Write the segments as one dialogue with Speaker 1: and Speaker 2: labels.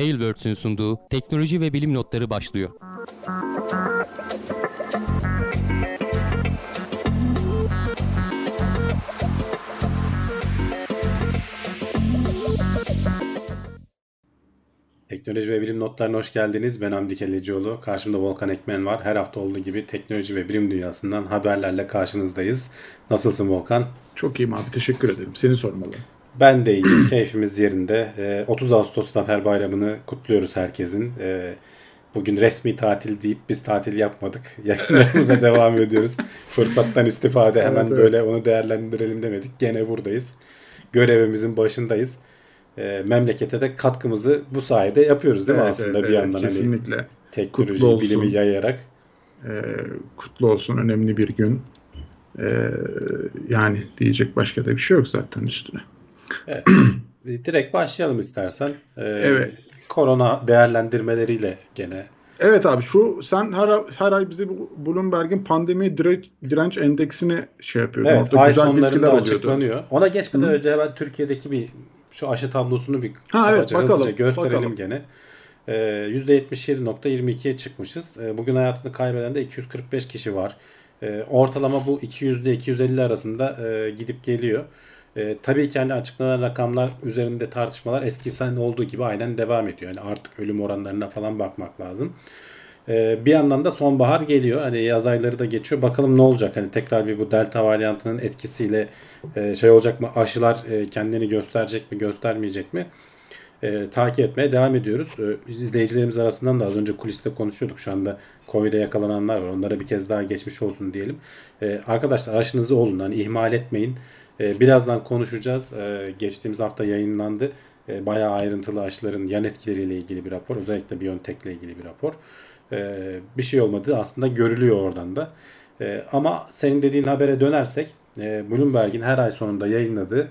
Speaker 1: Tailwords'ün sunduğu teknoloji ve bilim notları başlıyor.
Speaker 2: Teknoloji ve bilim notlarına hoş geldiniz. Ben Hamdi Kellecioğlu. Karşımda Volkan Ekmen var. Her hafta olduğu gibi teknoloji ve bilim dünyasından haberlerle karşınızdayız. Nasılsın Volkan?
Speaker 3: Çok iyiyim abi. Teşekkür ederim. Seni sormalı.
Speaker 2: Ben de iyiyim. Keyfimiz yerinde. 30 Ağustos Zafer Bayramı'nı kutluyoruz herkesin. Bugün resmi tatil deyip biz tatil yapmadık. Yayınlarımıza devam ediyoruz. Fırsattan istifade hemen evet, evet. böyle onu değerlendirelim demedik. Gene buradayız. Görevimizin başındayız e, memlekete de katkımızı bu sayede yapıyoruz değil mi evet, aslında evet, bir yandan?
Speaker 3: Hani kesinlikle. Hani
Speaker 2: teknoloji, bilimi yayarak.
Speaker 3: E, kutlu olsun önemli bir gün. E, yani diyecek başka da bir şey yok zaten üstüne.
Speaker 2: Evet. Direkt başlayalım istersen. Ee, evet. Korona değerlendirmeleriyle gene
Speaker 3: Evet abi şu sen her her ay bize Bloomberg'in pandemi direnç, direnç endeksini şey yapıyordun.
Speaker 2: Evet, Orada ay güzel sonlarında açıklanıyor. Ona geçmeden Hı. önce ben Türkiye'deki bir şu aşı tablosunu bir ha, evet, bakalım, gösterelim bakalım. gene. Ee, %77.22'ye çıkmışız. Ee, bugün hayatını kaybeden de 245 kişi var. Ee, ortalama bu 200 ile 250 arasında e, gidip geliyor. E, tabii ki hani açıklanan rakamlar üzerinde tartışmalar eskiden olduğu gibi aynen devam ediyor. Yani artık ölüm oranlarına falan bakmak lazım. E, bir yandan da sonbahar geliyor. Hani yaz ayları da geçiyor. Bakalım ne olacak? Hani tekrar bir bu delta varyantının etkisiyle e, şey olacak mı? Aşılar e, kendini gösterecek mi, göstermeyecek mi? E, takip etmeye devam ediyoruz. E, izleyicilerimiz arasından da az önce kuliste konuşuyorduk. Şu anda Covid'e yakalananlar var. Onlara bir kez daha geçmiş olsun diyelim. E, arkadaşlar aşınızı olun. Hani ihmal etmeyin. E, birazdan konuşacağız. E, geçtiğimiz hafta yayınlandı. E, bayağı ayrıntılı aşıların yan etkileriyle ilgili bir rapor. Özellikle Biontech ile ilgili bir rapor. Bir şey olmadığı aslında görülüyor oradan da. Ama senin dediğin habere dönersek e, Bloomberg'in her ay sonunda yayınladığı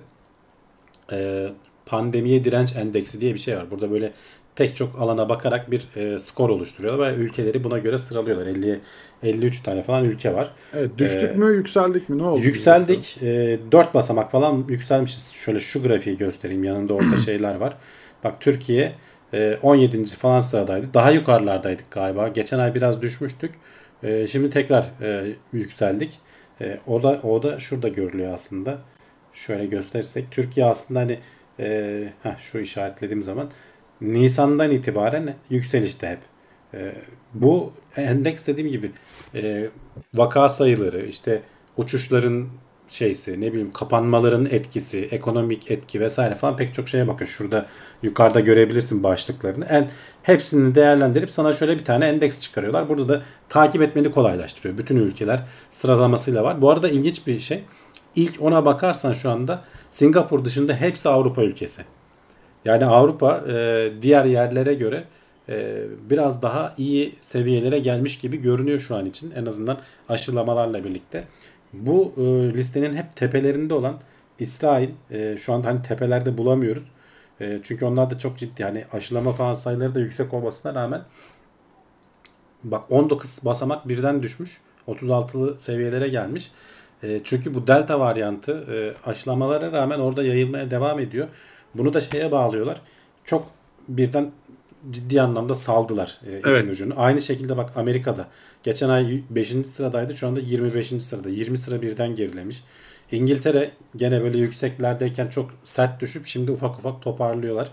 Speaker 2: e, pandemiye direnç endeksi diye bir şey var. Burada böyle pek çok alana bakarak bir e, skor oluşturuyorlar ve ülkeleri buna göre sıralıyorlar. 50 53 tane falan ülke var.
Speaker 3: Evet, düştük ee, mü, yükseldik mi? Ne oldu?
Speaker 2: Yükseldik. E, 4 basamak falan yükselmişiz. Şöyle şu grafiği göstereyim. Yanında orada şeyler var. Bak Türkiye e, 17. falan sıradaydı. Daha yukarılardaydık galiba. Geçen ay biraz düşmüştük. E, şimdi tekrar e, yükseldik. E, o da o da şurada görülüyor aslında. Şöyle gösterirsek Türkiye aslında hani e, heh, şu işaretlediğim zaman Nisan'dan itibaren yükselişte hep. E, bu endeks dediğim gibi e, vaka sayıları işte uçuşların şeysi ne bileyim kapanmaların etkisi, ekonomik etki vesaire falan pek çok şeye bakın. Şurada yukarıda görebilirsin başlıklarını. En hepsini değerlendirip sana şöyle bir tane endeks çıkarıyorlar. Burada da takip etmeni kolaylaştırıyor. Bütün ülkeler sıralamasıyla var. Bu arada ilginç bir şey. İlk ona bakarsan şu anda Singapur dışında hepsi Avrupa ülkesi. Yani Avrupa e, diğer yerlere göre e, biraz daha iyi seviyelere gelmiş gibi görünüyor şu an için. En azından aşılamalarla birlikte. Bu e, listenin hep tepelerinde olan İsrail e, şu anda hani tepelerde bulamıyoruz. Çünkü onlar da çok ciddi hani aşılama falan sayıları da yüksek olmasına rağmen bak 19 basamak birden düşmüş. 36'lı seviyelere gelmiş. Çünkü bu delta varyantı e, aşılamalara rağmen orada yayılmaya devam ediyor. Bunu da şeye bağlıyorlar. Çok birden ciddi anlamda saldılar e, evet. ucunu. Aynı şekilde bak Amerika'da geçen ay 5. sıradaydı şu anda 25. sırada. 20 sıra birden gerilemiş. İngiltere gene böyle yükseklerdeyken çok sert düşüp şimdi ufak ufak toparlıyorlar.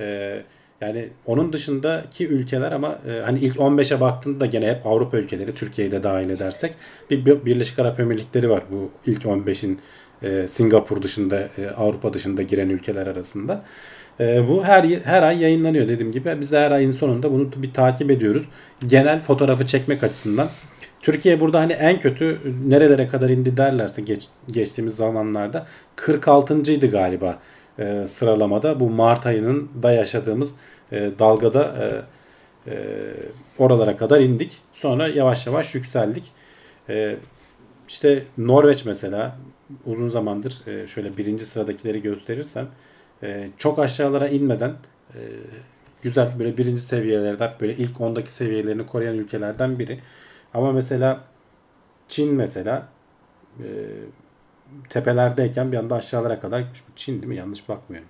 Speaker 2: Ee, yani onun dışındaki ülkeler ama e, hani ilk 15'e baktığında gene hep Avrupa ülkeleri Türkiye'yi de dahil edersek bir Birleşik Arap Emirlikleri var bu ilk 15'in e, Singapur dışında e, Avrupa dışında giren ülkeler arasında. E, bu her her ay yayınlanıyor dediğim gibi. Biz de her ayın sonunda bunu bir takip ediyoruz. Genel fotoğrafı çekmek açısından. Türkiye burada hani en kötü nerelere kadar indi derlerse geç, geçtiğimiz zamanlarda 46.ydı galiba e, sıralamada. Bu Mart ayının da yaşadığımız e, dalgada e, e, oralara kadar indik. Sonra yavaş yavaş yükseldik. E, işte Norveç mesela uzun zamandır e, şöyle birinci sıradakileri gösterirsem e, çok aşağılara inmeden e, güzel böyle birinci seviyelerde böyle ilk ondaki seviyelerini koruyan ülkelerden biri. Ama mesela Çin mesela e, tepelerdeyken bir anda aşağılara kadar gitmiş. Bu Çin değil mi? Yanlış bakmıyorum.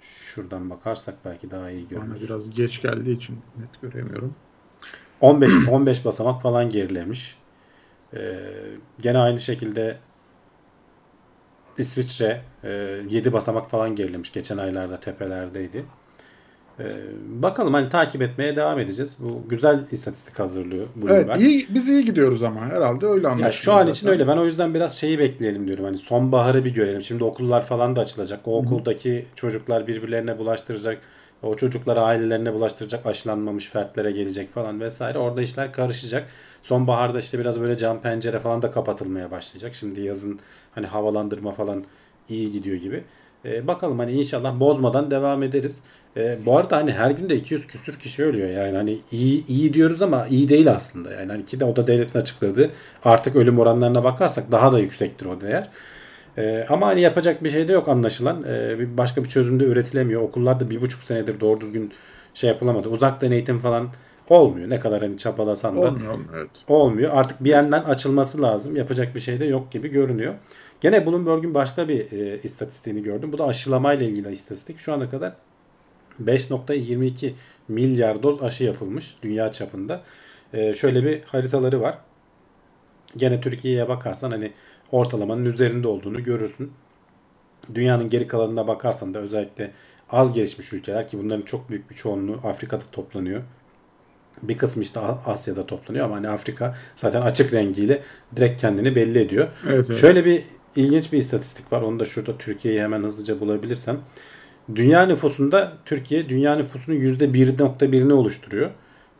Speaker 2: şuradan bakarsak belki daha iyi
Speaker 3: Bana
Speaker 2: görürüz.
Speaker 3: biraz geç geldiği için net göremiyorum.
Speaker 2: 15 15 basamak falan gerilemiş. Ee, gene aynı şekilde İsviçre e, 7 basamak falan gerilemiş. Geçen aylarda tepelerdeydi. Ee, bakalım hani takip etmeye devam edeceğiz. Bu güzel istatistik hazırlıyor
Speaker 3: Evet
Speaker 2: Bloomberg.
Speaker 3: iyi, biz iyi gidiyoruz ama herhalde öyle anlaşılıyor.
Speaker 2: Ya şu an için
Speaker 3: zaten.
Speaker 2: öyle. Ben o yüzden biraz şeyi bekleyelim diyorum. Hani sonbaharı bir görelim. Şimdi okullar falan da açılacak. O okuldaki çocuklar birbirlerine bulaştıracak. O çocuklar ailelerine bulaştıracak. Aşılanmamış fertlere gelecek falan vesaire. Orada işler karışacak. Sonbaharda işte biraz böyle cam pencere falan da kapatılmaya başlayacak. Şimdi yazın hani havalandırma falan iyi gidiyor gibi. Ee, bakalım hani inşallah bozmadan devam ederiz. Ee, bu arada hani her gün de 200 küsür kişi ölüyor. Yani hani iyi iyi diyoruz ama iyi değil aslında. Yani hani ki de o da devletin açıkladığı artık ölüm oranlarına bakarsak daha da yüksektir o değer. Ee, ama hani yapacak bir şey de yok anlaşılan. Ee, bir başka bir çözüm de üretilemiyor. Okullarda bir buçuk senedir doğru düzgün şey yapılamadı. Uzaktan eğitim falan olmuyor. Ne kadar hani çabalasan da
Speaker 3: Olmuyor, olmuyor, evet.
Speaker 2: olmuyor. Artık bir yandan açılması lazım. Yapacak bir şey de yok gibi görünüyor. Gene Bloomberg'un başka bir e, istatistiğini gördüm. Bu da aşılamayla ilgili istatistik. Şu ana kadar 5.22 milyar doz aşı yapılmış dünya çapında. E, şöyle bir haritaları var. Gene Türkiye'ye bakarsan hani ortalamanın üzerinde olduğunu görürsün. Dünyanın geri kalanına bakarsan da özellikle az gelişmiş ülkeler ki bunların çok büyük bir çoğunluğu Afrika'da toplanıyor. Bir kısmı işte Asya'da toplanıyor ama hani Afrika zaten açık rengiyle direkt kendini belli ediyor.
Speaker 3: Evet, evet.
Speaker 2: Şöyle bir ilginç bir istatistik var. Onu da şurada Türkiye'yi hemen hızlıca bulabilirsem. Dünya nüfusunda Türkiye dünya nüfusunun %1.1'ini oluşturuyor.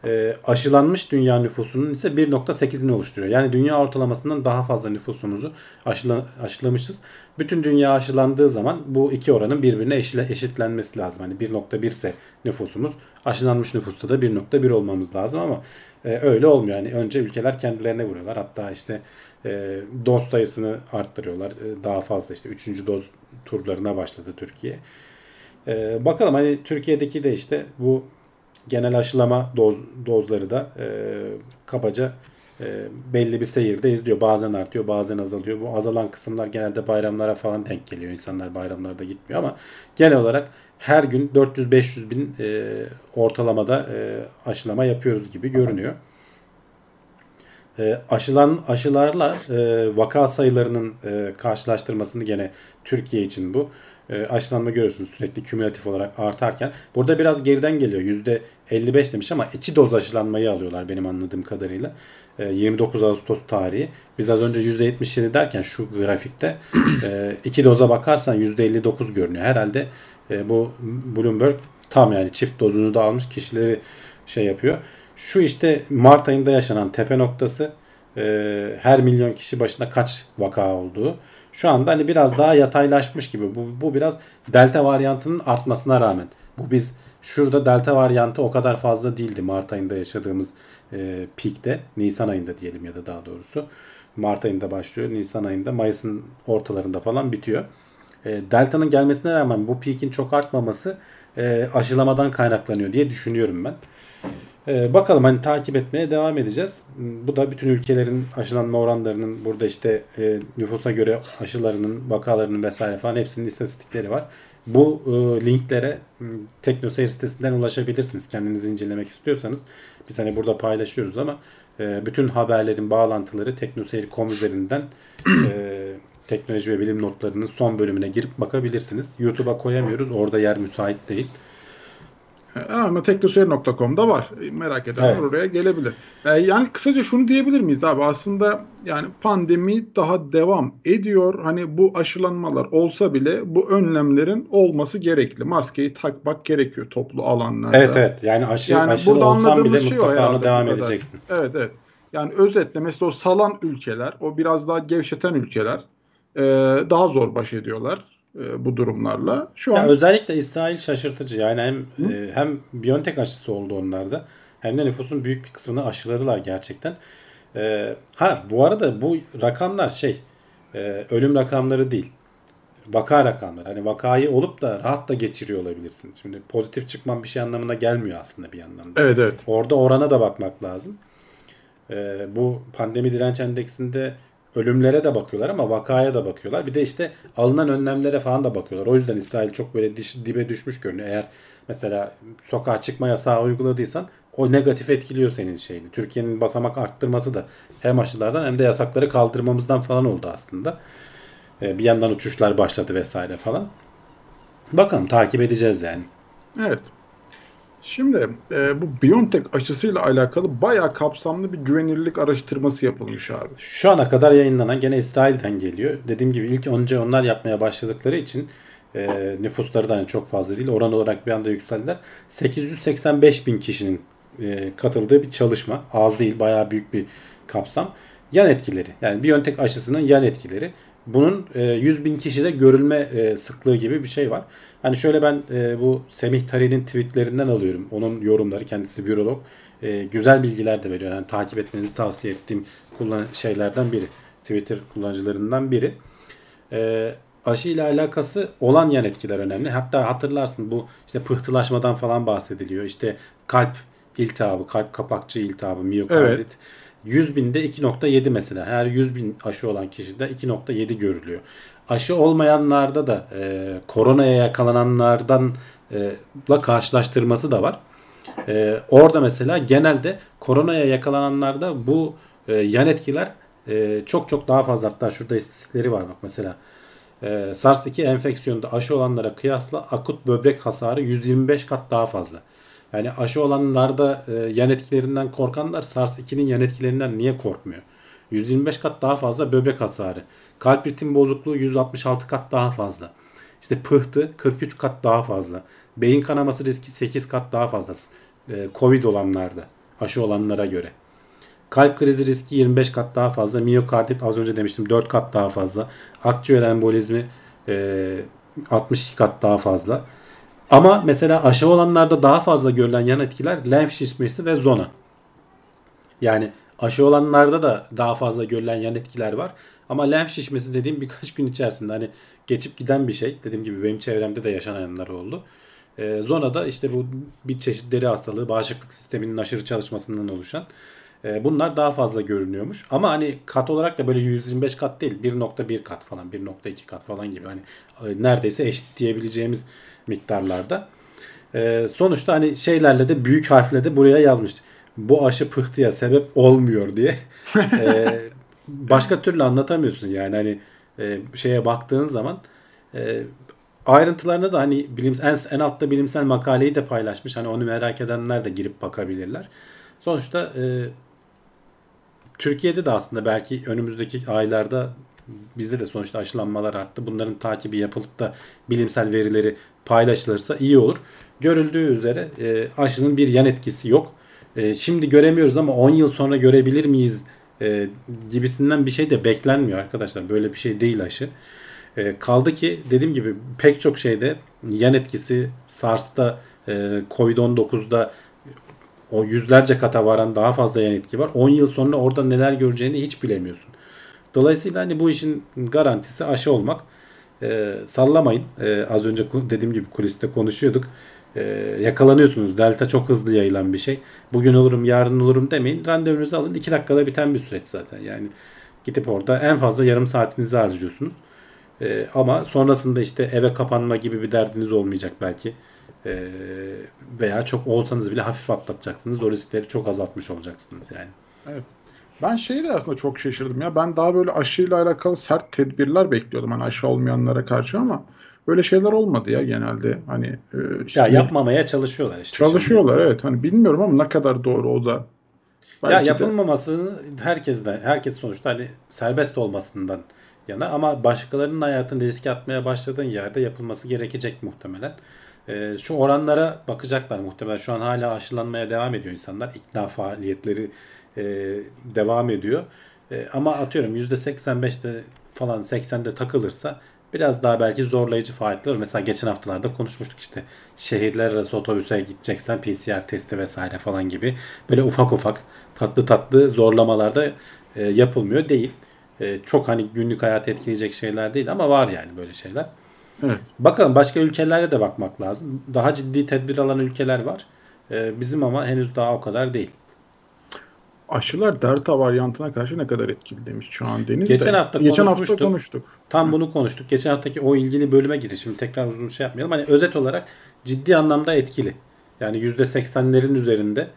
Speaker 2: E, aşılanmış dünya nüfusunun ise 1.8'ini oluşturuyor. Yani dünya ortalamasından daha fazla nüfusumuzu aşıla, aşılamışız. Bütün dünya aşılandığı zaman bu iki oranın birbirine eşile, eşitlenmesi lazım. Hani 1.1 ise nüfusumuz aşılanmış nüfusta da 1.1 olmamız lazım ama e, öyle olmuyor. Yani önce ülkeler kendilerine vuruyorlar. Hatta işte e, doz sayısını arttırıyorlar. E, daha fazla işte 3. doz turlarına başladı Türkiye. E, bakalım hani Türkiye'deki de işte bu genel aşılama doz, dozları da e, kabaca e, belli bir seyirde izliyor. Bazen artıyor, bazen azalıyor. Bu azalan kısımlar genelde bayramlara falan denk geliyor. İnsanlar bayramlarda gitmiyor ama genel olarak her gün 400-500 bin e, ortalamada e, aşılama yapıyoruz gibi görünüyor. E, aşılan aşılarla e, vaka sayılarının e, karşılaştırmasını gene Türkiye için bu. E, aşılanma görüyorsunuz sürekli kümülatif olarak artarken. Burada biraz geriden geliyor. %55 demiş ama 2 doz aşılanmayı alıyorlar benim anladığım kadarıyla. E, 29 Ağustos tarihi. Biz az önce %77 derken şu grafikte 2 e, doza bakarsan %59 görünüyor. Herhalde e, bu Bloomberg tam yani çift dozunu da almış kişileri şey yapıyor. Şu işte Mart ayında yaşanan tepe noktası e, her milyon kişi başına kaç vaka olduğu. Şu anda hani biraz daha yataylaşmış gibi. Bu, bu biraz delta varyantının artmasına rağmen. Bu biz şurada delta varyantı o kadar fazla değildi Mart ayında yaşadığımız e, peak'te. Nisan ayında diyelim ya da daha doğrusu. Mart ayında başlıyor. Nisan ayında Mayıs'ın ortalarında falan bitiyor. E, delta'nın gelmesine rağmen bu peak'in çok artmaması e, aşılamadan kaynaklanıyor diye düşünüyorum ben. Ee, bakalım hani takip etmeye devam edeceğiz. Bu da bütün ülkelerin aşılanma oranlarının burada işte e, nüfusa göre aşılarının, vakalarının vesaire falan hepsinin istatistikleri var. Bu e, linklere Teknoseyir sitesinden ulaşabilirsiniz. Kendiniz incelemek istiyorsanız. Biz hani burada paylaşıyoruz ama e, bütün haberlerin bağlantıları Teknoseyir.com üzerinden e, teknoloji ve bilim notlarının son bölümüne girip bakabilirsiniz. YouTube'a koyamıyoruz. Orada yer müsait değil.
Speaker 3: Ama teknoseyir.com'da var. Merak edenler
Speaker 2: Evet.
Speaker 3: oraya gelebilir. Ee, yani kısaca şunu diyebilir miyiz abi? Aslında yani pandemi daha devam ediyor. Hani bu aşılanmalar olsa bile bu önlemlerin olması gerekli. Maskeyi takmak gerekiyor toplu alanlarda.
Speaker 2: Evet evet. Yani aşı,
Speaker 3: Yani
Speaker 2: aşılı
Speaker 3: burada
Speaker 2: olsan bile
Speaker 3: şey
Speaker 2: mutlaka ona devam
Speaker 3: kadar.
Speaker 2: edeceksin.
Speaker 3: Evet evet. Yani özetle mesela o salan ülkeler, o biraz daha gevşeten ülkeler e, daha zor baş ediyorlar e, bu durumlarla. Şu
Speaker 2: Ya
Speaker 3: an
Speaker 2: özellikle İsrail şaşırtıcı. Yani hem e, hem Biontech aşısı oldu onlarda hem de nüfusun büyük bir kısmını aşıladılar gerçekten. E, ha bu arada bu rakamlar şey e, ölüm rakamları değil. Vaka rakamları. Hani vakayı olup da rahat da geçiriyor olabilirsin. Şimdi pozitif çıkman bir şey anlamına gelmiyor aslında bir yandan da.
Speaker 3: evet evet.
Speaker 2: Orada orana da bakmak lazım. Bu pandemi direnç endeksinde ölümlere de bakıyorlar ama vakaya da bakıyorlar. Bir de işte alınan önlemlere falan da bakıyorlar. O yüzden İsrail çok böyle diş, dibe düşmüş görünüyor. Eğer mesela sokağa çıkma yasağı uyguladıysan o negatif etkiliyor senin şeyini. Türkiye'nin basamak arttırması da hem aşılardan hem de yasakları kaldırmamızdan falan oldu aslında. Ee, bir yandan uçuşlar başladı vesaire falan. Bakalım takip edeceğiz yani.
Speaker 3: Evet. Şimdi e, bu BioNTech aşısıyla alakalı bayağı kapsamlı bir güvenilirlik araştırması yapılmış abi.
Speaker 2: Şu ana kadar yayınlanan gene İsrail'den geliyor. Dediğim gibi ilk önce onlar yapmaya başladıkları için e, nüfusları da hani çok fazla değil. Oran olarak bir anda yükseldiler. 885 bin kişinin e, katıldığı bir çalışma. Az değil bayağı büyük bir kapsam. Yan etkileri yani BioNTech aşısının yan etkileri. Bunun e, 100 bin kişide görülme e, sıklığı gibi bir şey var. Hani şöyle ben e, bu Semih Tari'nin tweetlerinden alıyorum. Onun yorumları kendisi virolog. E, güzel bilgiler de veriyor. Yani takip etmenizi tavsiye ettiğim şeylerden biri. Twitter kullanıcılarından biri. Aşı ile alakası olan yan etkiler önemli. Hatta hatırlarsın bu işte pıhtılaşmadan falan bahsediliyor. İşte kalp iltihabı, kalp kapakçı iltihabı, miyokardit.
Speaker 3: Evet.
Speaker 2: 100 binde 2.7 mesela. Her 100 bin aşı olan kişide 2.7 görülüyor. Aşı olmayanlarda da e, koronaya yakalananlardan e, la karşılaştırması da var. E, orada mesela genelde koronaya yakalananlarda bu e, yan etkiler e, çok çok daha fazla. Hatta şurada istatistikleri var bak mesela. E, SARS-2 enfeksiyonunda aşı olanlara kıyasla akut böbrek hasarı 125 kat daha fazla. Yani aşı olanlarda e, yan etkilerinden korkanlar SARS-2'nin yan etkilerinden niye korkmuyor? 125 kat daha fazla böbrek hasarı. Kalp ritim bozukluğu 166 kat daha fazla. İşte pıhtı 43 kat daha fazla. Beyin kanaması riski 8 kat daha fazla. E, Covid olanlarda aşı olanlara göre. Kalp krizi riski 25 kat daha fazla. Miyokardit az önce demiştim 4 kat daha fazla. Akciğer embolizmi e, 62 kat daha fazla. Ama mesela aşı olanlarda daha fazla görülen yan etkiler lenf şişmesi ve zona. Yani aşı olanlarda da daha fazla görülen yan etkiler var. Ama lenf şişmesi dediğim birkaç gün içerisinde hani geçip giden bir şey. Dediğim gibi benim çevremde de yaşananlar oldu. E, zona da işte bu bir çeşit deri hastalığı, bağışıklık sisteminin aşırı çalışmasından oluşan. E, bunlar daha fazla görünüyormuş. Ama hani kat olarak da böyle 125 kat değil. 1.1 kat falan, 1.2 kat falan gibi. Hani e, neredeyse eşit diyebileceğimiz miktarlarda. E, sonuçta hani şeylerle de büyük harfle de buraya yazmıştı. Bu aşı pıhtıya sebep olmuyor diye. e, başka türlü anlatamıyorsun yani hani e, şeye baktığın zaman e, ayrıntılarına da hani bilim en, en altta bilimsel makaleyi de paylaşmış. Hani onu merak edenler de girip bakabilirler. Sonuçta e, Türkiye'de de aslında belki önümüzdeki aylarda bizde de sonuçta aşılanmalar arttı. Bunların takibi yapılıp da bilimsel verileri paylaşılırsa iyi olur. Görüldüğü üzere e, aşının bir yan etkisi yok. E, şimdi göremiyoruz ama 10 yıl sonra görebilir miyiz e, gibisinden bir şey de beklenmiyor arkadaşlar. Böyle bir şey değil aşı. E, kaldı ki dediğim gibi pek çok şeyde yan etkisi SARS'ta, e, Covid-19'da o yüzlerce kata varan daha fazla yan etki var. 10 yıl sonra orada neler göreceğini hiç bilemiyorsun. Dolayısıyla hani bu işin garantisi aşı olmak. E, sallamayın. E, az önce dediğim gibi kuliste konuşuyorduk. E, yakalanıyorsunuz. Delta çok hızlı yayılan bir şey. Bugün olurum, yarın olurum demeyin. Randevunuzu alın. 2 dakikada biten bir süreç zaten. Yani gidip orada en fazla yarım saatinizi harcıyorsunuz. E, ama sonrasında işte eve kapanma gibi bir derdiniz olmayacak belki. E, veya çok olsanız bile hafif atlatacaksınız. O riskleri çok azaltmış olacaksınız yani.
Speaker 3: Evet. Ben şeyi de aslında çok şaşırdım ya. Ben daha böyle aşıyla alakalı sert tedbirler bekliyordum hani aşı olmayanlara karşı ama böyle şeyler olmadı ya genelde. Hani e, işte
Speaker 2: ya yapmamaya çalışıyorlar işte.
Speaker 3: Çalışıyorlar şimdi. evet. Hani bilmiyorum ama ne kadar doğru o da.
Speaker 2: Belki ya yapılmamasını de... herkes de herkes sonuçta hani serbest olmasından yana ama başkalarının hayatını riske atmaya başladığın yerde yapılması gerekecek muhtemelen. E, şu oranlara bakacaklar muhtemelen. Şu an hala aşılanmaya devam ediyor insanlar. İkna faaliyetleri e, devam ediyor. E, ama atıyorum %85'te falan 80'de takılırsa biraz daha belki zorlayıcı faaliyetler. Mesela geçen haftalarda konuşmuştuk işte şehirler arası otobüse gideceksen PCR testi vesaire falan gibi böyle ufak ufak tatlı tatlı zorlamalarda e, yapılmıyor değil. Çok hani günlük hayatı etkileyecek şeyler değil ama var yani böyle şeyler.
Speaker 3: Evet.
Speaker 2: Bakalım başka ülkelere de bakmak lazım. Daha ciddi tedbir alan ülkeler var. E, bizim ama henüz daha o kadar değil.
Speaker 3: aşılar delta varyantına karşı ne kadar etkili demiş şu an Deniz
Speaker 2: Geçen
Speaker 3: de.
Speaker 2: hafta
Speaker 3: Geçen hafta konuştuk.
Speaker 2: Tam bunu konuştuk. Geçen haftaki o ilgili bölüme giriş. Şimdi tekrar uzun şey yapmayalım. Hani özet olarak ciddi anlamda etkili. Yani %80'lerin üzerinde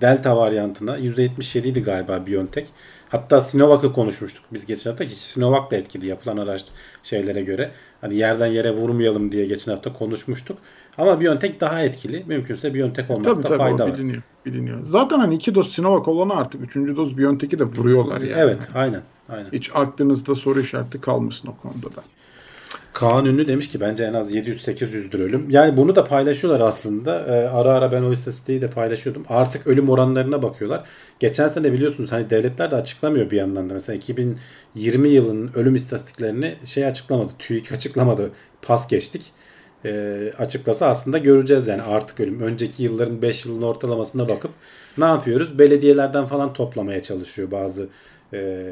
Speaker 2: Delta varyantına %77 idi galiba BioNTech. Hatta Sinovac'ı konuşmuştuk biz geçen hafta ki Sinovac da etkili yapılan araç şeylere göre. Hani yerden yere vurmayalım diye geçen hafta konuşmuştuk. Ama BioNTech daha etkili. Mümkünse BioNTech olmakta
Speaker 3: Tabii tabii
Speaker 2: fayda
Speaker 3: o
Speaker 2: var.
Speaker 3: biliniyor, biliniyor. Zaten hani iki doz Sinovac olana artık üçüncü doz BioNTech'i de vuruyorlar yani.
Speaker 2: Evet, aynen. Aynen.
Speaker 3: Hiç aklınızda soru işareti kalmasın o konuda da.
Speaker 2: Kaan Ünlü demiş ki bence en az 700-800'dür ölüm. Yani bunu da paylaşıyorlar aslında. Ee, ara ara ben o istatistiği de paylaşıyordum. Artık ölüm oranlarına bakıyorlar. Geçen sene biliyorsunuz hani devletler de açıklamıyor bir yandan da. Mesela 2020 yılının ölüm istatistiklerini şey açıklamadı. TÜİK açıklamadı. Pas geçtik. Ee, açıklasa aslında göreceğiz yani artık ölüm. Önceki yılların 5 yılın ortalamasına bakıp ne yapıyoruz? Belediyelerden falan toplamaya çalışıyor bazı e,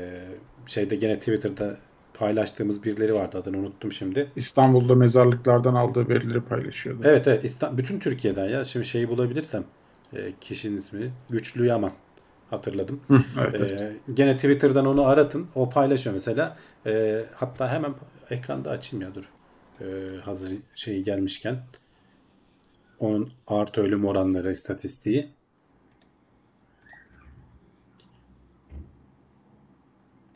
Speaker 2: şeyde gene Twitter'da paylaştığımız birileri vardı adını unuttum şimdi.
Speaker 3: İstanbul'da mezarlıklardan aldığı verileri paylaşıyordu.
Speaker 2: Evet evet İsta- bütün Türkiye'den ya şimdi şeyi bulabilirsem e, kişinin ismini Güçlü Yaman hatırladım.
Speaker 3: Hı, evet, evet.
Speaker 2: E, gene Twitter'dan onu aratın o paylaşıyor mesela. E, hatta hemen ekranda açayım ya dur. E, hazır şeyi gelmişken. Onun artı ölüm oranları istatistiği.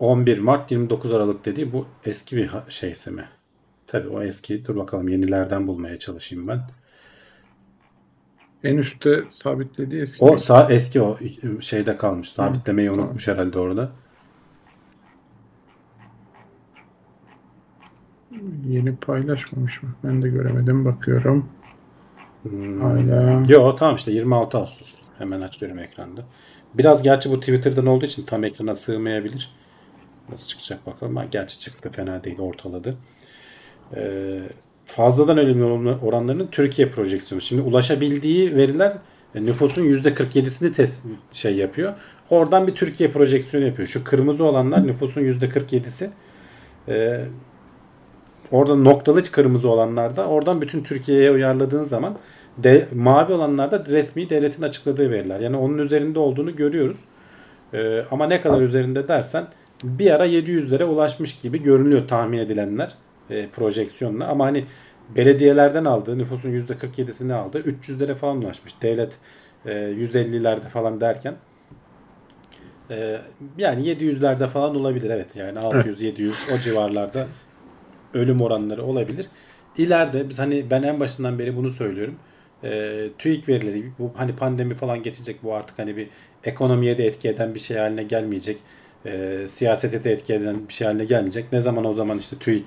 Speaker 2: ...11 Mart 29 Aralık dediği bu eski bir şeyse mi? Tabii o eski. Dur bakalım yenilerden bulmaya çalışayım ben.
Speaker 3: En üstte sabitlediği eski.
Speaker 2: O sağ eski o şeyde kalmış. Sabitlemeyi unutmuş herhalde orada.
Speaker 3: Yeni paylaşmamış mı? Ben de göremedim. Bakıyorum.
Speaker 2: Hmm.
Speaker 3: Hala.
Speaker 2: Yo tamam işte 26 Ağustos. Hemen açıyorum ekranda. Biraz gerçi bu Twitter'dan olduğu için tam ekrana sığmayabilir. Nasıl çıkacak bakalım. Ha, gerçi çıktı fena değil ortaladı. Ee, fazladan ölüm oranlarının Türkiye projeksiyonu. Şimdi ulaşabildiği veriler e, nüfusun %47'sini test şey yapıyor. Oradan bir Türkiye projeksiyonu yapıyor. Şu kırmızı olanlar nüfusun %47'si. Ee, orada noktalı kırmızı olanlarda oradan bütün Türkiye'ye uyarladığın zaman de, mavi olanlarda resmi devletin açıkladığı veriler. Yani onun üzerinde olduğunu görüyoruz. Ee, ama ne kadar üzerinde dersen bir ara 700'lere ulaşmış gibi görünüyor tahmin edilenler e, projeksiyonla. Ama hani belediyelerden aldığı nüfusun %47'sini aldı. 300'lere falan ulaşmış. Devlet e, 150'lerde falan derken e, yani 700'lerde falan olabilir. Evet yani 600-700 o civarlarda ölüm oranları olabilir. İleride biz hani ben en başından beri bunu söylüyorum. E, TÜİK verileri bu hani pandemi falan geçecek bu artık hani bir ekonomiye de etki eden bir şey haline gelmeyecek. E, siyasete de etki eden bir şey haline gelmeyecek. Ne zaman o zaman işte TÜİK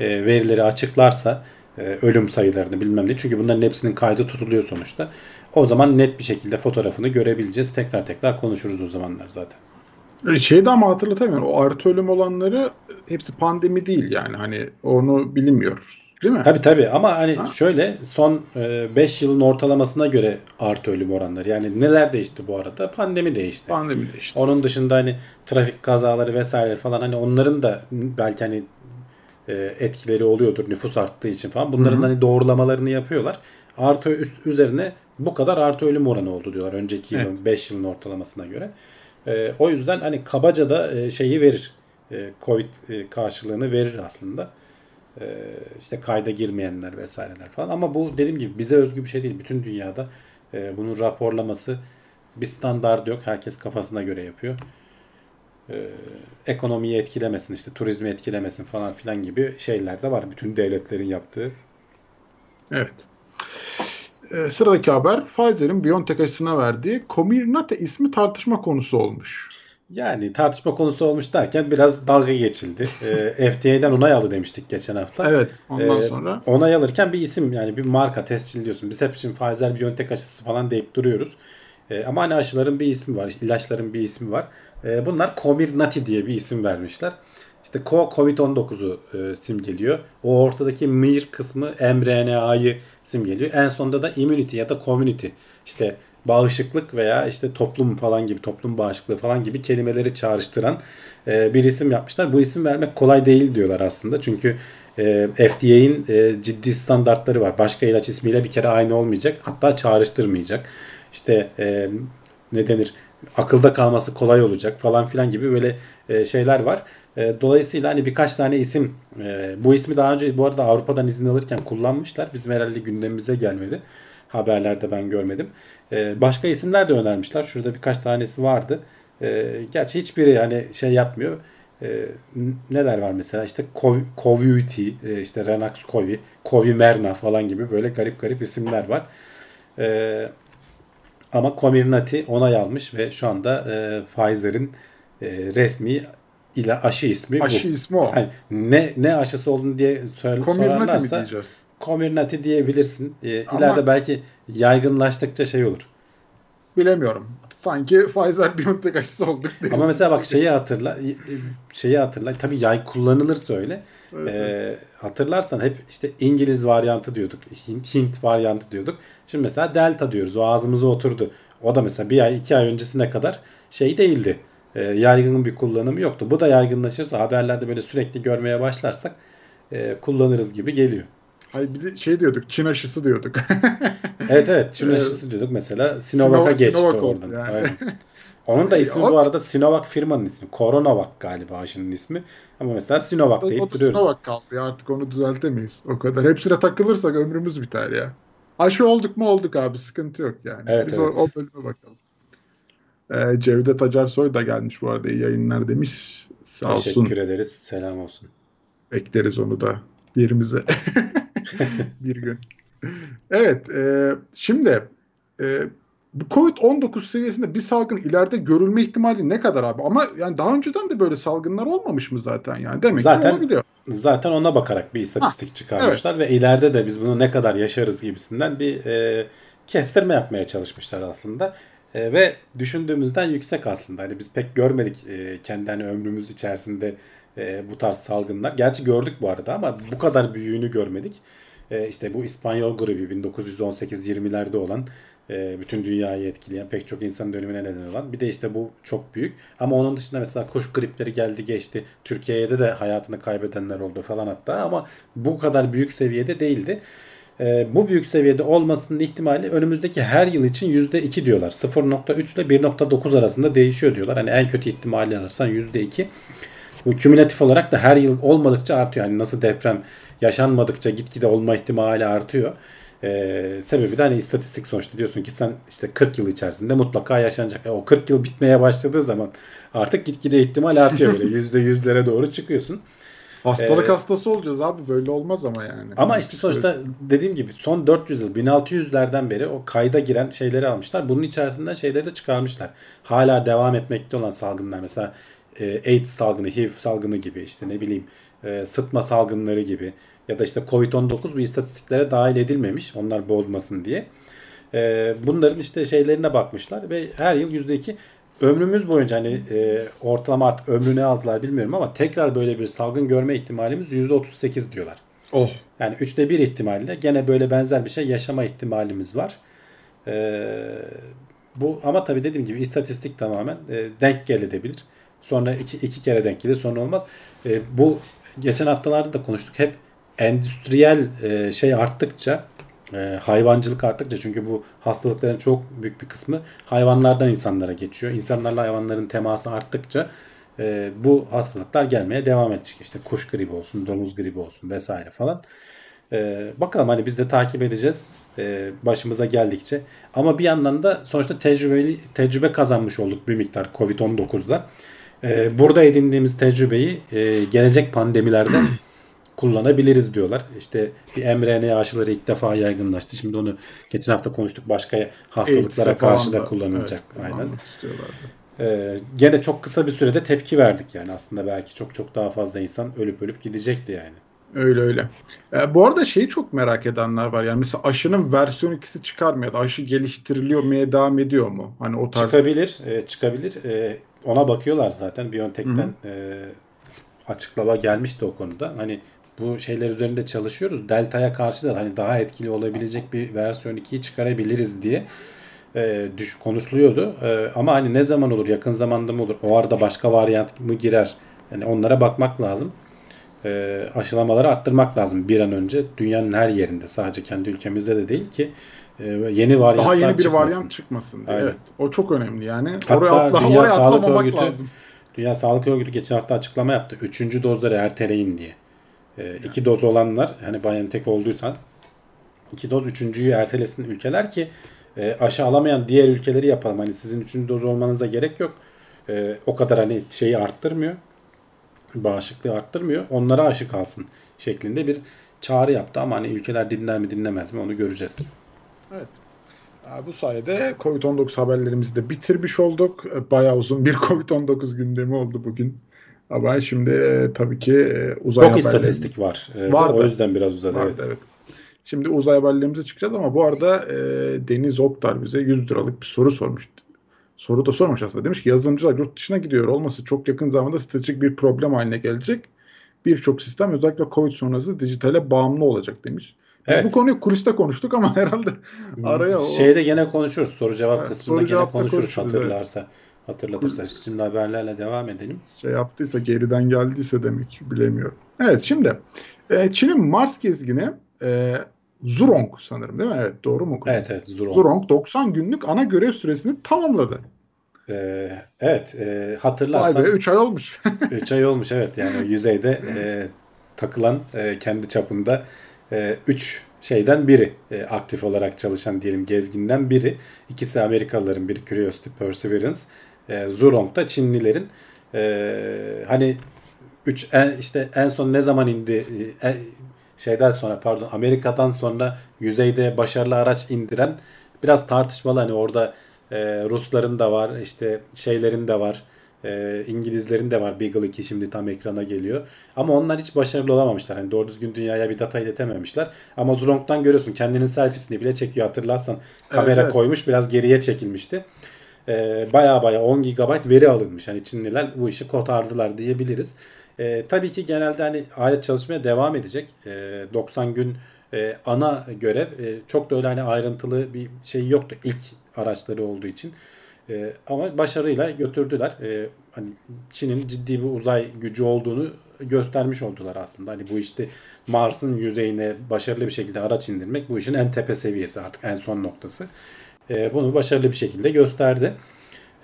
Speaker 2: e, verileri açıklarsa e, ölüm sayılarını bilmem ne. Çünkü bunların hepsinin kaydı tutuluyor sonuçta. O zaman net bir şekilde fotoğrafını görebileceğiz. Tekrar tekrar konuşuruz o zamanlar zaten.
Speaker 3: Şey de ama hatırlatamıyorum. O artı ölüm olanları hepsi pandemi değil yani. Hani onu bilmiyoruz. Değil mi?
Speaker 2: Tabii tabii ama hani
Speaker 3: Ha?
Speaker 2: şöyle son 5 yılın ortalamasına göre artı ölüm oranları. Yani neler değişti bu arada? Pandemi değişti.
Speaker 3: Pandemi de işte.
Speaker 2: Onun dışında hani trafik kazaları vesaire falan hani onların da belki hani e, etkileri oluyordur nüfus arttığı için falan. Bunların
Speaker 3: Hı hı.
Speaker 2: hani doğrulamalarını yapıyorlar. Artı üst, üzerine bu kadar artı ölüm oranı oldu diyorlar önceki yılın 5 yılın ortalamasına göre. E, o yüzden hani kabaca da e, şeyi verir. E, Covid e, karşılığını verir aslında. E, işte kayda girmeyenler vesaireler falan. Ama bu dediğim gibi bize özgü bir şey değil. Bütün dünyada e, bunun raporlaması bir standart yok. Herkes kafasına göre yapıyor. Ee, ekonomiyi etkilemesin işte turizmi etkilemesin falan filan gibi şeyler de var. Bütün devletlerin yaptığı.
Speaker 3: Evet. Ee, sıradaki haber Pfizer'in BioNTech aşısına verdiği Comirnaty ismi tartışma konusu olmuş.
Speaker 2: Yani tartışma konusu olmuş derken biraz dalga geçildi. Ee, FDA'den onay aldı demiştik geçen hafta.
Speaker 3: Evet. Ondan
Speaker 2: Ee,
Speaker 3: sonra
Speaker 2: Onay alırken bir isim yani bir marka tescil diyorsun. Biz hep şimdi Pfizer BioNTech aşısı falan deyip duruyoruz. Ee, ama hani aşıların bir ismi var. ilaçların bir ismi var. Ee, bunlar Comirnaty diye bir isim vermişler. İşte Co COVID-19'u e, simgeliyor. O ortadaki mir kısmı mRNA'yı simgeliyor. En sonunda da immunity ya da community. İşte bağışıklık veya işte toplum falan gibi toplum bağışıklığı falan gibi kelimeleri çağrıştıran e, bir isim yapmışlar. Bu isim vermek kolay değil diyorlar aslında. Çünkü e, FDA'in e, ciddi standartları var. Başka ilaç ismiyle bir kere aynı olmayacak. Hatta çağrıştırmayacak. İşte e, ne denir? akılda kalması kolay olacak falan filan gibi böyle e, şeyler var. E, dolayısıyla hani birkaç tane isim e, bu ismi daha önce bu arada Avrupa'dan izin alırken kullanmışlar. Bizim herhalde gündemimize gelmedi. Haberlerde ben görmedim. E, başka isimler de önermişler. Şurada birkaç tanesi vardı. E, gerçi hiçbiri yani şey yapmıyor. E, neler var mesela işte Covuti, e, işte Renax Covi, Covi Merna falan gibi böyle garip garip isimler var. E, ama Comirnaty onay almış ve şu anda e, Pfizer'in e, resmi ile aşı ismi
Speaker 3: aşı
Speaker 2: bu.
Speaker 3: ismi o.
Speaker 2: Yani ne ne aşısı olduğunu diye söyle,
Speaker 3: Comirnaty
Speaker 2: sorarlarsa
Speaker 3: mi diyeceğiz?
Speaker 2: Comirnaty diyebilirsin. E, ileride belki yaygınlaştıkça şey olur.
Speaker 3: Bilemiyorum. Sanki Pfizer BioNTech aşısı olduk. deriz.
Speaker 2: Ama mesela bak şeyi hatırla, şeyi hatırla. Tabii yay kullanılırsa öyle.
Speaker 3: Evet,
Speaker 2: E, hatırlarsan hep işte İngiliz varyantı diyorduk, Hint, Hint varyantı diyorduk. Şimdi mesela Delta diyoruz. O ağzımıza oturdu. O da mesela bir ay, iki ay öncesine kadar şey değildi. E, yaygın bir kullanımı yoktu. Bu da yaygınlaşırsa haberlerde böyle sürekli görmeye başlarsak e, kullanırız gibi geliyor.
Speaker 3: Hayır bir de şey diyorduk. Çin aşısı diyorduk.
Speaker 2: Evet evet Çin
Speaker 3: Evet.
Speaker 2: aşısı diyorduk mesela Sinovac'a
Speaker 3: Sino-
Speaker 2: geçti
Speaker 3: Sinovac
Speaker 2: oradan.
Speaker 3: yani.
Speaker 2: Aynen. Onun da ismi
Speaker 3: O-
Speaker 2: bu arada Sinovac firmanın ismi. Coronavac galiba aşının ismi. Ama mesela Sinovac
Speaker 3: o
Speaker 2: deyip
Speaker 3: da
Speaker 2: duruyoruz.
Speaker 3: Sinovac kaldı ya artık onu düzeltemeyiz. O kadar. Hepsine takılırsak ömrümüz biter ya. Aşı olduk mu olduk abi sıkıntı yok yani.
Speaker 2: Evet,
Speaker 3: Biz
Speaker 2: evet.
Speaker 3: O, o bölüme bakalım. Ee, Cevdet Acarsoy da gelmiş bu arada iyi yayınlar demiş. Sağ olsun.
Speaker 2: Teşekkür ederiz. Selam olsun.
Speaker 3: Bekleriz onu da yerimize bir gün. Evet, e, şimdi e, bu Covid-19 seviyesinde bir salgın ileride görülme ihtimali ne kadar abi? Ama yani daha önceden de böyle salgınlar olmamış mı zaten yani? Demek
Speaker 2: Zaten-
Speaker 3: ki olabiliyor.
Speaker 2: Zaten ona bakarak bir istatistik çıkarmışlar ve ileride de biz bunu ne kadar yaşarız gibisinden bir e, kestirme yapmaya çalışmışlar aslında. E, ve düşündüğümüzden yüksek aslında. Hani biz pek görmedik e, kendi hani ömrümüz içerisinde e, bu tarz salgınlar. Gerçi gördük bu arada ama bu kadar büyüğünü görmedik. E, işte bu İspanyol gribi 1918-20'lerde olan e, bütün dünyayı etkileyen pek çok insan ölümüne neden olan. Bir de işte bu çok büyük. Ama onun dışında mesela kuş gripleri geldi geçti. Türkiye'de de hayatını kaybedenler oldu falan hatta ama bu kadar büyük seviyede değildi. E, bu büyük seviyede olmasının ihtimali önümüzdeki her yıl için %2 diyorlar. 0.3 ile 1.9 arasında değişiyor diyorlar. Hani en kötü ihtimali alırsan %2. Bu kümülatif olarak da her yıl olmadıkça artıyor. Yani nasıl deprem yaşanmadıkça gitgide olma ihtimali artıyor. Ee, sebebi de hani istatistik sonuçta diyorsun ki sen işte 40 yıl içerisinde mutlaka yaşanacak. E, o 40 yıl bitmeye başladığı zaman artık gitgide ihtimal artıyor böyle yüzde yüzlere doğru çıkıyorsun.
Speaker 3: Hastalık
Speaker 2: Ee,
Speaker 3: hastası olacağız abi böyle olmaz ama yani.
Speaker 2: Ama işte sonuçta dediğim gibi son 400 yıl 1600'lerden beri o kayda giren şeyleri almışlar. Bunun içerisinden şeyleri de çıkarmışlar. Hala devam etmekte olan salgınlar mesela e, AIDS salgını, HIV salgını gibi işte ne bileyim e, sıtma salgınları gibi ya da işte Covid-19 bu istatistiklere dahil edilmemiş onlar bozmasın diye. E, bunların işte şeylerine bakmışlar ve her yıl %2 ömrümüz boyunca hani e, ortalama artık ömrünü aldılar bilmiyorum ama tekrar böyle bir salgın görme ihtimalimiz %38 diyorlar.
Speaker 3: Oh.
Speaker 2: Yani üçte bir ihtimalle gene böyle benzer bir şey yaşama ihtimalimiz var. Ee, bu ama tabii dediğim gibi istatistik tamamen e, denk gelebilir. Sonra iki, iki kere denk gelir sonra olmaz. E, bu geçen haftalarda da konuştuk. Hep endüstriyel e, şey arttıkça e, hayvancılık arttıkça çünkü bu hastalıkların çok büyük bir kısmı hayvanlardan insanlara geçiyor. İnsanlarla hayvanların teması arttıkça e, bu hastalıklar gelmeye devam edecek. İşte kuş gribi olsun, domuz gribi olsun vesaire falan. E, bakalım hani biz de takip edeceğiz e, başımıza geldikçe. Ama bir yandan da sonuçta tecrübeli tecrübe kazanmış olduk bir miktar Covid-19'da. E, burada edindiğimiz tecrübeyi e, gelecek pandemilerde kullanabiliriz diyorlar. İşte bir mRNA aşıları ilk defa yaygınlaştı. Şimdi onu geçen hafta konuştuk. Başka hastalıklara
Speaker 3: AIDS'e
Speaker 2: karşı da kullanılacak.
Speaker 3: evet,
Speaker 2: Aynen. Ee, gene çok kısa bir sürede tepki verdik yani. Aslında belki çok çok daha fazla insan ölüp ölüp gidecekti yani.
Speaker 3: Öyle öyle. E, bu arada şeyi çok merak edenler var. Yani mesela aşının versiyon ikisi çıkar mı ya da aşı geliştiriliyor mu devam ediyor mu? Hani o tarz.
Speaker 2: Çıkabilir, e, çıkabilir. E, ona bakıyorlar zaten. BioNTech'ten e, açıklama gelmişti o konuda. Hani bu şeyler üzerinde çalışıyoruz. Delta'ya karşı da hani daha etkili olabilecek bir versiyon 2'yi çıkarabiliriz diye e, düş konuşuluyordu. E, ama hani ne zaman olur? Yakın zamanda mı olur? O arada başka varyant mı girer? Yani onlara bakmak lazım. E, aşılamaları arttırmak lazım bir an önce. Dünyanın her yerinde sadece kendi ülkemizde de değil ki e, yeni varyantlar
Speaker 3: Daha yeni bir
Speaker 2: çıkmasın.
Speaker 3: varyant çıkmasın diye. Evet. O çok önemli yani.
Speaker 2: Hatta
Speaker 3: oraya, atla,
Speaker 2: Dünya
Speaker 3: oraya
Speaker 2: Sağlık
Speaker 3: atlamamak
Speaker 2: Örgütü-
Speaker 3: lazım.
Speaker 2: Dünya Sağlık Örgütü geçen hafta açıklama yaptı. Üçüncü dozları erteleyin diye. E, iki doz olanlar hani BioNTech olduysan iki doz üçüncüyü ertelesin ülkeler ki e, aşı alamayan diğer ülkeleri yapalım. Hani sizin üçüncü doz olmanıza gerek yok. E, o kadar hani şeyi arttırmıyor. Bağışıklığı arttırmıyor. Onlara aşı kalsın şeklinde bir çağrı yaptı ama hani ülkeler dinler mi dinlemez mi onu göreceğiz.
Speaker 3: Evet. Bu sayede Covid-19 haberlerimizi de bitirmiş olduk. Bayağı uzun bir Covid-19 gündemi oldu bugün. Ama şimdi e, tabii ki e, uzay
Speaker 2: Çok istatistik var. E,
Speaker 3: Vardı.
Speaker 2: O yüzden biraz uzadı.
Speaker 3: vardı.
Speaker 2: evet.
Speaker 3: Evet. Şimdi uzay haberlerimize çıkacağız ama bu arada e, Deniz Oktar bize 100 liralık bir soru sormuştu. Soru da sormuş aslında. Demiş ki yazılımcılar yurt dışına gidiyor olması çok yakın zamanda stratejik bir problem haline gelecek. Birçok sistem özellikle Covid sonrası dijitale bağımlı olacak demiş. Biz
Speaker 2: Evet.
Speaker 3: bu konuyu kuliste konuştuk ama herhalde araya o
Speaker 2: Şeyde gene konuşuruz. Soru cevap
Speaker 3: Evet,
Speaker 2: kısmında
Speaker 3: soru
Speaker 2: gene konuşuruz hatırlarsa. Hatırlatırsa. Şimdi haberlerle devam edelim.
Speaker 3: şey yaptıysa geriden geldiyse demek bilemiyorum. Evet şimdi e, Çin'in Mars gezgini e, Zhurong sanırım değil mi? Evet doğru mu okudum?
Speaker 2: Evet evet Zurong.
Speaker 3: Zhurong 90 günlük ana görev süresini tamamladı.
Speaker 2: Ee, evet e,
Speaker 3: Vay
Speaker 2: hatırlarsan
Speaker 3: be 3 ay olmuş.
Speaker 2: 3 ay olmuş evet yani yüzeyde e, takılan e, kendi çapında 3 şeyden biri e, aktif olarak çalışan diyelim gezginden biri. İkisi Amerikalıların biri Curiosity Perseverance. E, Zhurong da Çinlilerin e, hani 3 işte en son ne zaman indi e, şeyden sonra pardon Amerika'dan sonra yüzeyde başarılı araç indiren biraz tartışmalı. Hani orada e, Rusların da var işte şeylerin de var e, İngilizlerin de var. Beagle 2 şimdi tam ekrana geliyor. Ama onlar hiç başarılı olamamışlar. Hani doğru düzgün dünyaya bir data iletememişler. Ama Zurong'dan görüyorsun kendinin selfiesini bile çekiyor. Hatırlarsan kamera
Speaker 3: evet.
Speaker 2: koymuş biraz geriye çekilmişti. E, baya baya 10 GB veri alınmış. Hani Çinliler bu işi kotardılar diyebiliriz e, tabii ki genelde hani alet çalışmaya devam edecek. E, 90 gün e, ana görev e, çok da öyle hani ayrıntılı bir şey yoktu ilk araçları olduğu için. E, ama başarıyla götürdüler. E, hani Çin'in ciddi bir uzay gücü olduğunu göstermiş oldular aslında. Hani bu işte Mars'ın yüzeyine başarılı bir şekilde araç indirmek bu işin en tepe seviyesi artık en son noktası. E, bunu başarılı bir şekilde gösterdi.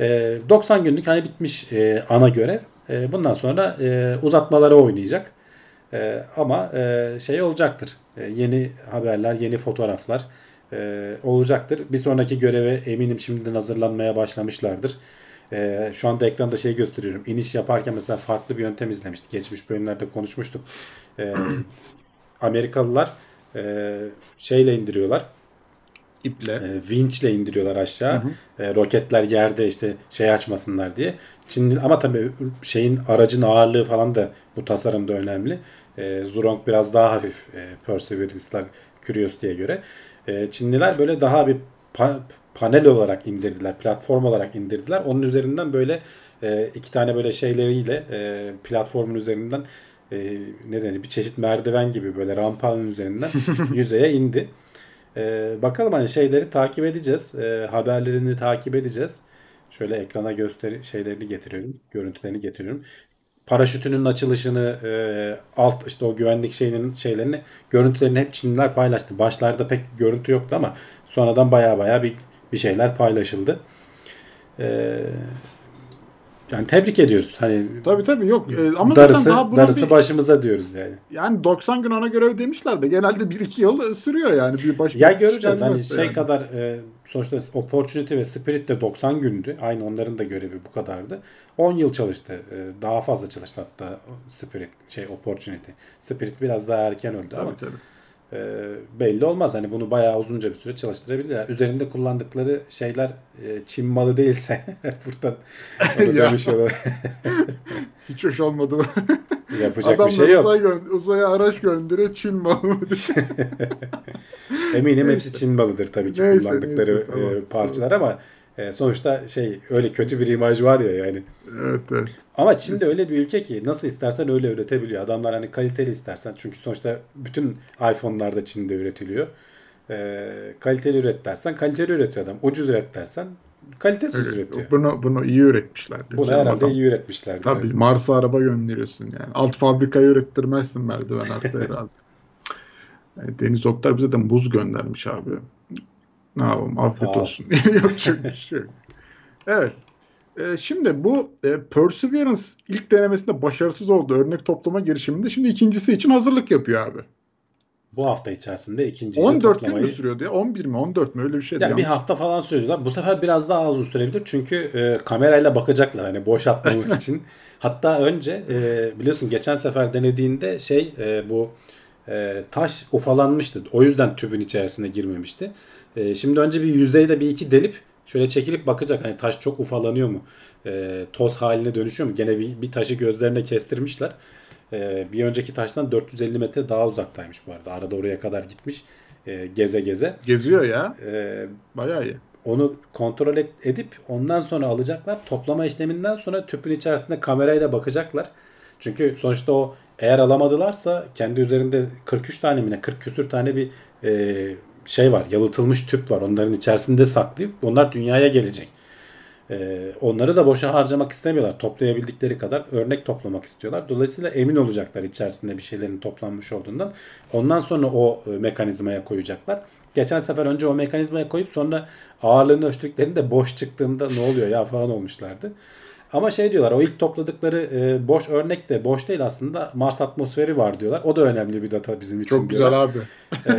Speaker 2: E, 90 günlük hani bitmiş e, ana görev. E, bundan sonra e, uzatmaları oynayacak. E, ama e, şey olacaktır. E, yeni haberler, yeni fotoğraflar e, olacaktır. Bir sonraki göreve eminim şimdiden hazırlanmaya başlamışlardır. E, şu anda ekranda şey gösteriyorum. İniş yaparken mesela farklı bir yöntem izlemiştik. Geçmiş bölümlerde konuşmuştuk. E, Amerikalılar e, şeyle indiriyorlar
Speaker 3: İple.
Speaker 2: e, vinçle indiriyorlar aşağı. E, roketler yerde işte şey açmasınlar diye. Çinli ama tabii şeyin aracın ağırlığı falan da bu tasarımda önemli. E, Zhurong biraz daha hafif e, Perseverance'la Curiosity'ye göre. E, Çinliler böyle daha bir pa- panel olarak indirdiler, platform olarak indirdiler. Onun üzerinden böyle e, iki tane böyle şeyleriyle e, platformun üzerinden e, ne denir bir çeşit merdiven gibi böyle rampanın üzerinden yüzeye indi. Ee, bakalım hani şeyleri takip edeceğiz. Ee, haberlerini takip edeceğiz. Şöyle ekrana gösteri şeylerini getiriyorum. Görüntülerini getiriyorum. Paraşütünün açılışını e, alt işte o güvenlik şeyinin şeylerini görüntülerini hep Çinliler paylaştı. Başlarda pek görüntü yoktu ama sonradan baya baya bir bir şeyler paylaşıldı. Ee, yani tebrik ediyoruz. Hani
Speaker 3: Tabii tabii yok. E, ama
Speaker 2: darısı,
Speaker 3: zaten daha
Speaker 2: darısı
Speaker 3: bir,
Speaker 2: başımıza diyoruz yani.
Speaker 3: yani 90 gün ana görev demişler de genelde 1-2 yıl sürüyor yani. Bir baş,
Speaker 2: Ya
Speaker 3: şey
Speaker 2: göreceğiz hani şey
Speaker 3: yani.
Speaker 2: kadar e, sonuçta Opportunity ve Spirit de 90 gündü. Aynı onların da görevi bu kadardı. 10 yıl çalıştı. E, daha fazla çalıştı hatta Spirit şey Opportunity. Spirit biraz daha erken öldü ama
Speaker 3: Tabii tabii.
Speaker 2: E, belli olmaz. Hani bunu bayağı uzunca bir süre çalıştırabilirler. Üzerinde kullandıkları şeyler e, Çin malı değilse buradan onu demiş olalım.
Speaker 3: Hiç hoş olmadı.
Speaker 2: Yapacak bir
Speaker 3: Adamlar
Speaker 2: şey yok.
Speaker 3: uzay gö- uzaya araç gönderiyor Çin malı.
Speaker 2: Eminim hepsi Çin malıdır tabii ki
Speaker 3: Neyse,
Speaker 2: kullandıkları
Speaker 3: neyse, tamam.
Speaker 2: e, parçalar ama e, sonuçta şey öyle kötü bir imaj var ya yani.
Speaker 3: evet evet.
Speaker 2: Ama Çin de öyle bir ülke ki nasıl istersen öyle üretebiliyor. Adamlar hani kaliteli istersen çünkü sonuçta bütün iPhone'lar da Çin'de üretiliyor. E, kaliteli üret dersen kaliteli üretiyor adam. Ucuz üret dersen kalitesiz
Speaker 3: Öyle,
Speaker 2: üretiyor.
Speaker 3: Bunu bunu iyi üretmişlerdi.
Speaker 2: Bunu
Speaker 3: Canım
Speaker 2: herhalde
Speaker 3: adam.
Speaker 2: iyi üretmişler.
Speaker 3: Tabii Mars'a araba gönderiyorsun yani. Alt fabrikayı ürettirmezsin merdiven altta herhalde. Yani Deniz Oktar bize de buz göndermiş abi. Ne yapalım afiyet
Speaker 2: Aa.
Speaker 3: olsun. Yapacak bir şey yok. Evet. Ee, şimdi bu e, Perseverance ilk denemesinde başarısız oldu. Örnek toplama girişiminde. Şimdi ikincisi için hazırlık yapıyor abi.
Speaker 2: Bu hafta içerisinde ikinci
Speaker 3: 14 gün
Speaker 2: toplamayı...
Speaker 3: mü sürüyordu ya? 11 mi? 14 mü? Öyle bir şeydi.
Speaker 2: Ya bir
Speaker 3: yanlış.
Speaker 2: hafta falan sürdüler. Bu sefer biraz daha az sürebilir çünkü e, kamerayla bakacaklar hani boş atmamak için. Hatta önce e, biliyorsun geçen sefer denediğinde şey e, bu e, taş ufalanmıştı. O yüzden tübün içerisine girmemişti. E, şimdi önce bir yüzeyde bir iki delip şöyle çekilip bakacak hani taş çok ufalanıyor mu? E, toz haline dönüşüyor mu? Gene bir, bir taşı gözlerine kestirmişler. E, bir önceki taştan 450 metre daha uzaktaymış bu arada. Arada oraya kadar gitmiş. e, geze geze.
Speaker 3: Geziyor ya.
Speaker 2: E,
Speaker 3: Bayağı iyi.
Speaker 2: onu kontrol edip ondan sonra alacaklar. Toplama işleminden sonra tüpün içerisinde kamerayla bakacaklar. Çünkü sonuçta o eğer alamadılarsa kendi üzerinde 43 tane mi ne 40 küsür tane bir e, şey var. Yalıtılmış tüp var. Onların içerisinde saklayıp onlar dünyaya gelecek. E, onları da boşa harcamak istemiyorlar. Toplayabildikleri kadar örnek toplamak istiyorlar. Dolayısıyla emin olacaklar içerisinde bir şeylerin toplanmış olduğundan. Ondan sonra o e, mekanizmaya koyacaklar. Geçen sefer önce o mekanizmaya koyup sonra ağırlığını ölçtüklerinde boş çıktığında ne oluyor ya falan olmuşlardı. Ama şey diyorlar o ilk topladıkları e, boş örnek de boş değil aslında Mars atmosferi var diyorlar. O da önemli bir data bizim için
Speaker 3: Çok güzel
Speaker 2: diyorlar.
Speaker 3: abi.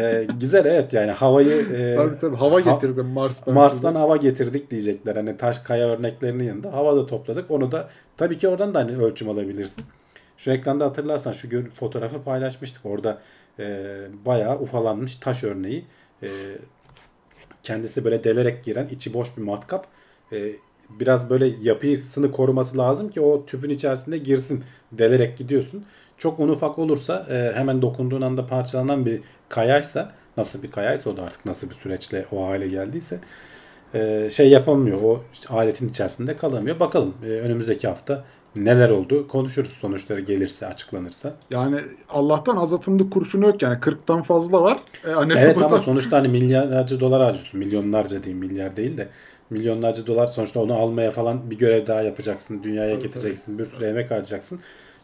Speaker 2: E, güzel evet yani havayı e,
Speaker 3: Tabii tabii. Hava
Speaker 2: ha-
Speaker 3: getirdim Mars'tan.
Speaker 2: Mars'tan
Speaker 3: size.
Speaker 2: hava getirdik diyecekler. Hani taş kaya örneklerinin yanında hava da topladık. Onu da tabii ki oradan da hani ölçüm alabilirsin. Şu ekranda hatırlarsan şu gör- fotoğrafı paylaşmıştık. Orada e, bayağı ufalanmış taş örneği. E, kendisi böyle delerek giren içi boş bir matkap. E, biraz böyle yapısını koruması lazım ki o tüpün içerisinde girsin. Delerek gidiyorsun. Çok un ufak olursa e, hemen dokunduğun anda parçalanan bir kayaysa nasıl bir kayaysa o da artık nasıl bir süreçle o hale geldiyse e, şey yapamıyor. O işte aletin içerisinde kalamıyor. Bakalım e, önümüzdeki hafta neler oldu konuşuruz sonuçları gelirse açıklanırsa.
Speaker 3: Yani Allah'tan azatımlı kurşun yok yani 40'tan fazla var. E, hani
Speaker 2: Evet
Speaker 3: bu da-
Speaker 2: ama sonuçta hani milyarlarca dolar harcıyorsun. Milyonlarca diyeyim milyar değil de. Milyonlarca dolar sonuçta onu almaya falan bir görev daha yapacaksın. Dünyaya
Speaker 3: Tabii,
Speaker 2: getireceksin. Bir sürü emek harcayacaksın.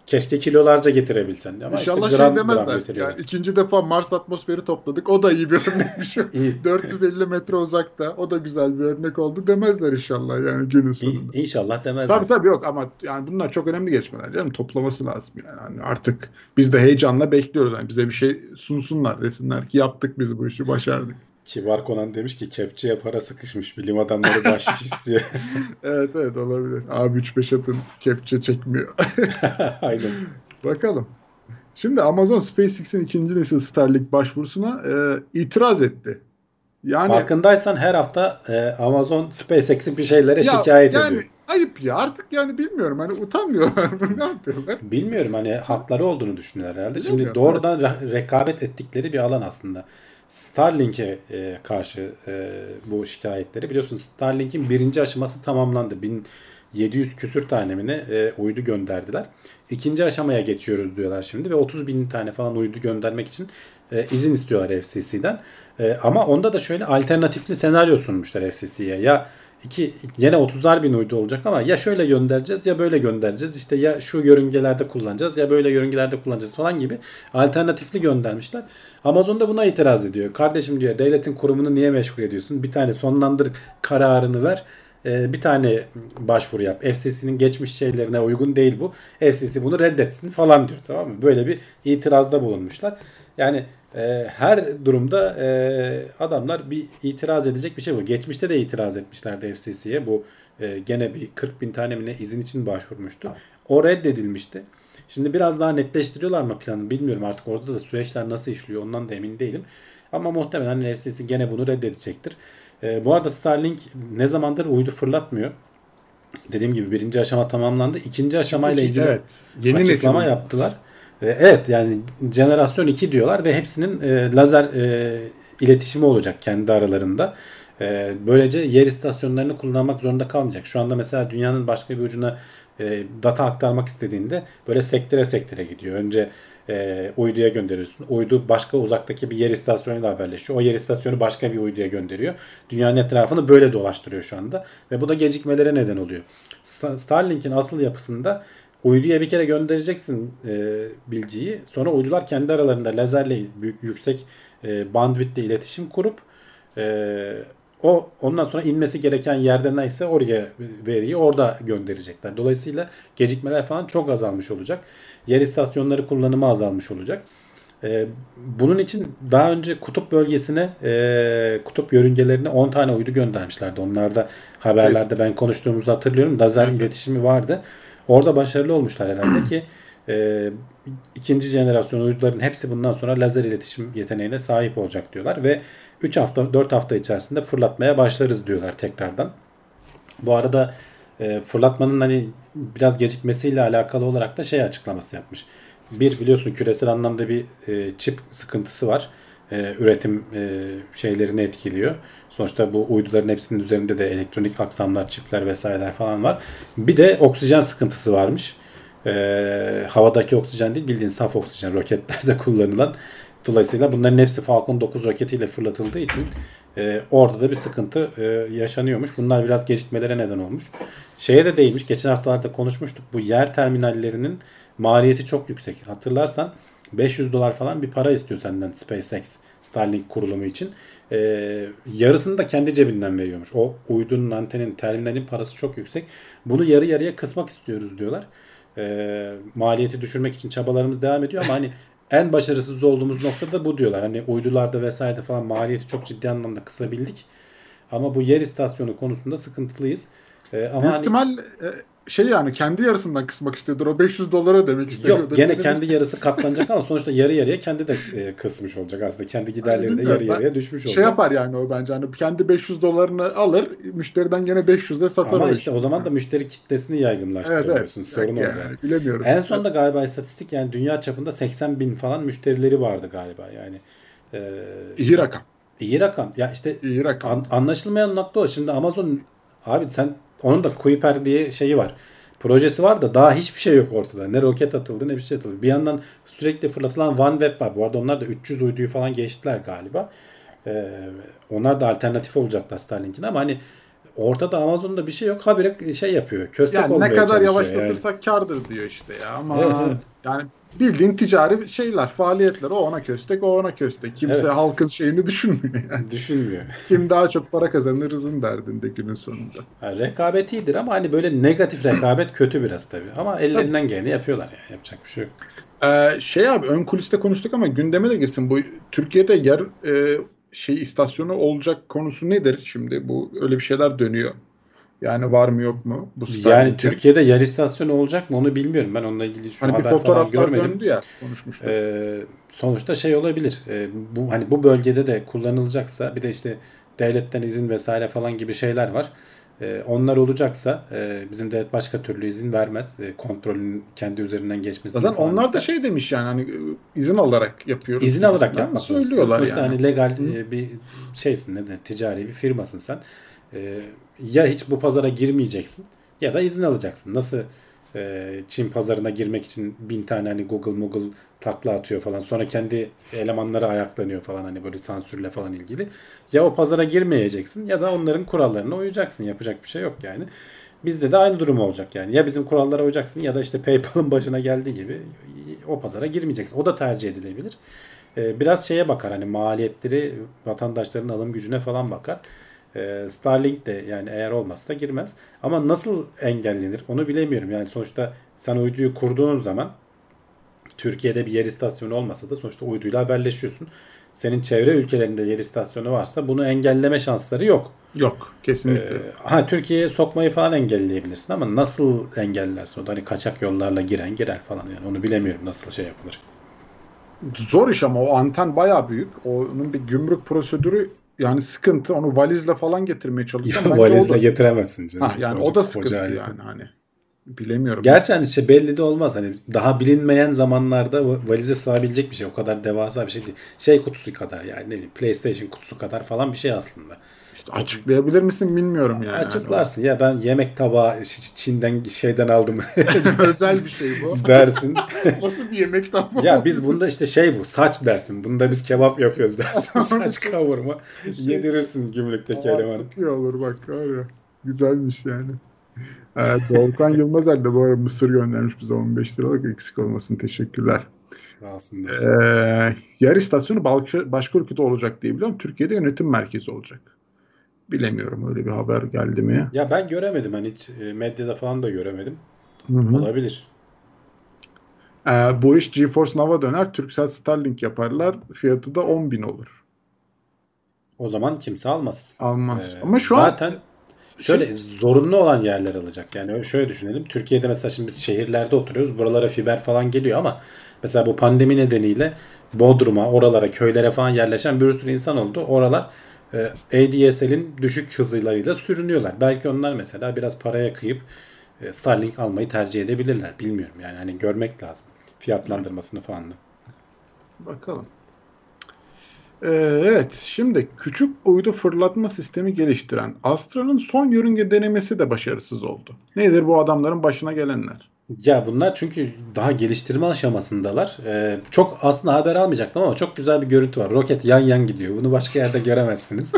Speaker 2: Keşke kilolarca getirebilsen. Ama
Speaker 3: İnşallah
Speaker 2: işte gram
Speaker 3: şey demezler. Yani ikinci defa Mars atmosferi topladık. O da iyi bir örnekmiş.
Speaker 2: İyi.
Speaker 3: 450 metre uzakta. O da güzel bir örnek oldu demezler inşallah yani günün
Speaker 2: İ-
Speaker 3: sonunda.
Speaker 2: İnşallah demezler.
Speaker 3: Tabii tabii yok ama yani bunlar çok önemli gelişmeler canım. Toplaması lazım yani. Hani artık biz de heyecanla bekliyoruz. Yani bize bir şey sunsunlar desinler ki yaptık biz bu işi başardık.
Speaker 2: Kibar Konan demiş ki kepçeye para sıkışmış. Bilim adamları bahşiş istiyor.
Speaker 3: Evet evet olabilir. Abi 3-5 atın kepçe çekmiyor.
Speaker 2: Aynen.
Speaker 3: Bakalım. Şimdi Amazon SpaceX'in ikinci nesil Starlink başvurusuna e, itiraz etti. Yani
Speaker 2: Farkındaysan her hafta e, Amazon SpaceX'i bir şeylere
Speaker 3: ya,
Speaker 2: şikayet
Speaker 3: yani
Speaker 2: ediyor.
Speaker 3: ayıp ya artık yani bilmiyorum hani utanmıyorlar mı ne yapıyorlar?
Speaker 2: Bilmiyorum hani hakları olduğunu düşünüyorlar herhalde. Şimdi
Speaker 3: Bilmiyorum,
Speaker 2: doğrudan re- rekabet ettikleri bir alan aslında. Starlink'e e, karşı e, bu şikayetleri biliyorsun Starlink'in birinci aşaması tamamlandı. 1700 küsür tane mi ne e, uydu gönderdiler. İkinci aşamaya geçiyoruz diyorlar şimdi ve 30 bin tane falan uydu göndermek için e, izin istiyorlar FCC'den. E, ama onda da şöyle alternatifli senaryo sunmuşlar FCC'ye. Ya iki yine 30'ar bin uydu olacak ama ya şöyle göndereceğiz ya böyle göndereceğiz. İşte ya şu yörüngelerde kullanacağız ya böyle yörüngelerde kullanacağız falan gibi alternatifli göndermişler. Amazon da buna itiraz ediyor. Kardeşim diyor devletin kurumunu niye meşgul ediyorsun? Bir tane sonlandır kararını ver. Ee, bir tane başvuru yap. FCC'nin geçmiş şeylerine uygun değil bu. FCC bunu reddetsin falan diyor. Tamam mı? Böyle bir itirazda bulunmuşlar. Yani e, her durumda e, adamlar bir itiraz edecek bir şey bu. Geçmişte de itiraz etmişlerdi FCC'ye. Bu e, gene bir 40 bin tane mi ne izin için başvurmuştu. O reddedilmişti. Şimdi biraz daha netleştiriyorlar mı planı bilmiyorum artık orada da süreçler nasıl işliyor ondan da emin değilim. Ama muhtemelen FCC gene bunu reddedecektir. E, bu arada Starlink ne zamandır uydu fırlatmıyor. Dediğim gibi birinci aşama tamamlandı. İkinci aşamayla ilgili
Speaker 3: evet. Yeni
Speaker 2: açıklama
Speaker 3: nesil.
Speaker 2: yaptılar. Evet yani jenerasyon 2 diyorlar ve hepsinin e, lazer e, iletişimi olacak kendi aralarında. E, böylece yer istasyonlarını kullanmak zorunda kalmayacak. Şu anda mesela dünyanın başka bir ucuna e, data aktarmak istediğinde böyle sektöre sektöre gidiyor. Önce e, uyduya gönderiyorsun. Uydu başka uzaktaki bir yer istasyonuyla haberleşiyor. O yer istasyonu başka bir uyduya gönderiyor. Dünyanın etrafını böyle dolaştırıyor şu anda. Ve bu da gecikmelere neden oluyor. Starlink'in asıl yapısında uyduya bir kere göndereceksin e, bilgiyi. Sonra uydular kendi aralarında lazerle büyük yüksek e, bandwitle iletişim kurup e, o ondan sonra inmesi gereken yerde neyse oraya veriyi orada gönderecekler. Dolayısıyla gecikmeler falan çok azalmış olacak. Yer istasyonları kullanımı azalmış olacak. Ee, bunun için daha önce kutup bölgesine e, kutup yörüngelerine 10 tane uydu göndermişlerdi. Onlarda haberlerde ben konuştuğumuzu hatırlıyorum. Lazer iletişimi vardı. Orada başarılı olmuşlar herhalde ki e, ikinci jenerasyon uyduların hepsi bundan sonra lazer iletişim yeteneğine sahip olacak diyorlar ve 3 hafta 4 hafta içerisinde fırlatmaya başlarız diyorlar tekrardan. Bu arada e, fırlatmanın hani biraz gecikmesiyle alakalı olarak da şey açıklaması yapmış. Bir biliyorsun küresel anlamda bir e, çip sıkıntısı var. E, üretim e, şeylerini etkiliyor. Sonuçta bu uyduların hepsinin üzerinde de elektronik aksamlar, çipler vesaireler falan var. Bir de oksijen sıkıntısı varmış. E, havadaki oksijen değil bildiğin saf oksijen roketlerde kullanılan. Dolayısıyla bunların hepsi Falcon 9 roketiyle fırlatıldığı için e, orada da bir sıkıntı e, yaşanıyormuş. Bunlar biraz gecikmelere neden olmuş. Şeye de değinmiş. Geçen haftalarda konuşmuştuk. Bu yer terminallerinin maliyeti çok yüksek. Hatırlarsan 500 dolar falan bir para istiyor senden SpaceX Starlink kurulumu için. E, yarısını da kendi cebinden veriyormuş. O uydunun, antenin, terminalin parası çok yüksek. Bunu yarı yarıya kısmak istiyoruz diyorlar. E, maliyeti düşürmek için çabalarımız devam ediyor ama hani en başarısız olduğumuz nokta da bu diyorlar. Hani uydularda vesaire falan maliyeti çok ciddi anlamda kısabildik. Ama bu yer istasyonu konusunda sıkıntılıyız.
Speaker 3: Ee, ama Büyük hani, ihtimal e, şey yani kendi yarısından kısmak istiyordur. O 500 dolara ödemek istemiyordur.
Speaker 2: Yok gene kendi yarısı katlanacak ama sonuçta yarı yarıya kendi de e, kısmış olacak aslında. Kendi giderleri de yarı yarıya düşmüş şey olacak.
Speaker 3: Şey yapar yani o bence hani kendi 500 dolarını alır müşteriden gene 500'de satar.
Speaker 2: Ama işte o zaman da müşteri kitlesini yaygınlaştırıyorsun. Evet, evet. Sorun yani, yani.
Speaker 3: Bilemiyoruz.
Speaker 2: En sonunda galiba istatistik yani dünya çapında 80 bin falan müşterileri vardı galiba yani.
Speaker 3: E, İyi rakam.
Speaker 2: İyi rakam. Ya işte
Speaker 3: İyi rakam.
Speaker 2: An, anlaşılmayan nokta o. Şimdi Amazon abi sen onun da Kuiper diye şeyi var. Projesi var da daha hiçbir şey yok ortada. Ne roket atıldı ne bir şey atıldı. Bir yandan sürekli fırlatılan OneWeb var. Bu arada onlar da 300 uyduyu falan geçtiler galiba. Ee, onlar da alternatif olacaklar Starlink'in ama hani ortada Amazon'da bir şey yok. Habire şey yapıyor. Köstek
Speaker 3: yani ne kadar yavaşlatırsak yani. kardır diyor işte ya. Ama evet, evet. yani bildiğin ticari şeyler, faaliyetler. O ona köstek, o ona köstek. Kimse evet. halkın şeyini düşünmüyor. Yani.
Speaker 2: Düşünmüyor.
Speaker 3: Kim daha çok para kazanırızın derdinde günün sonunda.
Speaker 2: Yani rekabet iyidir ama hani böyle negatif rekabet kötü biraz tabii. Ama ellerinden geleni yapıyorlar yani. Yapacak bir şey yok.
Speaker 3: Ee, şey abi ön kuliste konuştuk ama gündeme de girsin. Bu Türkiye'de yer e, şey istasyonu olacak konusu nedir şimdi? Bu öyle bir şeyler dönüyor. Yani var mı yok mu?
Speaker 2: Bu yani Türkiye'de yer istasyonu olacak mı onu bilmiyorum. Ben onunla ilgili şu
Speaker 3: hani
Speaker 2: haber
Speaker 3: bir fotoğraflar falan görmedim. döndü ya konuşmuştuk.
Speaker 2: Ee, sonuçta şey olabilir. Ee, bu hani bu bölgede de kullanılacaksa bir de işte devletten izin vesaire falan gibi şeyler var. Ee, onlar olacaksa e, bizim devlet başka türlü izin vermez. E, kontrolün kendi üzerinden geçmesi.
Speaker 3: Zaten onlar ister. da şey demiş yani hani izin alarak yapıyoruz.
Speaker 2: İzin alarak yapmak söylüyorlar Sonuçta yani. hani legal e, bir şeysin ne de ticari bir firmasın sen. E, ya hiç bu pazara girmeyeceksin ya da izin alacaksın. Nasıl e, Çin pazarına girmek için bin tane hani Google Google takla atıyor falan. Sonra kendi elemanları ayaklanıyor falan hani böyle sansürle falan ilgili. Ya o pazara girmeyeceksin ya da onların kurallarına uyacaksın. Yapacak bir şey yok yani. Bizde de aynı durum olacak yani. Ya bizim kurallara uyacaksın ya da işte PayPal'ın başına geldiği gibi o pazara girmeyeceksin. O da tercih edilebilir. Ee, biraz şeye bakar hani maliyetleri vatandaşların alım gücüne falan bakar. Ee, Starlink de yani eğer olmazsa girmez. Ama nasıl engellenir onu bilemiyorum. Yani sonuçta sen uyduyu kurduğun zaman Türkiye'de bir yer istasyonu olmasa da sonuçta uyduyla haberleşiyorsun. Senin çevre ülkelerinde yer istasyonu varsa bunu engelleme şansları yok.
Speaker 3: Yok kesinlikle. Ee,
Speaker 2: ha Türkiye'ye sokmayı falan engelleyebilirsin ama nasıl engellersin? O da hani kaçak yollarla giren girer falan yani onu bilemiyorum nasıl şey yapılır.
Speaker 3: Zor iş ama o anten baya büyük. Onun bir gümrük prosedürü yani sıkıntı. Onu valizle falan getirmeye çalışsam.
Speaker 2: valizle da... getiremezsin canım.
Speaker 3: Ha, yani o, o da sıkıntı yani. yani hani. Bilemiyorum.
Speaker 2: Gerçi hani şey belli de olmaz. Hani daha bilinmeyen zamanlarda valize sığabilecek bir şey. O kadar devasa bir şey değil. Şey kutusu kadar yani ne bileyim PlayStation kutusu kadar falan bir şey aslında.
Speaker 3: İşte açıklayabilir misin bilmiyorum yani.
Speaker 2: Açıklarsın. Ya ben yemek tabağı Çin'den şeyden aldım.
Speaker 3: Özel bir şey bu.
Speaker 2: dersin.
Speaker 3: Nasıl bir yemek tabağı?
Speaker 2: ya biz bunda işte şey bu saç dersin. Bunda biz kebap yapıyoruz dersin. saç kavurma. Yedirirsin gümrükteki elemanı.
Speaker 3: Çok iyi olur bak var ya. Güzelmiş yani. Evet, Volkan Yılmazer de bu arada mısır göndermiş bize 15 liralık eksik olmasın. Teşekkürler.
Speaker 2: Sağ olsun.
Speaker 3: Ee, yer istasyonu başka ülkede olacak diye biliyorum. Türkiye'de yönetim merkezi olacak. Bilemiyorum öyle bir haber geldi mi?
Speaker 2: Ya ben göremedim hani hiç medyada falan da göremedim.
Speaker 3: Hı-hı.
Speaker 2: Olabilir.
Speaker 3: Ee, bu iş GeForce Now'a döner. Turkcell Starlink yaparlar. Fiyatı da 10 bin olur.
Speaker 2: O zaman kimse almaz.
Speaker 3: Almaz.
Speaker 2: Ee,
Speaker 3: Ama şu
Speaker 2: zaten
Speaker 3: an
Speaker 2: şöyle şimdi, zorunlu olan yerler alacak. Yani şöyle düşünelim. Türkiye'de mesela şimdi biz şehirlerde oturuyoruz. Buralara fiber falan geliyor ama mesela bu pandemi nedeniyle Bodrum'a, oralara, köylere falan yerleşen bir sürü insan oldu. Oralar ADSL'in düşük hızlarıyla sürünüyorlar. Belki onlar mesela biraz paraya kıyıp Starlink almayı tercih edebilirler. Bilmiyorum yani hani görmek lazım. Fiyatlandırmasını falan da.
Speaker 3: Bakalım. Ee, evet şimdi küçük uydu fırlatma sistemi geliştiren Astra'nın son yörünge denemesi de başarısız oldu. Nedir bu adamların başına gelenler?
Speaker 2: Ya bunlar çünkü daha geliştirme aşamasındalar. Ee, çok aslında haber almayacaktım ama çok güzel bir görüntü var. Roket yan yan gidiyor. Bunu başka yerde göremezsiniz.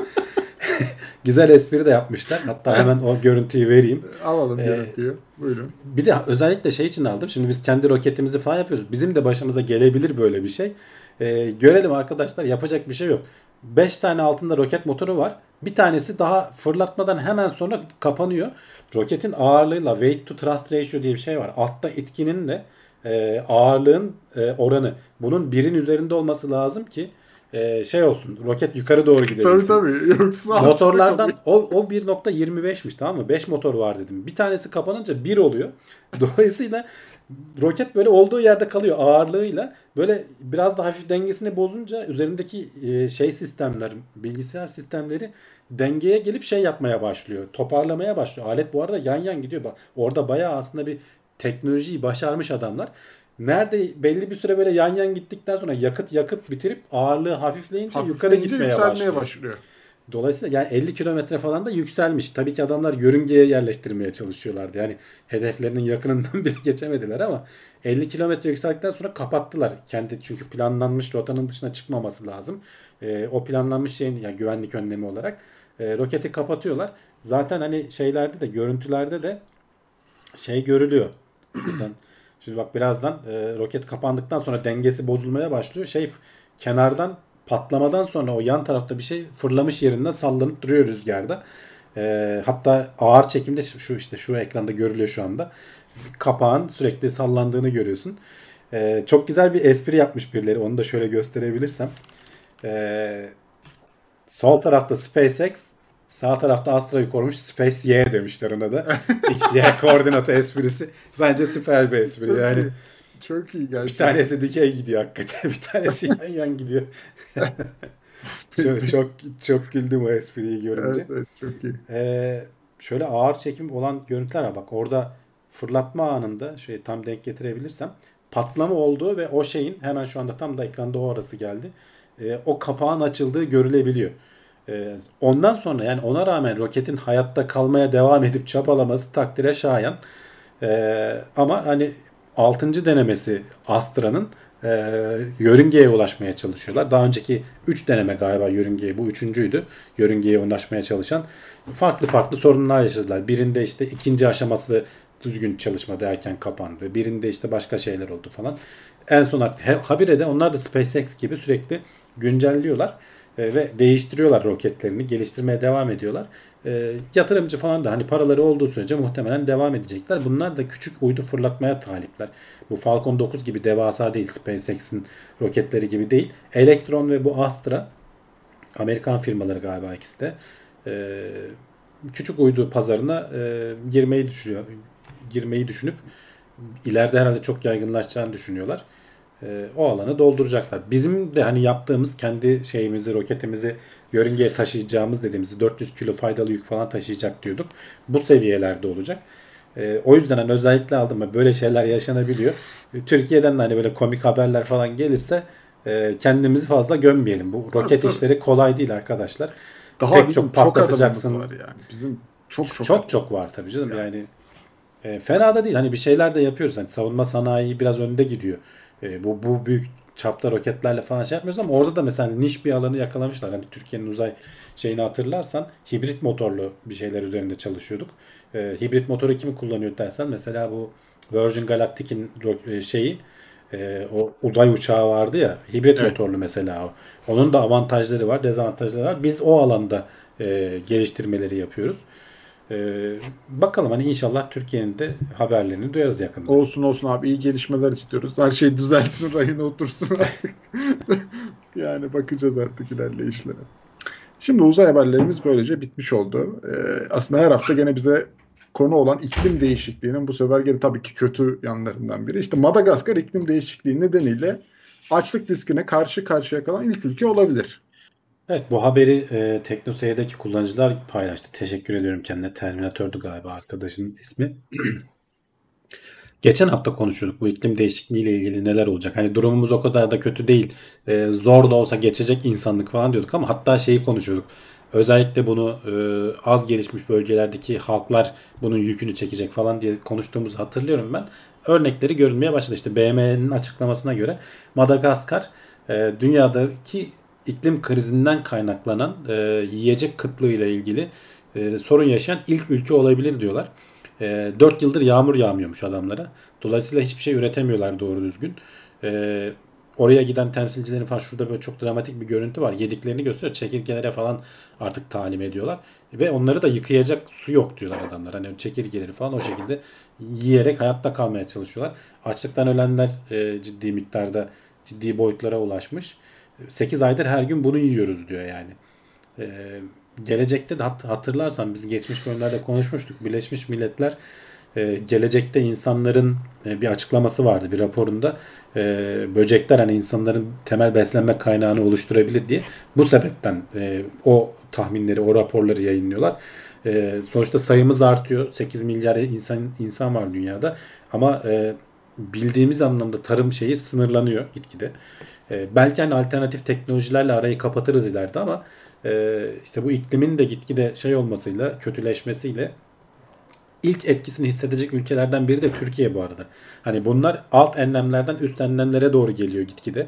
Speaker 2: güzel espri de yapmışlar. Hatta hemen o görüntüyü vereyim.
Speaker 3: Alalım ee, görüntüyü. Buyurun.
Speaker 2: Bir de özellikle şey için aldım. Şimdi biz kendi roketimizi falan yapıyoruz. Bizim de başımıza gelebilir böyle bir şey. Ee, görelim arkadaşlar. Yapacak bir şey yok. 5 tane altında roket motoru var. Bir tanesi daha fırlatmadan hemen sonra kapanıyor. Roketin ağırlığıyla weight to thrust ratio diye bir şey var. Altta etkinin de e, ağırlığın e, oranı. Bunun birin üzerinde olması lazım ki e, şey olsun. Roket yukarı doğru gidebilsin.
Speaker 3: Tabii tabii. Yoksa
Speaker 2: Motorlardan o, o 1.25'miş tamam mı? 5 motor var dedim. Bir tanesi kapanınca 1 oluyor. Dolayısıyla roket böyle olduğu yerde kalıyor ağırlığıyla. Böyle biraz da hafif dengesini bozunca üzerindeki e, şey sistemler, bilgisayar sistemleri dengeye gelip şey yapmaya başlıyor. Toparlamaya başlıyor. Alet bu arada yan yan gidiyor. Bak orada bayağı aslında bir teknolojiyi başarmış adamlar. Nerede belli bir süre böyle yan yan gittikten sonra yakıt yakıp bitirip ağırlığı hafifleyince yukarı gitmeye başlıyor. başlıyor. Dolayısıyla yani 50 kilometre falan da yükselmiş. Tabii ki adamlar yörüngeye yerleştirmeye çalışıyorlardı. Yani hedeflerinin yakınından bile geçemediler ama 50 kilometre yükseldikten sonra kapattılar. Kendi çünkü planlanmış rotanın dışına çıkmaması lazım. E, o planlanmış şeyin yani güvenlik önlemi olarak e, roketi kapatıyorlar. Zaten hani şeylerde de görüntülerde de şey görülüyor. Şuradan şimdi bak birazdan e, roket kapandıktan sonra dengesi bozulmaya başlıyor. Şey kenardan patlamadan sonra o yan tarafta bir şey fırlamış yerinden sallanıp duruyor rüzgarda. E, hatta ağır çekimde şu işte şu ekranda görülüyor şu anda. Kapağın sürekli sallandığını görüyorsun. E, çok güzel bir espri yapmış birileri. Onu da şöyle gösterebilirsem. E, sol tarafta SpaceX, sağ tarafta Astra'yı korumuş Space Y demişler ona da. X, Y koordinatı esprisi. Bence süper bir espri. Yani.
Speaker 3: Çok iyi gerçekten.
Speaker 2: Bir tanesi dikey gidiyor hakikaten. Bir tanesi yan yan gidiyor. çok, çok çok güldüm o espriyi görünce.
Speaker 3: Evet, evet çok iyi.
Speaker 2: Ee, şöyle ağır çekim olan görüntüler var. Bak orada fırlatma anında şöyle tam denk getirebilirsem patlama olduğu ve o şeyin hemen şu anda tam da ekranda o arası geldi. Ee, o kapağın açıldığı görülebiliyor. Ee, ondan sonra yani ona rağmen roketin hayatta kalmaya devam edip çapalaması takdire şayan. Ee, ama hani 6. denemesi Astra'nın e, yörüngeye ulaşmaya çalışıyorlar. Daha önceki 3 deneme galiba yörüngeye bu üçüncüydü. Yörüngeye ulaşmaya çalışan farklı farklı sorunlar yaşadılar. Birinde işte ikinci aşaması düzgün çalışmadı erken kapandı. Birinde işte başka şeyler oldu falan. En son artık habire de onlar da SpaceX gibi sürekli güncelliyorlar e, ve değiştiriyorlar roketlerini, geliştirmeye devam ediyorlar. E, yatırımcı falan da hani paraları olduğu sürece muhtemelen devam edecekler. Bunlar da küçük uydu fırlatmaya talipler. Bu Falcon 9 gibi devasa değil, SpaceX'in roketleri gibi değil. Electron ve bu Astra Amerikan firmaları galiba ikisi de. E, küçük uydu pazarına e, girmeyi düşünüyor, girmeyi düşünüp ileride herhalde çok yaygınlaşacağını düşünüyorlar. E, o alanı dolduracaklar. Bizim de hani yaptığımız kendi şeyimizi, roketimizi yörüngeye taşıyacağımız dediğimiz 400 kilo faydalı yük falan taşıyacak diyorduk. Bu seviyelerde olacak. E, o yüzden hani özellikle aldım. Böyle şeyler yaşanabiliyor. E, Türkiye'den de hani böyle komik haberler falan gelirse e, kendimizi fazla gömmeyelim. Bu roket
Speaker 3: tabii.
Speaker 2: işleri kolay değil arkadaşlar.
Speaker 3: Daha
Speaker 2: Pek çok
Speaker 3: çok,
Speaker 2: patlatacaksın.
Speaker 3: adamımız var yani. Bizim çok çok
Speaker 2: Çok çok, var tabii canım.
Speaker 3: Yani.
Speaker 2: Yani e, fena da değil. Hani bir şeyler de yapıyoruz. Hani savunma sanayi biraz önde gidiyor. E, bu bu büyük çapta roketlerle falan şey yapmıyoruz ama orada da mesela niş bir alanı yakalamışlar. Hani Türkiye'nin uzay şeyini hatırlarsan hibrit motorlu bir şeyler üzerinde çalışıyorduk. E, hibrit motoru kimi kullanıyor dersen mesela bu Virgin Galactic'in e, şeyi e, o uzay uçağı vardı ya hibrit
Speaker 3: Evet.
Speaker 2: motorlu mesela o. Onun da avantajları var, dezavantajları var. Biz o alanda e, geliştirmeleri yapıyoruz. E, bakalım hani inşallah Türkiye'nin de haberlerini duyarız yakında.
Speaker 3: Olsun olsun abi iyi gelişmeler istiyoruz. Her şey düzelsin rayına otursun artık. yani bakacağız artık ilerleyişlere. Şimdi uzay haberlerimiz böylece bitmiş oldu. Ee, aslında her hafta gene bize konu olan iklim değişikliğinin bu sefer gene tabii ki kötü yanlarından biri. İşte Madagaskar iklim değişikliği nedeniyle açlık riskine karşı karşıya kalan ilk ülke olabilir.
Speaker 2: Evet bu haberi e, TeknoSeyir'deki kullanıcılar paylaştı. Teşekkür ediyorum kendine. Terminatördü galiba arkadaşın ismi. Geçen hafta konuşuyorduk bu iklim değişikliği ile ilgili neler olacak. Hani durumumuz o kadar da kötü değil. E, zor da olsa geçecek insanlık falan diyorduk ama hatta şeyi konuşuyorduk. Özellikle bunu e, az gelişmiş bölgelerdeki halklar bunun yükünü çekecek falan diye konuştuğumuzu hatırlıyorum ben. Örnekleri görülmeye başladı. İşte BM'nin açıklamasına göre Madagaskar e, dünyadaki iklim krizinden kaynaklanan e, yiyecek kıtlığı ile ilgili e, sorun yaşayan ilk ülke olabilir diyorlar. E, 4 yıldır yağmur yağmıyormuş adamlara. Dolayısıyla hiçbir şey üretemiyorlar doğru düzgün. E, oraya giden temsilcilerin falan şurada böyle çok dramatik bir görüntü var. Yediklerini gösteriyor. Çekirgelere falan artık talim ediyorlar. Ve onları da yıkayacak su yok diyorlar adamlar. Hani çekirgeleri falan o şekilde yiyerek hayatta kalmaya çalışıyorlar. Açlıktan ölenler e, ciddi miktarda ciddi boyutlara ulaşmış. 8 aydır her gün bunu yiyoruz diyor yani. Ee, gelecekte de hat- hatırlarsan biz geçmiş bölümlerde konuşmuştuk. Birleşmiş Milletler e, gelecekte insanların e, bir açıklaması vardı bir raporunda. E, böcekler hani insanların temel beslenme kaynağını oluşturabilir diye. Bu sebepten e, o tahminleri, o raporları yayınlıyorlar. E, sonuçta sayımız artıyor. 8 milyar insan insan var dünyada. Ama e, bildiğimiz anlamda tarım şeyi sınırlanıyor gitgide. E, belki hani alternatif teknolojilerle arayı kapatırız ileride ama e, işte bu iklimin de gitgide şey olmasıyla, kötüleşmesiyle ilk etkisini hissedecek ülkelerden biri de Türkiye bu arada. Hani bunlar alt enlemlerden üst enlemlere doğru geliyor gitgide.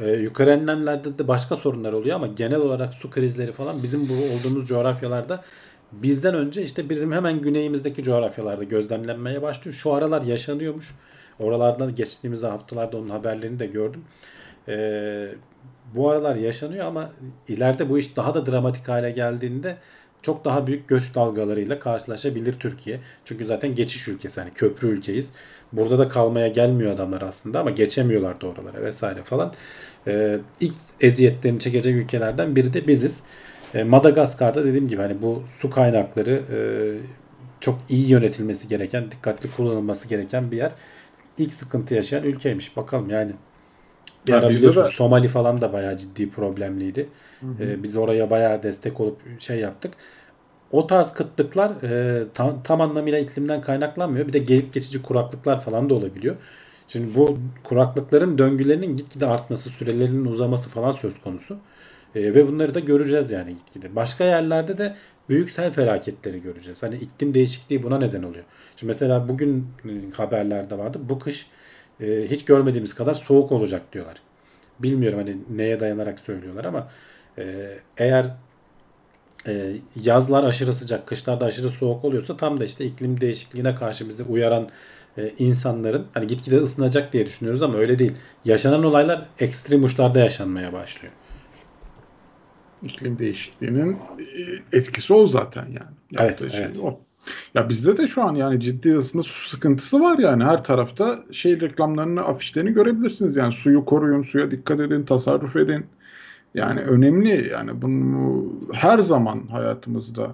Speaker 2: Ee, yukarı enlemlerde de başka sorunlar oluyor ama genel olarak su krizleri falan bizim bu olduğumuz coğrafyalarda bizden önce işte bizim hemen güneyimizdeki coğrafyalarda gözlemlenmeye başlıyor. Şu aralar yaşanıyormuş. Oralardan geçtiğimiz haftalarda onun haberlerini de gördüm. Ee, bu aralar yaşanıyor ama ileride bu iş daha da dramatik hale geldiğinde çok daha büyük göç dalgalarıyla karşılaşabilir Türkiye. Çünkü zaten geçiş ülkesi hani köprü ülkeyiz. Burada da kalmaya gelmiyor adamlar aslında ama geçemiyorlar da oralara vesaire falan. Ee, ilk eziyetlerini çekecek ülkelerden biri de biziz. Ee, Madagaskar'da dediğim gibi hani bu su kaynakları e, çok iyi yönetilmesi gereken, dikkatli kullanılması gereken bir yer. İlk sıkıntı yaşayan ülkeymiş. Bakalım yani. Bir
Speaker 3: Ya
Speaker 2: ara
Speaker 3: bizde
Speaker 2: biliyorsun
Speaker 3: de-
Speaker 2: Somali falan da bayağı ciddi problemliydi. Ee, biz oraya bayağı destek olup şey yaptık. O tarz kıtlıklar e, tam, tam anlamıyla iklimden kaynaklanmıyor. Bir de gelip geçici kuraklıklar falan da olabiliyor. Şimdi bu kuraklıkların döngülerinin gitgide artması, sürelerinin uzaması falan söz konusu. E, ve bunları da göreceğiz yani gitgide. Başka yerlerde de büyük sel felaketleri göreceğiz. Hani iklim değişikliği buna neden oluyor. Şimdi mesela bugün e, haberlerde vardı. Bu kış e, hiç görmediğimiz kadar soğuk olacak diyorlar. Bilmiyorum hani neye dayanarak söylüyorlar ama e, eğer e, yazlar aşırı sıcak, kışlarda aşırı soğuk oluyorsa tam da işte iklim değişikliğine karşı bizi uyaran e, insanların hani gitgide ısınacak diye düşünüyoruz ama öyle değil. Yaşanan olaylar ekstrem uçlarda yaşanmaya başlıyor.
Speaker 3: İklim değişikliğinin e, etkisi o zaten yani. Yaptığı
Speaker 2: Evet,
Speaker 3: şey
Speaker 2: evet.
Speaker 3: o. Ya bizde de şu an yani ciddi aslında su sıkıntısı var yani her tarafta şey reklamlarını, afişlerini görebilirsiniz yani suyu koruyun, suya dikkat edin, tasarruf edin. Yani önemli yani bunu her zaman hayatımızda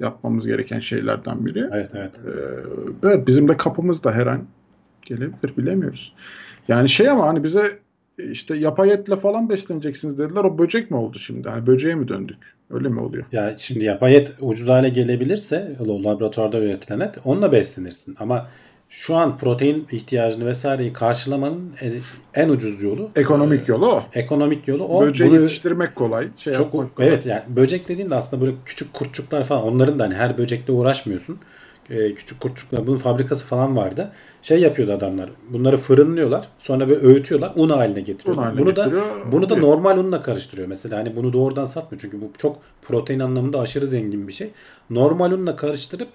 Speaker 3: yapmamız gereken şeylerden biri.
Speaker 2: Evet evet.
Speaker 3: Ee, evet bizim de kapımızda her an gelebilir bilemiyoruz. Yani şey ama hani bize işte yapay etle falan besleneceksiniz dediler. O böcek mi oldu şimdi? Hani böceğe mi döndük? Öyle mi oluyor?
Speaker 2: Ya şimdi yapay et ucuz hale gelebilirse laboratuvarda üretilen et onunla beslenirsin. Ama şu an protein ihtiyacını vesaireyi karşılamanın en ucuz yolu
Speaker 3: Ekonomik yolu o.
Speaker 2: ekonomik yolu o.
Speaker 3: Böceği
Speaker 2: Bunu
Speaker 3: yetiştirmek kolay. Şey
Speaker 2: çok
Speaker 3: kolay.
Speaker 2: evet yani böcek dediğin de aslında böyle küçük kurtçuklar falan onların da hani her böcekle uğraşmıyorsun. Ee, küçük kurtçuklar bunun fabrikası falan vardı. Şey yapıyordu adamlar. Bunları fırınlıyorlar. Sonra böyle öğütüyorlar. Un haline getiriyorlar.
Speaker 3: Un haline
Speaker 2: bunu da
Speaker 3: getiriyor,
Speaker 2: bunu da
Speaker 3: oluyor.
Speaker 2: normal unla karıştırıyor. Mesela hani bunu doğrudan satmıyor. Çünkü bu çok protein anlamında aşırı zengin bir şey. Normal unla karıştırıp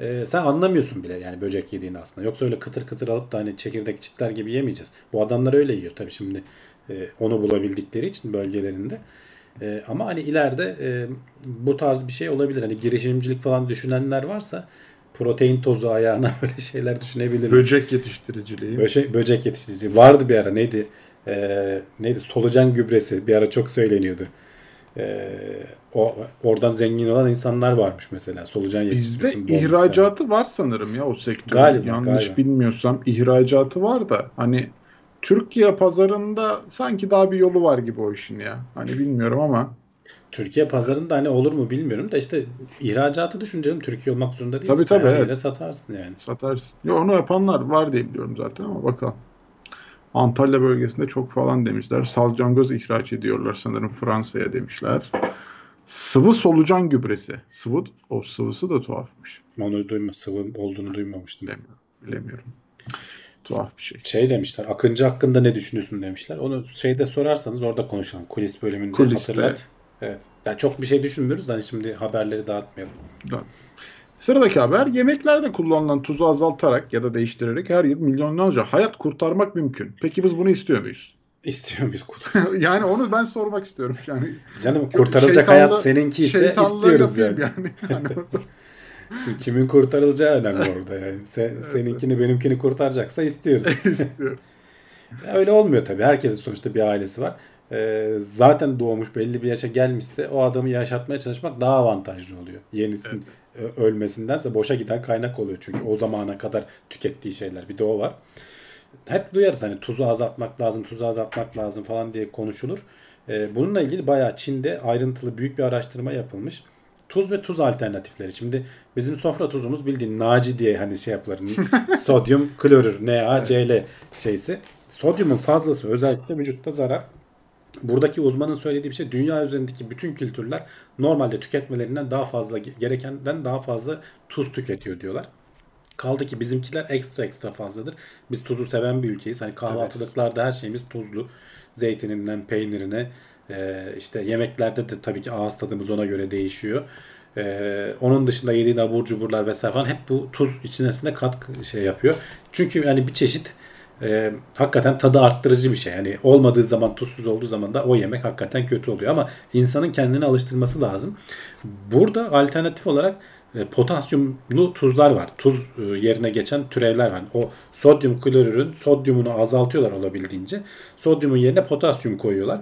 Speaker 2: e, sen anlamıyorsun bile yani böcek yediğini aslında. Yoksa öyle kıtır kıtır alıp da hani çekirdek çitler gibi yemeyeceğiz. Bu adamlar öyle yiyor tabii şimdi e, onu bulabildikleri için bölgelerinde. E, ama hani ileride e, bu tarz bir şey olabilir. Hani girişimcilik falan düşünenler varsa protein tozu ayağına böyle şeyler düşünebilir.
Speaker 3: Böcek yetiştiriciliği.
Speaker 2: Böcek, böcek yetiştirici. Vardı bir ara neydi? Ee, neydi? Solucan gübresi. Bir ara çok söyleniyordu. Ee, o oradan zengin olan insanlar varmış mesela. Solucan
Speaker 3: Bizde
Speaker 2: yetiştiriyorsun. bol
Speaker 3: ihracatı var sanırım ya o sektörün.
Speaker 2: Galiba,
Speaker 3: Yanlış
Speaker 2: galiba.
Speaker 3: bilmiyorsam ihracatı var da hani Türkiye pazarında sanki daha bir yolu var gibi o işin ya. Hani bilmiyorum ama
Speaker 2: Türkiye pazarında hani olur mu bilmiyorum da işte ihracatı düşüncelim Türkiye olmak zorunda değil.
Speaker 3: Tabii,
Speaker 2: İşte
Speaker 3: tabii,
Speaker 2: her
Speaker 3: evet.
Speaker 2: yere satarsın yani.
Speaker 3: satarsın. Ya onu yapanlar var diye biliyorum zaten ama bakalım. Antalya bölgesinde çok falan demişler. Salyangoz ihraç ediyorlar sanırım Fransa'ya demişler. Sıvı solucan gübresi. Sıvı, o sıvısı da tuhafmış.
Speaker 2: Onu duyma, sıvı olduğunu duymamıştım.
Speaker 3: Bilemiyorum. Bilemiyorum. Tuhaf bir şey.
Speaker 2: Şey demişler. Akıncı hakkında ne düşünüyorsun demişler. Onu şeyde sorarsanız orada konuşalım. Kulis bölümünde
Speaker 3: Kuliste.
Speaker 2: hatırlat. Evet. Yani çok bir şey düşünmüyoruz da hani şimdi haberleri dağıtmayalım.
Speaker 3: Sıradaki haber yemeklerde kullanılan tuzu azaltarak ya da değiştirerek her yıl milyonlarca hayat kurtarmak mümkün. Peki biz bunu istiyor muyuz?
Speaker 2: İstiyor muyuz
Speaker 3: yani onu ben sormak istiyorum. Yani
Speaker 2: Canım kurtarılacak
Speaker 3: Şeytanlı-
Speaker 2: hayat seninki ise istiyoruz yani.
Speaker 3: yani. Hani
Speaker 2: Şimdi kimin kurtarılacağı önemli orada yani. Sen, seninkini benimkini kurtaracaksa istiyoruz.
Speaker 3: istiyoruz.
Speaker 2: Öyle olmuyor tabii. Herkesin sonuçta bir ailesi var. Ee, zaten doğmuş belli bir yaşa gelmişse o adamı yaşatmaya çalışmak daha avantajlı oluyor. Yenisinin ö- ölmesindense boşa giden kaynak oluyor. Çünkü o zamana kadar tükettiği şeyler. Bir de o var. Hep duyarız hani tuzu azaltmak lazım, tuzu azaltmak lazım falan diye konuşulur. Ee, bununla ilgili bayağı Çin'de ayrıntılı büyük bir araştırma yapılmış. Tuz ve tuz alternatifleri. Şimdi bizim sofra tuzumuz bildiğin Naci diye hani şey yapılır. Sodyum klorür, NaCl şeysi. Sodyumun fazlası özellikle vücutta zarar. Buradaki uzmanın söylediği bir şey dünya üzerindeki bütün kültürler normalde tüketmelerinden daha fazla gerekenden daha fazla tuz tüketiyor diyorlar. Kaldı ki bizimkiler ekstra ekstra fazladır. Biz tuzu seven bir ülkeyiz. Hani kahvaltılıklarda her şeyimiz tuzlu. Zeytininden peynirine e, işte yemeklerde de tabii ki ağız tadımız ona göre değişiyor. E, onun dışında yediğin abur cuburlar vesaire falan hep bu tuz içerisinde katkı şey yapıyor. Çünkü yani bir çeşit e, hakikaten tadı arttırıcı bir şey. Yani olmadığı zaman tuzsuz olduğu zaman da o yemek hakikaten kötü oluyor. Ama insanın kendini alıştırması lazım. Burada alternatif olarak e, potasyumlu tuzlar var. Tuz e, yerine geçen türevler var. O sodyum klorürün sodyumunu azaltıyorlar olabildiğince. Sodyumun yerine potasyum koyuyorlar.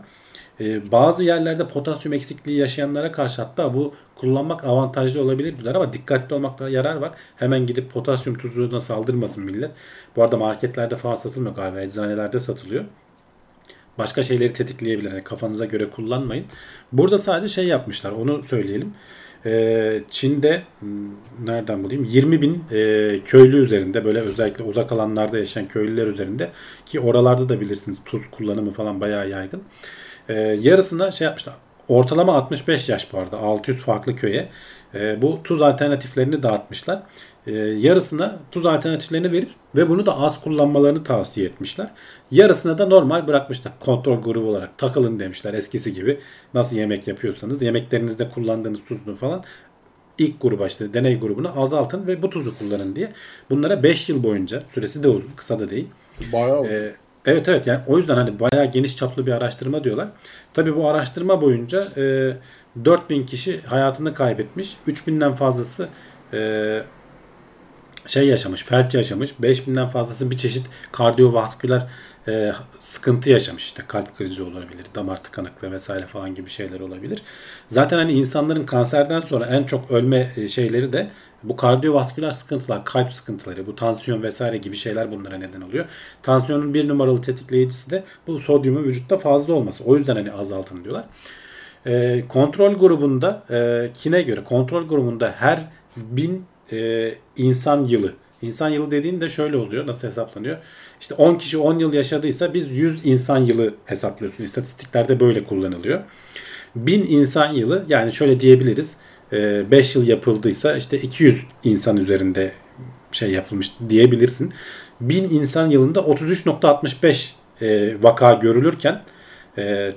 Speaker 2: E, bazı yerlerde potasyum eksikliği yaşayanlara karşı hatta bu kullanmak avantajlı olabilir diyorlar ama dikkatli olmakta yarar var. Hemen gidip potasyum tuzuna saldırmasın millet. Bu arada marketlerde falan satılmıyor galiba. Eczanelerde satılıyor. Başka şeyleri tetikleyebilir. Yani kafanıza göre kullanmayın. Burada sadece şey yapmışlar. Onu söyleyelim. Ee, Çin'de hmm, nereden bulayım 20 bin e, köylü üzerinde böyle özellikle uzak alanlarda yaşayan köylüler üzerinde ki oralarda da bilirsiniz tuz kullanımı falan bayağı yaygın. Ee, yarısına şey yapmışlar. Ortalama 65 yaş bu arada 600 farklı köye e, bu tuz alternatiflerini dağıtmışlar. E, yarısına tuz alternatiflerini verip ve bunu da az kullanmalarını tavsiye etmişler. Yarısına da normal bırakmışlar. Kontrol grubu olarak takılın demişler eskisi gibi. Nasıl yemek yapıyorsanız yemeklerinizde kullandığınız tuzlu falan ilk gruba işte deney grubunu azaltın ve bu tuzu kullanın diye. Bunlara 5 yıl boyunca süresi de uzun kısa da değil.
Speaker 3: Bayağı
Speaker 2: Ee, evet evet yani o yüzden hani bayağı geniş çaplı bir araştırma diyorlar. Tabii bu araştırma boyunca e, 4000 kişi hayatını kaybetmiş. 3000'den fazlası e, şey yaşamış, felç yaşamış. 5000'den fazlası bir çeşit kardiyovasküler e, sıkıntı yaşamış. İşte kalp krizi olabilir, damar tıkanıklığı vesaire falan gibi şeyler olabilir. Zaten hani insanların kanserden sonra en çok ölme e, şeyleri de Bu kardiyovasküler sıkıntılar, kalp sıkıntıları, bu tansiyon vesaire gibi şeyler bunlara neden oluyor. Tansiyonun bir numaralı tetikleyicisi de bu sodyumun vücutta fazla olması. O yüzden hani azaltın diyorlar. E, kontrol grubunda e, kine göre kontrol grubunda her bin e, insan yılı İnsan yılı dediğin de şöyle oluyor. Nasıl hesaplanıyor? İşte 10 kişi 10 yıl yaşadıysa biz 100 insan yılı hesaplıyorsun. İstatistiklerde böyle kullanılıyor. 1000 insan yılı yani şöyle diyebiliriz. 5 yıl yapıldıysa işte 200 insan üzerinde şey yapılmış diyebilirsin. 1000 insan yılında 33.65 vaka görülürken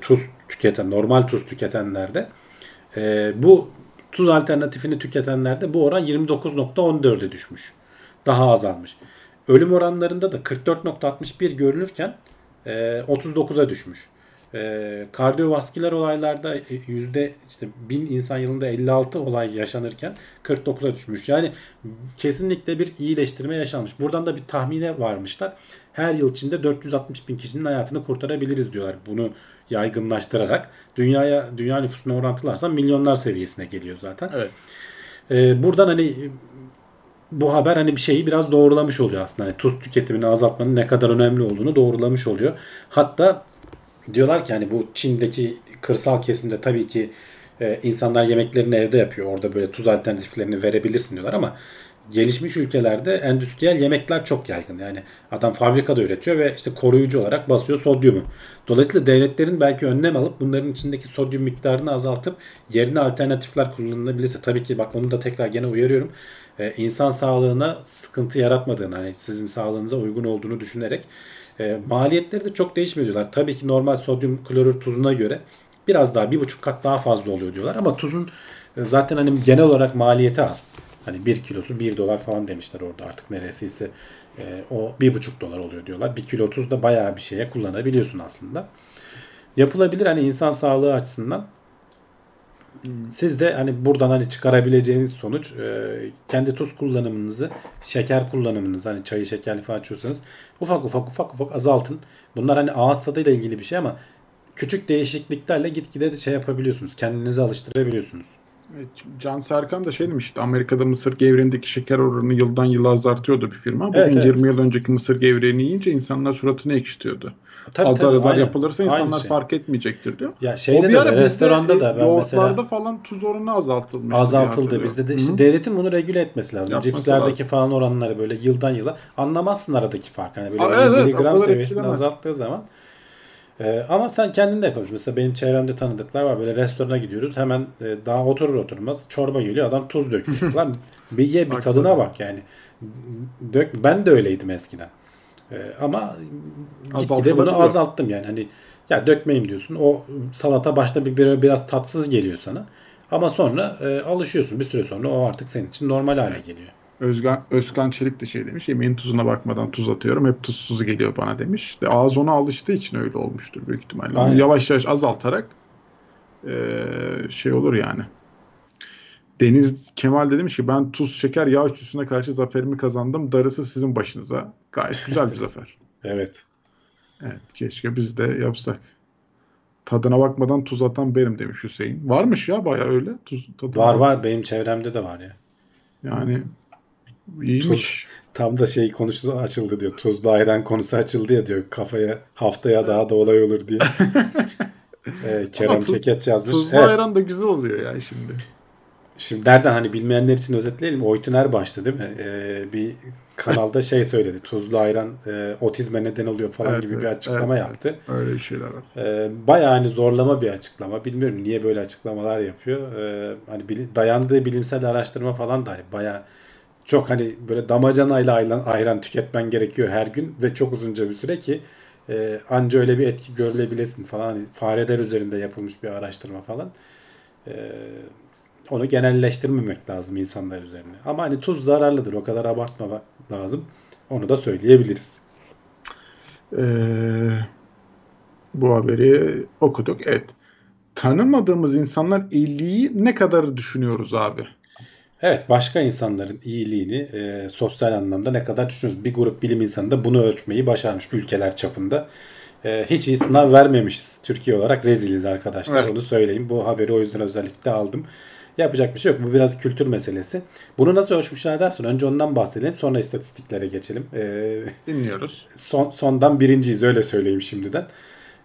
Speaker 2: tuz tüketen, normal tuz tüketenlerde bu tuz alternatifini tüketenlerde bu oran 29.14'e düşmüş daha azalmış. Ölüm oranlarında da 44.61 görülürken e, 39'a düşmüş. E, kardiyovasküler olaylarda e, yüzde işte 1000 insan yılında 56 olay yaşanırken 49'a düşmüş. Yani kesinlikle bir iyileştirme yaşanmış. Buradan da bir tahmine varmışlar. Her yıl içinde 460 bin kişinin hayatını kurtarabiliriz diyorlar. Bunu yaygınlaştırarak. Dünyaya dünya nüfusuna orantılarsan milyonlar seviyesine geliyor zaten.
Speaker 3: Evet.
Speaker 2: Ee, buradan hani bu haber hani bir şeyi biraz doğrulamış oluyor aslında. Hani tuz tüketimini azaltmanın ne kadar önemli olduğunu doğrulamış oluyor. Hatta diyorlar ki hani bu Çin'deki kırsal kesimde tabii ki e, insanlar yemeklerini evde yapıyor. Orada böyle tuz alternatiflerini verebilirsin diyorlar ama gelişmiş ülkelerde endüstriyel yemekler çok yaygın. Yani adam fabrikada üretiyor ve işte koruyucu olarak basıyor sodyumu. Dolayısıyla devletlerin belki önlem alıp bunların içindeki sodyum miktarını azaltıp yerine alternatifler kullanılabilirse tabii ki bak onu da tekrar gene uyarıyorum e, insan sağlığına sıkıntı yaratmadığını, hani sizin sağlığınıza uygun olduğunu düşünerek e, maliyetleri de çok değişmiyor diyorlar. Tabii ki normal sodyum klorür tuzuna göre biraz daha bir buçuk kat daha fazla oluyor diyorlar ama tuzun e, zaten hani genel olarak maliyeti az. Hani bir kilosu bir dolar falan demişler orada artık neresiyse e, o bir buçuk dolar oluyor diyorlar. Bir kilo tuz da bayağı bir şeye kullanabiliyorsun aslında. Yapılabilir hani insan sağlığı açısından siz de hani buradan hani çıkarabileceğiniz sonuç e, kendi tuz kullanımınızı, şeker kullanımınızı hani çayı şekerli falan içiyorsanız ufak ufak ufak ufak azaltın. Bunlar hani ağız tadıyla ilgili bir şey ama küçük değişikliklerle gitgide şey yapabiliyorsunuz. Kendinizi alıştırabiliyorsunuz.
Speaker 3: Evet, Can Serkan da şey demişti. Amerika'da mısır gevreğindeki şeker oranını yıldan yıla azaltıyordu bir firma. Bugün evet, evet. 20 yıl önceki mısır gevreğini yiyince insanlar suratını ekşitiyordu. Tabii, azar tabii, azar aynen. yapılırsa insanlar şey. fark etmeyecektir diyor.
Speaker 2: Ya şeyde o bir ara de, restoranda da ben
Speaker 3: mesela falan tuz oranı azaltılmış.
Speaker 2: Azaltıldı bizde de işte devletin bunu regüle etmesi lazım. Yapması Cipslerdeki lazım. falan oranları böyle yıldan yıla anlamazsın aradaki fark. Hani böyle Aa, evet, evet, seviyesinde azalttığı zaman. Ee, ama sen kendin de yapabilirsin. Mesela benim çevremde tanıdıklar var. Böyle restorana gidiyoruz. Hemen e, daha oturur oturmaz çorba geliyor. Adam tuz döküyor. Lan bir ye bir tadına bak yani. Dök ben de öyleydim eskiden. Ee, ama gitgide bunu azalttım yani. Hani ya dökmeyeyim diyorsun. O salata başta bir, bir biraz tatsız geliyor sana. Ama sonra e, alışıyorsun. Bir süre sonra o artık senin için normal hale geliyor.
Speaker 3: Özgan, Özkan Çelik de şey demiş. Yemeğin tuzuna bakmadan tuz atıyorum. Hep tuzsuz geliyor bana demiş. De ağız ona alıştığı için öyle olmuştur büyük ihtimalle. Aynen. Yavaş yavaş azaltarak e, şey olur yani. Deniz Kemal de demiş ki ben tuz, şeker, yağ üçlüsüne karşı zaferimi kazandım. Darısı sizin başınıza. Gayet güzel bir zafer.
Speaker 2: evet.
Speaker 3: Evet keşke biz de yapsak. Tadına bakmadan tuz atan benim demiş Hüseyin. Varmış ya baya öyle. Tuz,
Speaker 2: tadına var var benim çevremde de var ya.
Speaker 3: Yani iyiymiş.
Speaker 2: Tuz, tam da şey konusu açıldı diyor. Tuzlu ayran konusu açıldı ya diyor. Kafaya haftaya daha da olay olur diye. ee, Kerem tuz, Kekeç yazmış.
Speaker 3: Tuzlu evet. ayran da güzel oluyor ya şimdi.
Speaker 2: Şimdi nereden hani bilmeyenler için özetleyelim. Oytun Erbaş'tı değil mi? Ee, bir kanalda şey söyledi. Tuzlu ayran e, otizme neden oluyor falan evet, gibi evet, bir açıklama evet, yaptı.
Speaker 3: Öyle şeyler var.
Speaker 2: Ee, bayağı hani zorlama bir açıklama. Bilmiyorum niye böyle açıklamalar yapıyor. Ee, hani bil, dayandığı bilimsel araştırma falan da hani bayağı çok hani böyle damacanayla ayran, ayran tüketmen gerekiyor her gün ve çok uzunca bir süre ki e, anca öyle bir etki görülebilesin falan. Hani fareler üzerinde yapılmış bir araştırma falan. Eee onu genelleştirmemek lazım insanlar üzerine. Ama hani tuz zararlıdır. O kadar lazım. Onu da söyleyebiliriz.
Speaker 3: Ee, bu haberi okuduk. Evet. Tanımadığımız insanlar iyiliği ne kadar düşünüyoruz abi?
Speaker 2: Evet başka insanların iyiliğini e, sosyal anlamda ne kadar düşünüyoruz? Bir grup bilim insanı da bunu ölçmeyi başarmış ülkeler çapında. E, hiç iyi sınav vermemişiz. Türkiye olarak reziliz arkadaşlar. Evet. Onu söyleyeyim. Bu haberi o yüzden özellikle aldım. Yapacak bir şey yok. Bu biraz kültür meselesi. Bunu nasıl ölçmüşler dersin. Önce ondan bahsedelim. Sonra istatistiklere geçelim. Ee,
Speaker 3: Dinliyoruz.
Speaker 2: son, sondan birinciyiz öyle söyleyeyim şimdiden.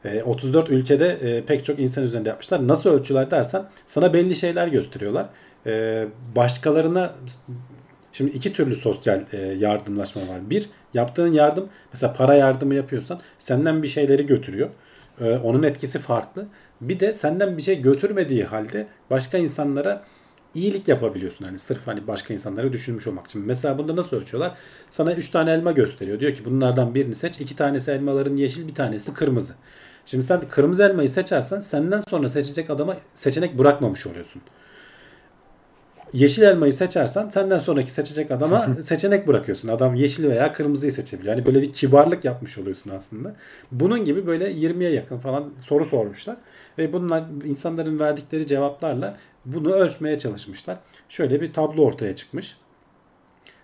Speaker 2: Ee, 34 ülkede e, pek çok insan üzerinde yapmışlar. Nasıl ölçüler dersen sana belli şeyler gösteriyorlar. Ee, başkalarına şimdi iki türlü sosyal e, yardımlaşma var. Bir yaptığın yardım mesela para yardımı yapıyorsan senden bir şeyleri götürüyor. Ee, onun etkisi farklı. Bir de senden bir şey götürmediği halde başka insanlara iyilik yapabiliyorsun. Hani sırf hani başka insanları düşünmüş olmak için. Mesela bunda nasıl ölçüyorlar? Sana 3 tane elma gösteriyor. Diyor ki bunlardan birini seç. 2 tanesi elmaların yeşil, bir tanesi kırmızı. Şimdi sen kırmızı elmayı seçersen senden sonra seçecek adama seçenek bırakmamış oluyorsun. Yeşil elmayı seçersen senden sonraki seçecek adama seçenek bırakıyorsun. Adam yeşil veya kırmızıyı seçebiliyor. Yani böyle bir kibarlık yapmış oluyorsun aslında. Bunun gibi böyle 20'ye yakın falan soru sormuşlar. Ve bunlar insanların verdikleri cevaplarla bunu ölçmeye çalışmışlar. Şöyle bir tablo ortaya çıkmış.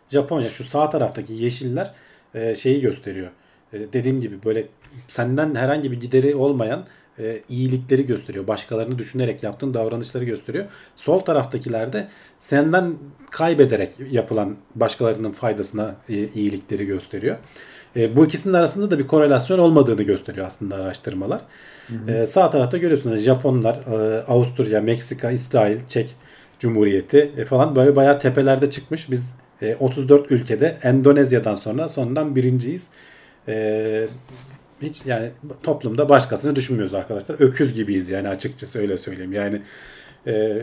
Speaker 2: Japonya şu sağ taraftaki yeşiller e, şeyi gösteriyor. E, dediğim gibi böyle senden herhangi bir gideri olmayan e, iyilikleri gösteriyor. Başkalarını düşünerek yaptığın davranışları gösteriyor. Sol taraftakilerde senden kaybederek yapılan başkalarının faydasına e, iyilikleri gösteriyor. E, bu ikisinin arasında da bir korelasyon olmadığını gösteriyor aslında araştırmalar. E, sağ tarafta görüyorsunuz Japonlar, e, Avusturya, Meksika, İsrail, Çek Cumhuriyeti e, falan böyle bayağı tepelerde çıkmış. Biz e, 34 ülkede Endonezya'dan sonra sondan birinciyiz. E, hiç yani toplumda başkasını düşünmüyoruz arkadaşlar. Öküz gibiyiz yani açıkçası öyle söyleyeyim. Yani e,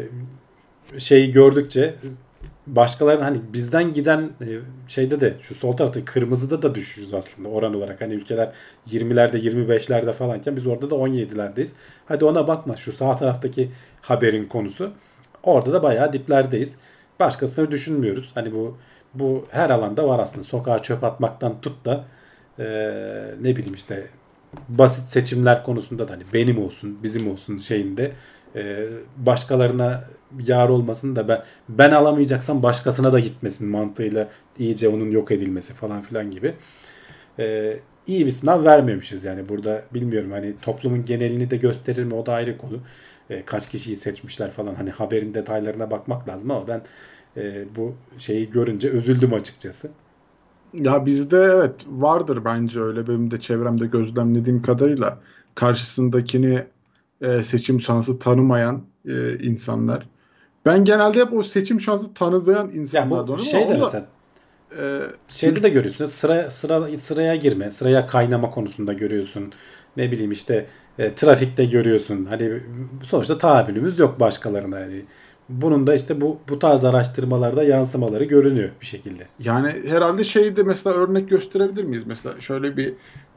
Speaker 2: şeyi gördükçe başkalarının hani bizden giden e, şeyde de şu sol tarafta kırmızıda da düşüyoruz aslında oran olarak. Hani ülkeler 20'lerde 25'lerde falanken biz orada da 17'lerdeyiz. Hadi ona bakma şu sağ taraftaki haberin konusu. Orada da bayağı diplerdeyiz. Başkasını düşünmüyoruz. Hani bu bu her alanda var aslında. Sokağa çöp atmaktan tut da e, ne bileyim işte basit seçimler konusunda da hani benim olsun, bizim olsun şeyinde e, başkalarına yar olmasın da ben ben alamayacaksam başkasına da gitmesin mantığıyla iyice onun yok edilmesi falan filan gibi. E, iyi bir sınav vermemişiz yani burada bilmiyorum hani toplumun genelini de gösterir mi o da ayrı konu. E, kaç kişiyi seçmişler falan hani haberin detaylarına bakmak lazım ama ben e, bu şeyi görünce üzüldüm açıkçası.
Speaker 3: Ya bizde evet vardır bence öyle benim de çevremde gözlemlediğim kadarıyla karşısındakini e, seçim şansı tanımayan e, insanlar. Ben genelde hep o seçim şansı tanıdıyan
Speaker 2: Ya
Speaker 3: insanlardan
Speaker 2: bu
Speaker 3: ama
Speaker 2: şey de mesela
Speaker 3: e,
Speaker 2: şeyde de görüyorsun. Sıra sıra sıraya girme, sıraya kaynama konusunda görüyorsun. Ne bileyim işte e, trafikte görüyorsun. Hani sonuçta tahammülümüz yok başkalarına. Yani bunun da işte bu bu tarz araştırmalarda yansımaları görünüyor bir şekilde.
Speaker 3: Yani herhalde şeyde mesela örnek gösterebilir miyiz? Mesela şöyle bir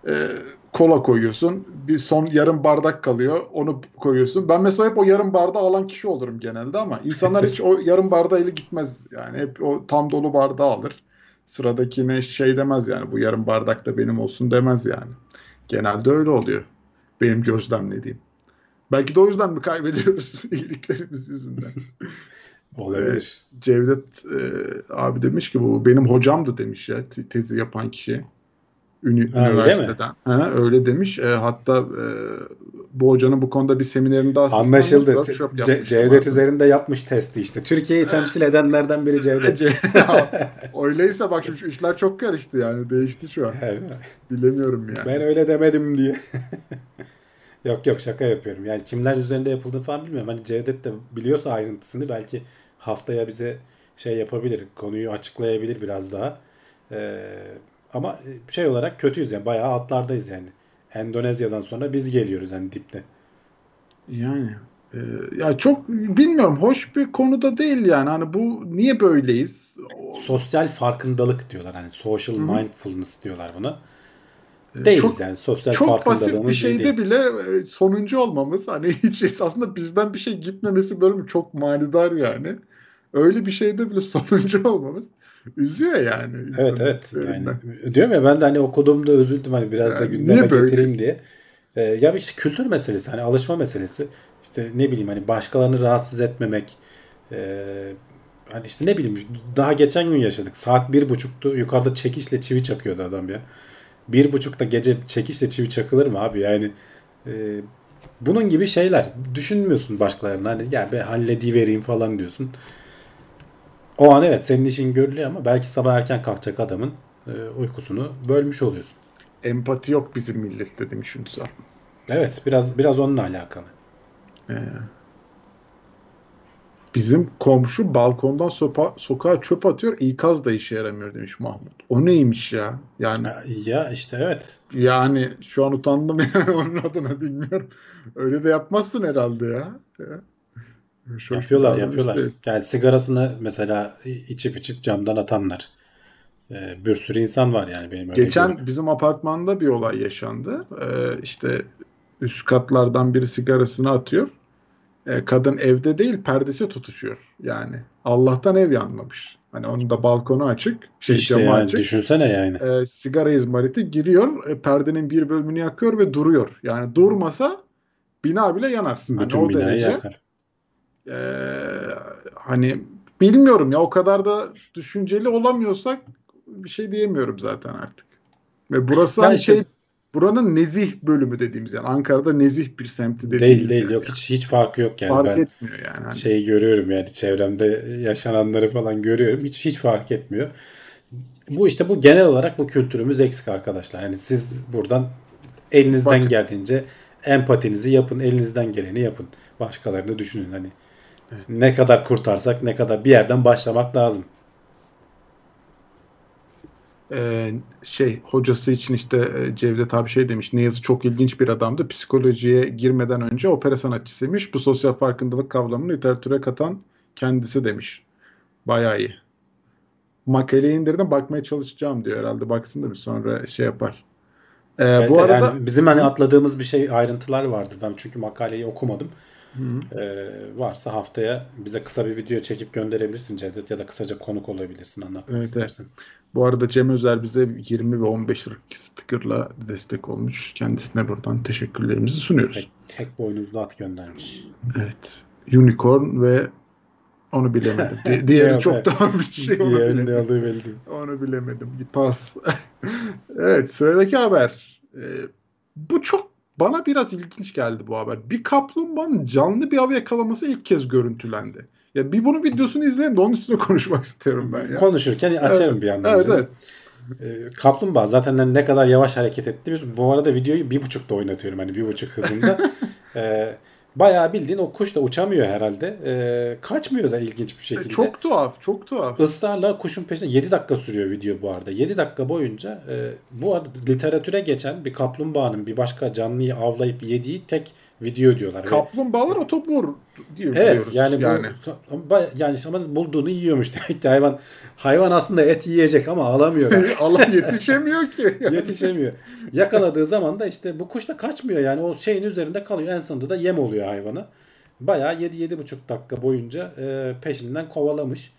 Speaker 3: e, kola koyuyorsun. Bir son yarım bardak kalıyor. Onu koyuyorsun. Ben mesela hep o yarım bardağı alan kişi olurum genelde ama insanlar hiç o yarım bardağıyla gitmez. Yani hep o tam dolu bardağı alır. Sıradakine şey demez yani bu yarım bardak da benim olsun demez yani. Genelde öyle oluyor. Benim gözlemlediğim. Belki de o yüzden mi kaybediyoruz iyiliklerimiz yüzünden?
Speaker 2: Olabilir.
Speaker 3: Cevdet e, abi demiş ki bu benim hocamdı demiş ya te- tezi yapan kişi. Ünü,
Speaker 2: Ha, öyle
Speaker 3: üniversiteden. Ha, öyle demiş. E, hatta e, bu hocanın bu konuda bir seminerinde asistanlık,
Speaker 2: Anlaşıldı. Ce- Cevdet
Speaker 3: vardı.
Speaker 2: üzerinde yapmış testi işte. Türkiye'yi temsil edenlerden biri Cevdet.
Speaker 3: Ce- Öyleyse bak işler çok karıştı yani. Değişti şu an.
Speaker 2: Evet.
Speaker 3: Bilemiyorum yani.
Speaker 2: Ben öyle demedim diye. Yok yok şaka yapıyorum. Yani kimler üzerinde yapıldığını falan bilmiyorum. Hani Cevdet de biliyorsa ayrıntısını belki haftaya bize şey yapabilir. Konuyu açıklayabilir biraz daha. Ee, ama şey olarak kötüyüz yani. Bayağı altlardayız yani. Endonezya'dan sonra biz geliyoruz yani dipte.
Speaker 3: Yani e, ya çok bilmiyorum hoş bir konuda değil yani hani bu niye böyleyiz?
Speaker 2: Sosyal farkındalık diyorlar. Hani social
Speaker 3: Hı hı.
Speaker 2: mindfulness diyorlar buna.
Speaker 3: E,
Speaker 2: Değiliz
Speaker 3: çok
Speaker 2: yani. Sosyal
Speaker 3: çok basit bir şeyde
Speaker 2: değil.
Speaker 3: bile e, sonuncu olmamız hani hiç aslında bizden bir şey gitmemesi böyle çok manidar yani. Öyle bir şeyde bile sonuncu olmamız üzüyor yani.
Speaker 2: Evet evet. Yani diyorum ya ben de hani okuduğumda üzüldüm hani biraz da
Speaker 3: Yani
Speaker 2: gündeme
Speaker 3: niye böyle?
Speaker 2: getireyim diye. Ee, ya işte kültür meselesi hani alışma meselesi. İşte ne bileyim hani başkalarını rahatsız etmemek. Ee, hani işte ne bileyim daha geçen gün yaşadık. Saat bir buçuktu. Yukarıda çekişle çivi çakıyordu adam ya. Bir buçukta gece çekişle çivi çakılır mı abi? Yani e, Bunun gibi şeyler. Düşünmüyorsun başkalarına. Hani ya be halledivereyim falan diyorsun. O an evet senin işin görülüyor ama belki sabah erken kalkacak adamın e, uykusunu bölmüş oluyorsun.
Speaker 3: Empati yok bizim millette demiş Ünsal.
Speaker 2: Evet biraz biraz onunla alakalı.
Speaker 3: Ee, bizim komşu balkondan sopa, sokağa çöp atıyor. İkaz da işe yaramıyor demiş Mahmut. O neymiş ya? Yani
Speaker 2: Ya, işte evet.
Speaker 3: yani şu an utandım yani onun adına bilmiyorum. Öyle de yapmazsın herhalde ya. bir
Speaker 2: Yapıyorlar yapıyorlar.
Speaker 3: değil.
Speaker 2: Yani sigarasını mesela içip içip camdan atanlar. E, bir sürü insan var yani benim öyle
Speaker 3: Geçen
Speaker 2: gördüğüm.
Speaker 3: bizim apartmanda bir olay yaşandı. Ee, işte üst katlardan biri sigarasını atıyor. Ee, kadın evde değil perdesi tutuşuyor. Yani Allah'tan ev yanmamış. Hani onun da balkonu açık, şey
Speaker 2: İşte
Speaker 3: camı
Speaker 2: yani
Speaker 3: açık.
Speaker 2: düşünsene yani.
Speaker 3: Ee, sigara izmariti giriyor, e, perdenin bir bölümünü yakıyor ve duruyor. Yani durmasa bina bile yanar. Hani
Speaker 2: Bütün
Speaker 3: o
Speaker 2: binayı
Speaker 3: derece.
Speaker 2: yakar.
Speaker 3: Ee, hani bilmiyorum ya o kadar da düşünceli olamıyorsak bir şey diyemiyorum zaten artık. Ve burası hani
Speaker 2: işte-
Speaker 3: şey buranın nezih bölümü dediğimiz yani Ankara'da nezih bir semti dediğimiz
Speaker 2: Değil değil
Speaker 3: yani.
Speaker 2: yok hiç hiç farkı yok yani.
Speaker 3: Fark
Speaker 2: ben
Speaker 3: etmiyor yani. Hani
Speaker 2: şeyi görüyorum yani çevremde yaşananları falan görüyorum. Hiç hiç fark etmiyor. Bu işte bu genel olarak bu kültürümüz eksik arkadaşlar. Yani siz buradan elinizden
Speaker 3: Bak-
Speaker 2: geldiğince empatinizi yapın, elinizden geleni yapın. Başkalarını düşünün hani. Ne kadar kurtarsak ne kadar bir yerden başlamak lazım.
Speaker 3: Ee, şey hocası için işte e, Cevdet abi şey demiş. Ne yazık çok ilginç bir adamdı. Psikolojiye girmeden önce opera sanatçısıymış. Bu sosyal farkındalık kavramını literatüre katan kendisi demiş. Bayağı iyi. Makaleyi indirdim bakmaya çalışacağım diyor herhalde. Baksın da bir sonra şey yapar. Ee,
Speaker 2: Evet,
Speaker 3: bu arada
Speaker 2: yani bizim hani atladığımız bir şey ayrıntılar vardır. Ben çünkü makaleyi okumadım. Ee, varsa haftaya bize kısa bir video çekip gönderebilirsin Cevdet ya da kısaca konuk olabilirsin anlatmak
Speaker 3: Evet,
Speaker 2: istersen.
Speaker 3: Bu arada Cem Özer bize 20 ve 15 liralık stickerla destek olmuş. Kendisine buradan teşekkürlerimizi sunuyoruz.
Speaker 2: Tek, tek boynuzlu at göndermiş.
Speaker 3: Evet. Unicorn ve onu bilemedim. Di- diğeri çok daha bir şey onu
Speaker 2: Diğerinin ne
Speaker 3: bilemedim.
Speaker 2: aldığı belli değil.
Speaker 3: Onu bilemedim. Pas. evet sıradaki haber. Ee, bu çok bana biraz ilginç geldi bu haber. Bir kaplumbağanın canlı bir av yakalaması ilk kez görüntülendi. Ya bir bunun videosunu izleyin de onun üstüne konuşmak istiyorum ben ya.
Speaker 2: Konuşurken açarım bir yandan.
Speaker 3: Evet evet.
Speaker 2: Ee, Kaplumbağa zaten ne kadar yavaş hareket etti. Biz bu arada videoyu bir buçukta oynatıyorum. Hani bir buçuk hızında. Ee, bayağı bildiğin o kuş da uçamıyor herhalde. Ee, kaçmıyor da ilginç bir şekilde.
Speaker 3: E, Çok tuhaf, çok tuhaf.
Speaker 2: ısrarla kuşun peşinde 7 dakika sürüyor video bu arada. 7 dakika boyunca e, bu arada literatüre geçen bir kaplumbağanın bir başka canlıyı avlayıp yediği tek video diyorlar.
Speaker 3: Kaplumbağalar otobur diye
Speaker 2: Evet
Speaker 3: biliyoruz.
Speaker 2: yani bu
Speaker 3: yani.
Speaker 2: yani ama bulduğunu yiyormuş demek ki hayvan hayvan aslında et yiyecek ama alamıyor. yani.
Speaker 3: Allah yetişemiyor ki.
Speaker 2: Yetişemiyor. Yakaladığı zaman da işte bu kuş da kaçmıyor yani o şeyin üzerinde kalıyor. En sonunda da yem oluyor hayvana. Bayağı 7-7,5 dakika boyunca e, peşinden kovalamış.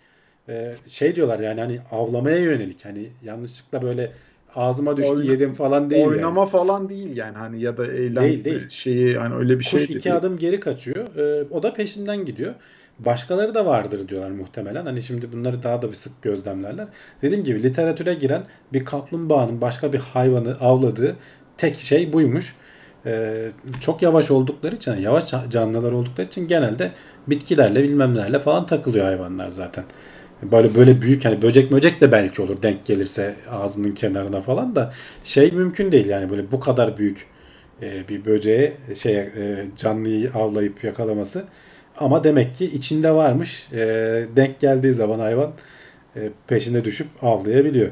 Speaker 2: E, şey diyorlar yani hani avlamaya yönelik. Hani yanlışlıkla böyle ağzıma düştü
Speaker 3: Oyna-
Speaker 2: yedim falan değil. yani.
Speaker 3: Oynama falan değil yani hani ya da eylem
Speaker 2: Değil, değil.
Speaker 3: şeyi hani öyle bir şey
Speaker 2: Kuş
Speaker 3: de
Speaker 2: iki
Speaker 3: değil.
Speaker 2: adım geri kaçıyor. E, o da peşinden gidiyor. Başkaları da vardır diyorlar muhtemelen. Hani şimdi bunları daha da bir sık gözlemlerler. Dediğim gibi literatüre giren bir kaplumbağanın başka bir hayvanı avladığı tek şey buymuş. Ee, çok yavaş oldukları için, yavaş canlılar oldukları için genelde bitkilerle bilmem nelerle falan takılıyor hayvanlar zaten. Böyle böyle büyük hani böcek möcek de belki olur denk gelirse ağzının kenarına falan da şey mümkün değil yani böyle bu kadar büyük e, bir böceğe şey e, canlıyı avlayıp yakalaması. Ama demek ki içinde varmış. E, denk geldiği zaman hayvan e, peşine düşüp avlayabiliyor.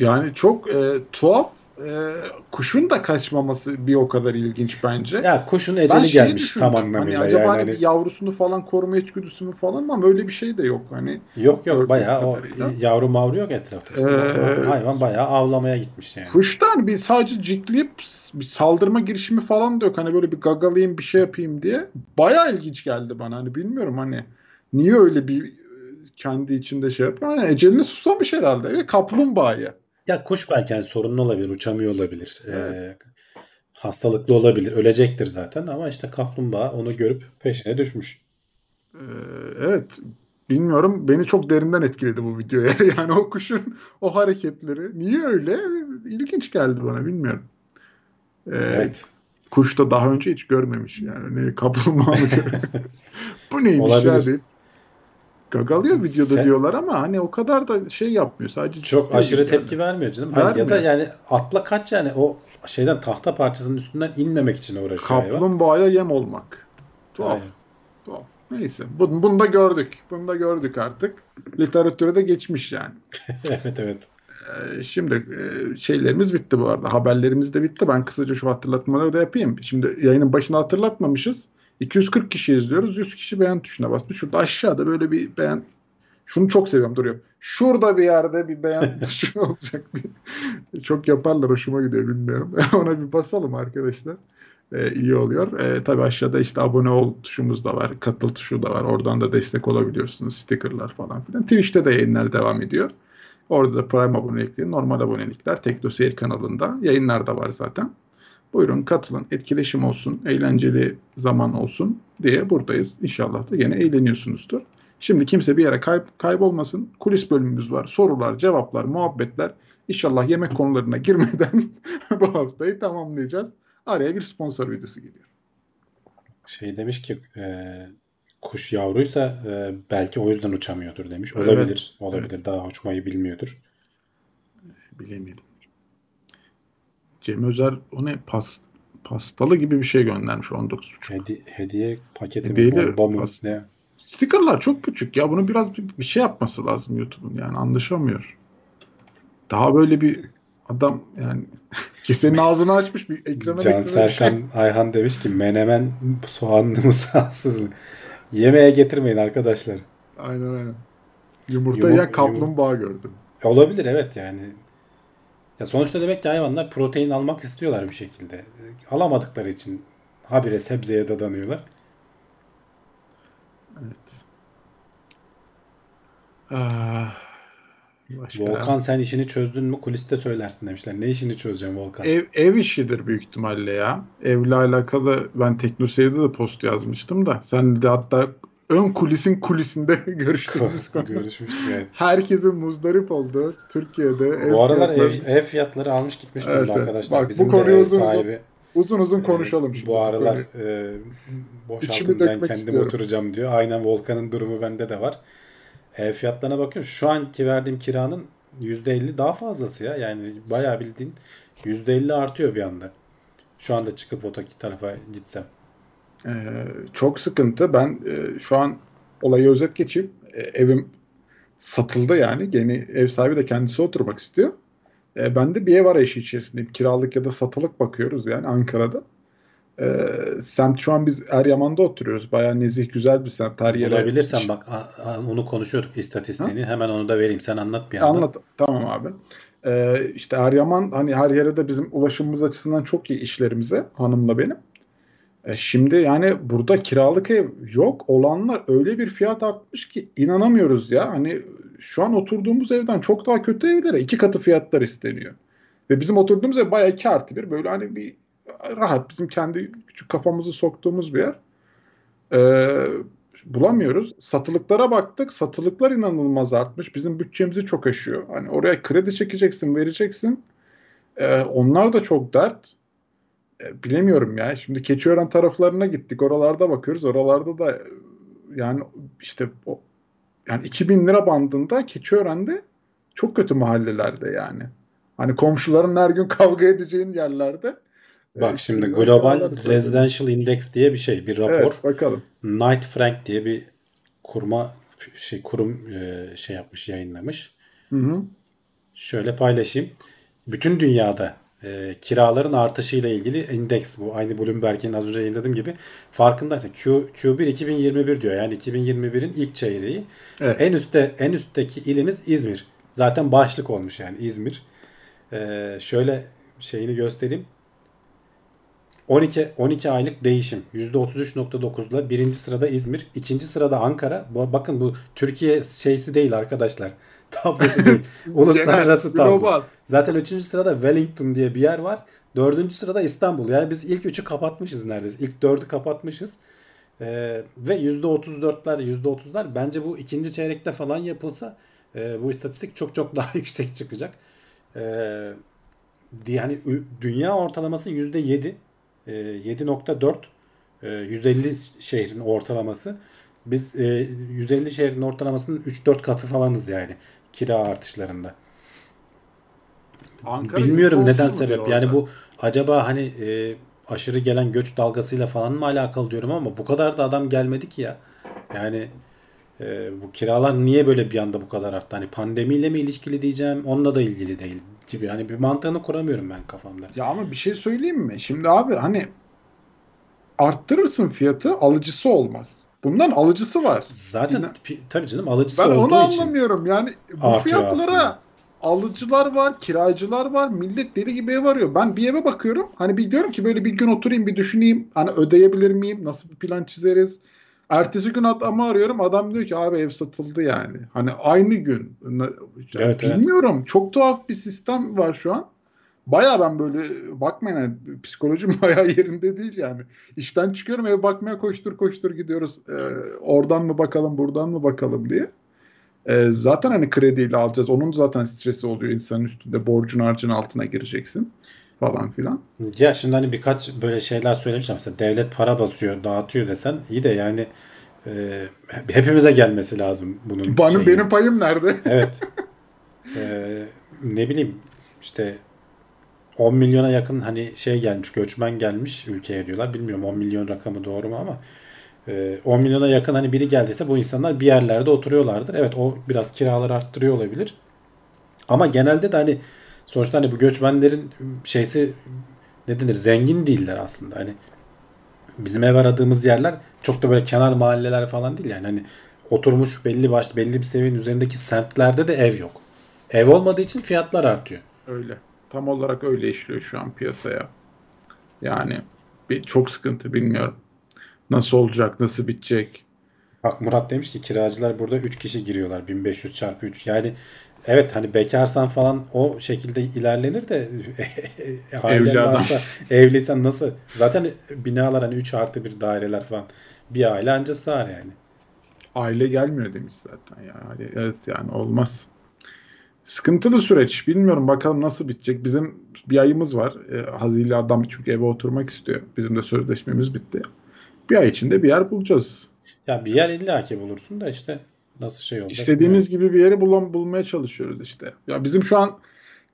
Speaker 3: Yani çok e, tuhaf. E, kuşun da kaçmaması bir o kadar ilginç bence.
Speaker 2: Ya kuşun eceli gelmiş tam anlamıyla.
Speaker 3: Hani acaba
Speaker 2: yani
Speaker 3: hani
Speaker 2: hani-
Speaker 3: bir yavrusunu falan koruma içgüdüsü mü falan ama öyle bir şey de yok. Hani
Speaker 2: yok yok bayağı o yavru mavru yok etrafta.
Speaker 3: Ee,
Speaker 2: hayvan bayağı avlamaya gitmiş yani.
Speaker 3: kuştan bir sadece cikleyip bir saldırma girişimi falan da yok. Hani böyle bir gagalayayım bir şey yapayım diye. Bayağı ilginç geldi bana. Hani bilmiyorum hani niye öyle bir e, kendi içinde şey yapıyor. Hani ecelini susamış herhalde. Ve kaplumbağaya.
Speaker 2: Ya kuş belki yani sorunlu olabilir, uçamıyor olabilir.
Speaker 3: Evet.
Speaker 2: Ee, hastalıklı olabilir, ölecektir zaten ama işte kaplumbağa onu görüp peşine düşmüş.
Speaker 3: Ee, evet. Bilmiyorum. Beni çok derinden etkiledi bu video. Yani o kuşun o hareketleri. Niye öyle? İlginç geldi bana. Bilmiyorum. Ee,
Speaker 2: Evet.
Speaker 3: kuş da daha önce hiç görmemiş yani. Ne kaplumbağa mı? Bu neymiş
Speaker 2: Olabilir.
Speaker 3: ya deyip gagalıyor videoda
Speaker 2: Sen-
Speaker 3: diyorlar ama hani o kadar da şey yapmıyor. Sadece
Speaker 2: Çok aşırı
Speaker 3: yani.
Speaker 2: tepki vermiyor canım. Hani ya da
Speaker 3: Vermiyor.
Speaker 2: yani atla kaç yani o şeyden tahta parçasının üstünden inmemek için uğraşıyor hayvan.
Speaker 3: Kaplumbağaya yem olmak. Tuhaf.
Speaker 2: Aynen.
Speaker 3: tuhaf. Neyse. Bunu, bunu da gördük. Bunu da gördük artık. Literatüre de geçmiş yani.
Speaker 2: evet evet.
Speaker 3: Ee, Şimdi e, şeylerimiz bitti bu arada. Haberlerimiz de bitti. Ben kısaca şu hatırlatmaları da yapayım. Şimdi yayının başına hatırlatmamışız. 240 kişi izliyoruz. 100 kişi beğen tuşuna bastı. Şurada aşağıda böyle bir beğen şunu çok seviyorum duruyor. Şurada bir yerde bir beğen tuşu olacak diye. Çok yaparlar hoşuma gidiyor bilmiyorum. Ona bir basalım arkadaşlar. Ee, iyi oluyor. Ee, tabii aşağıda işte abone ol tuşumuz da var. Katıl tuşu da var. Oradan da destek olabiliyorsunuz. Stickerlar falan filan. Twitch'te de yayınlar devam ediyor. Orada da Prime abonelikleri, normal abonelikler Tekno Seyir kanalında. Yayınlar da var zaten. Buyurun katılın, etkileşim olsun, eğlenceli zaman olsun diye buradayız. İnşallah da yine eğleniyorsunuzdur. Şimdi kimse bir yere kay- kaybolmasın. Kulis bölümümüz var. Sorular, cevaplar, muhabbetler. İnşallah yemek konularına girmeden bu haftayı tamamlayacağız. Araya bir sponsor videosu geliyor.
Speaker 2: Şey demiş ki e, kuş yavruysa e, belki o yüzden uçamıyordur demiş.
Speaker 3: Evet,
Speaker 2: Olabilir. Olabilir.
Speaker 3: evet.
Speaker 2: Daha uçmayı bilmiyordur.
Speaker 3: Bilemedim. Cem Özer o ne pas, pastalı gibi bir şey göndermiş 19.5.
Speaker 2: Hedi- hediye paketi mi?
Speaker 3: Hediyeli
Speaker 2: Bomba mı?
Speaker 3: pas-
Speaker 2: Ne?
Speaker 3: Stickerlar çok küçük ya. Bunu biraz bir, bir şey yapması lazım YouTube'un yani anlaşamıyor. Daha böyle bir adam yani kesenin ağzını açmış bir ekrana
Speaker 2: Can
Speaker 3: şey.
Speaker 2: Serkan Ayhan demiş ki menemen soğanlı mı soğansız mı? Yemeğe getirmeyin arkadaşlar.
Speaker 3: Aynen aynen. Yumurta
Speaker 2: Yumur-
Speaker 3: yiyen kaplumbağa gördüm.
Speaker 2: Olabilir evet yani. Ya sonuçta demek ki hayvanlar protein almak istiyorlar bir şekilde. Alamadıkları için habire sebzeye dadanıyorlar.
Speaker 3: Evet. Ah, başka
Speaker 2: Volkan sen işini çözdün mü kuliste söylersin demişler. Ne işini çözeceğim Volkan?
Speaker 3: Ev, ev işidir büyük ihtimalle ya. Evle alakalı ben TeknoSeyir'de de post yazmıştım da. Sen de hatta ön kulisin kulisinde görüştüğümüz konu.
Speaker 2: Görüşmüştük evet.
Speaker 3: Herkesin muzdarip olduğu Türkiye'de ev
Speaker 2: Bu aralar ev,
Speaker 3: fiyatları-
Speaker 2: ev fiyatları almış gitmiş
Speaker 3: Evet,
Speaker 2: durumda arkadaşlar.
Speaker 3: Bak, bu
Speaker 2: Bizim de
Speaker 3: konuyu uzun
Speaker 2: sahibi
Speaker 3: uzun uzun
Speaker 2: e,
Speaker 3: konuşalım şimdi.
Speaker 2: bu aralar e,
Speaker 3: İçimi
Speaker 2: boşaltın ben kendim
Speaker 3: istiyorum.
Speaker 2: oturacağım diyor. Aynen Volkan'ın durumu bende de var. Ev fiyatlarına bakıyorum. Şu anki verdiğim kiranın %50 daha fazlası ya. Yani bayağı bildiğin %50 artıyor bir anda. Şu anda çıkıp otaki tarafa gitsem.
Speaker 3: Ee, çok sıkıntı. Ben e, şu an olayı özet geçeyim. E, evim satıldı yani. Yeni ev sahibi de kendisi oturmak istiyor. E, ben de bir ev arayışı içerisindeyim. Kiralık ya da satılık bakıyoruz yani Ankara'da. E, semt şu an biz Eryaman'da oturuyoruz. Bayağı nezih güzel bir semt. Her yere
Speaker 2: Bulabilirsen bak a- a- onu konuşuyorduk istatistiğini. Hemen onu da vereyim. Sen anlat bir yandan.
Speaker 3: Anlat. Tamam abi. Ee, işte Eryaman hani her yere de bizim ulaşımımız açısından çok iyi işlerimize hanımla benim. E, şimdi yani burada kiralık ev yok. Olanlar öyle bir fiyat artmış ki inanamıyoruz ya. Hani şu an oturduğumuz evden çok daha kötü evlere iki katı fiyatlar isteniyor. Ve bizim oturduğumuz ev bayağı iki artı bir. Böyle hani bir rahat bizim kendi küçük kafamızı soktuğumuz bir yer. Ee, bulamıyoruz. Satılıklara baktık. Satılıklar inanılmaz artmış. Bizim bütçemizi çok aşıyor. Hani oraya kredi çekeceksin, vereceksin. Ee, onlar da çok dert. Ee, bilemiyorum ya. Şimdi Keçiören taraflarına gittik. Oralarda bakıyoruz. Oralarda da e, yani işte o yani 2000 lira bandında Keçiören'de çok kötü mahallelerde yani. Hani komşuların her gün kavga edeceğin yerlerde.
Speaker 2: Bak
Speaker 3: e,
Speaker 2: şimdi Global Residential Index diye bir şey, bir rapor.
Speaker 3: Evet bakalım.
Speaker 2: Knight Frank diye bir kurma şey kurum e, şey yapmış, yayınlamış.
Speaker 3: Hı hı.
Speaker 2: Şöyle paylaşayım. Bütün dünyada e, kiraların artışıyla ilgili indeks bu. Aynı Bloomberg'in az önce yayınladığım gibi. Farkındaysan Q, Q1 2021 diyor. Yani 2021'in ilk çeyreği.
Speaker 3: Evet.
Speaker 2: En üstte en üstteki ilimiz İzmir. Zaten başlık olmuş yani İzmir. E, şöyle şeyini göstereyim. 12 12 aylık değişim %33.9'la birinci sırada İzmir, ikinci sırada Ankara. Bu, bakın bu Türkiye şeysi değil arkadaşlar. Tablosu değil. Uluslararası tablo.
Speaker 3: global.
Speaker 2: Zaten üçüncü sırada Wellington diye bir yer var. Dördüncü sırada İstanbul. Yani biz ilk üçü kapatmışız neredeyse. İlk dördü kapatmışız. Ee, ve %34'ler %30'lar bence bu ikinci çeyrekte falan yapılsa e, bu istatistik çok çok daha yüksek çıkacak. Ee, yani dünya ortalaması %7. e, 7.4 e, 150 şehrin ortalaması. Biz e, 150 şehrin ortalamasının 3-4 katı falanız yani kira artışlarında.
Speaker 3: Ankara
Speaker 2: Bilmiyorum neden sebep.
Speaker 3: diyor
Speaker 2: Yani
Speaker 3: orada?
Speaker 2: bu acaba hani e, aşırı gelen göç dalgasıyla falan mı alakalı diyorum ama bu kadar da adam gelmedi ki ya. Yani e, bu kiralar niye böyle bir anda bu kadar arttı? Hani pandemiyle mi ilişkili diyeceğim, onunla da ilgili değil gibi. Hani bir mantığını kuramıyorum ben kafamda.
Speaker 3: Ya ama bir şey söyleyeyim mi? Şimdi abi hani arttırırsın fiyatı alıcısı olmaz. Bundan alıcısı var.
Speaker 2: Zaten
Speaker 3: İnan-
Speaker 2: tabii canım alıcısı
Speaker 3: Ben onu
Speaker 2: olduğu için.
Speaker 3: anlamıyorum. Yani bu fiyatlara alıcılar var, kiracılar var. Millet deli gibi ev arıyor. Ben bir eve bakıyorum. Hani bir diyorum ki böyle bir gün oturayım bir düşüneyim. Hani ödeyebilir miyim? Nasıl bir plan çizeriz? Ertesi gün adamı arıyorum. Adam diyor ki abi ev satıldı yani. Hani aynı gün. Yani
Speaker 2: Evet, evet.
Speaker 3: bilmiyorum. Çok tuhaf bir sistem var şu an. Baya ben böyle bakmayın yani, psikolojim baya yerinde değil yani. İşten çıkıyorum eve bakmaya koştur koştur gidiyoruz. Ee, oradan mı bakalım buradan mı bakalım diye. Ee, zaten hani krediyle alacağız. Onun zaten stresi oluyor insanın üstünde. Borcun harcın altına gireceksin falan filan.
Speaker 2: Ya şimdi hani birkaç böyle şeyler söylemişler. Mesela devlet para basıyor, dağıtıyor desen iyi de yani e, hepimize gelmesi lazım bunun şeyi.
Speaker 3: benim payım nerede?
Speaker 2: Evet. Ee, ne bileyim işte 10 milyona yakın hani şey gelmiş, göçmen gelmiş ülkeye diyorlar. Bilmiyorum 10 milyon rakamı doğru mu ama e, 10 milyona yakın hani biri geldiyse bu insanlar bir yerlerde oturuyorlardır. Evet o biraz kiraları arttırıyor olabilir. Ama genelde de hani sonuçta hani bu göçmenlerin şeysi ne denir zengin değiller aslında. Hani bizim ev aradığımız yerler çok da böyle kenar mahalleler falan değil yani. Hani oturmuş belli başlı belli bir seviyenin üzerindeki semtlerde de ev yok. Ev olmadığı için fiyatlar artıyor.
Speaker 3: Öyle. Tam olarak öyle işliyor şu an piyasaya. Yani bir, çok sıkıntı bilmiyorum. Nasıl olacak, nasıl bitecek?
Speaker 2: Bak Murat demiş ki kiracılar burada 3 kişi giriyorlar 1500 çarpı 3. Yani evet hani bekarsan falan o şekilde ilerlenir de
Speaker 3: Evli adam.
Speaker 2: varsa evliysen nasıl? Zaten binalar hani 3 artı bir daireler falan. Bir aile anca sığar yani.
Speaker 3: Aile gelmiyor demiş zaten ya. Hani Evet yani olmaz. Sıkıntılı süreç. Bilmiyorum bakalım nasıl bitecek. Bizim bir ayımız var. E, Hazili adam çünkü eve oturmak istiyor. Bizim de sözleşmemiz bitti. Bir ay içinde bir yer bulacağız.
Speaker 2: Ya bir yer illaki bulursun da işte nasıl şey olacak.
Speaker 3: İstediğimiz gibi bir yeri bulam bulmaya çalışıyoruz işte. Ya bizim şu an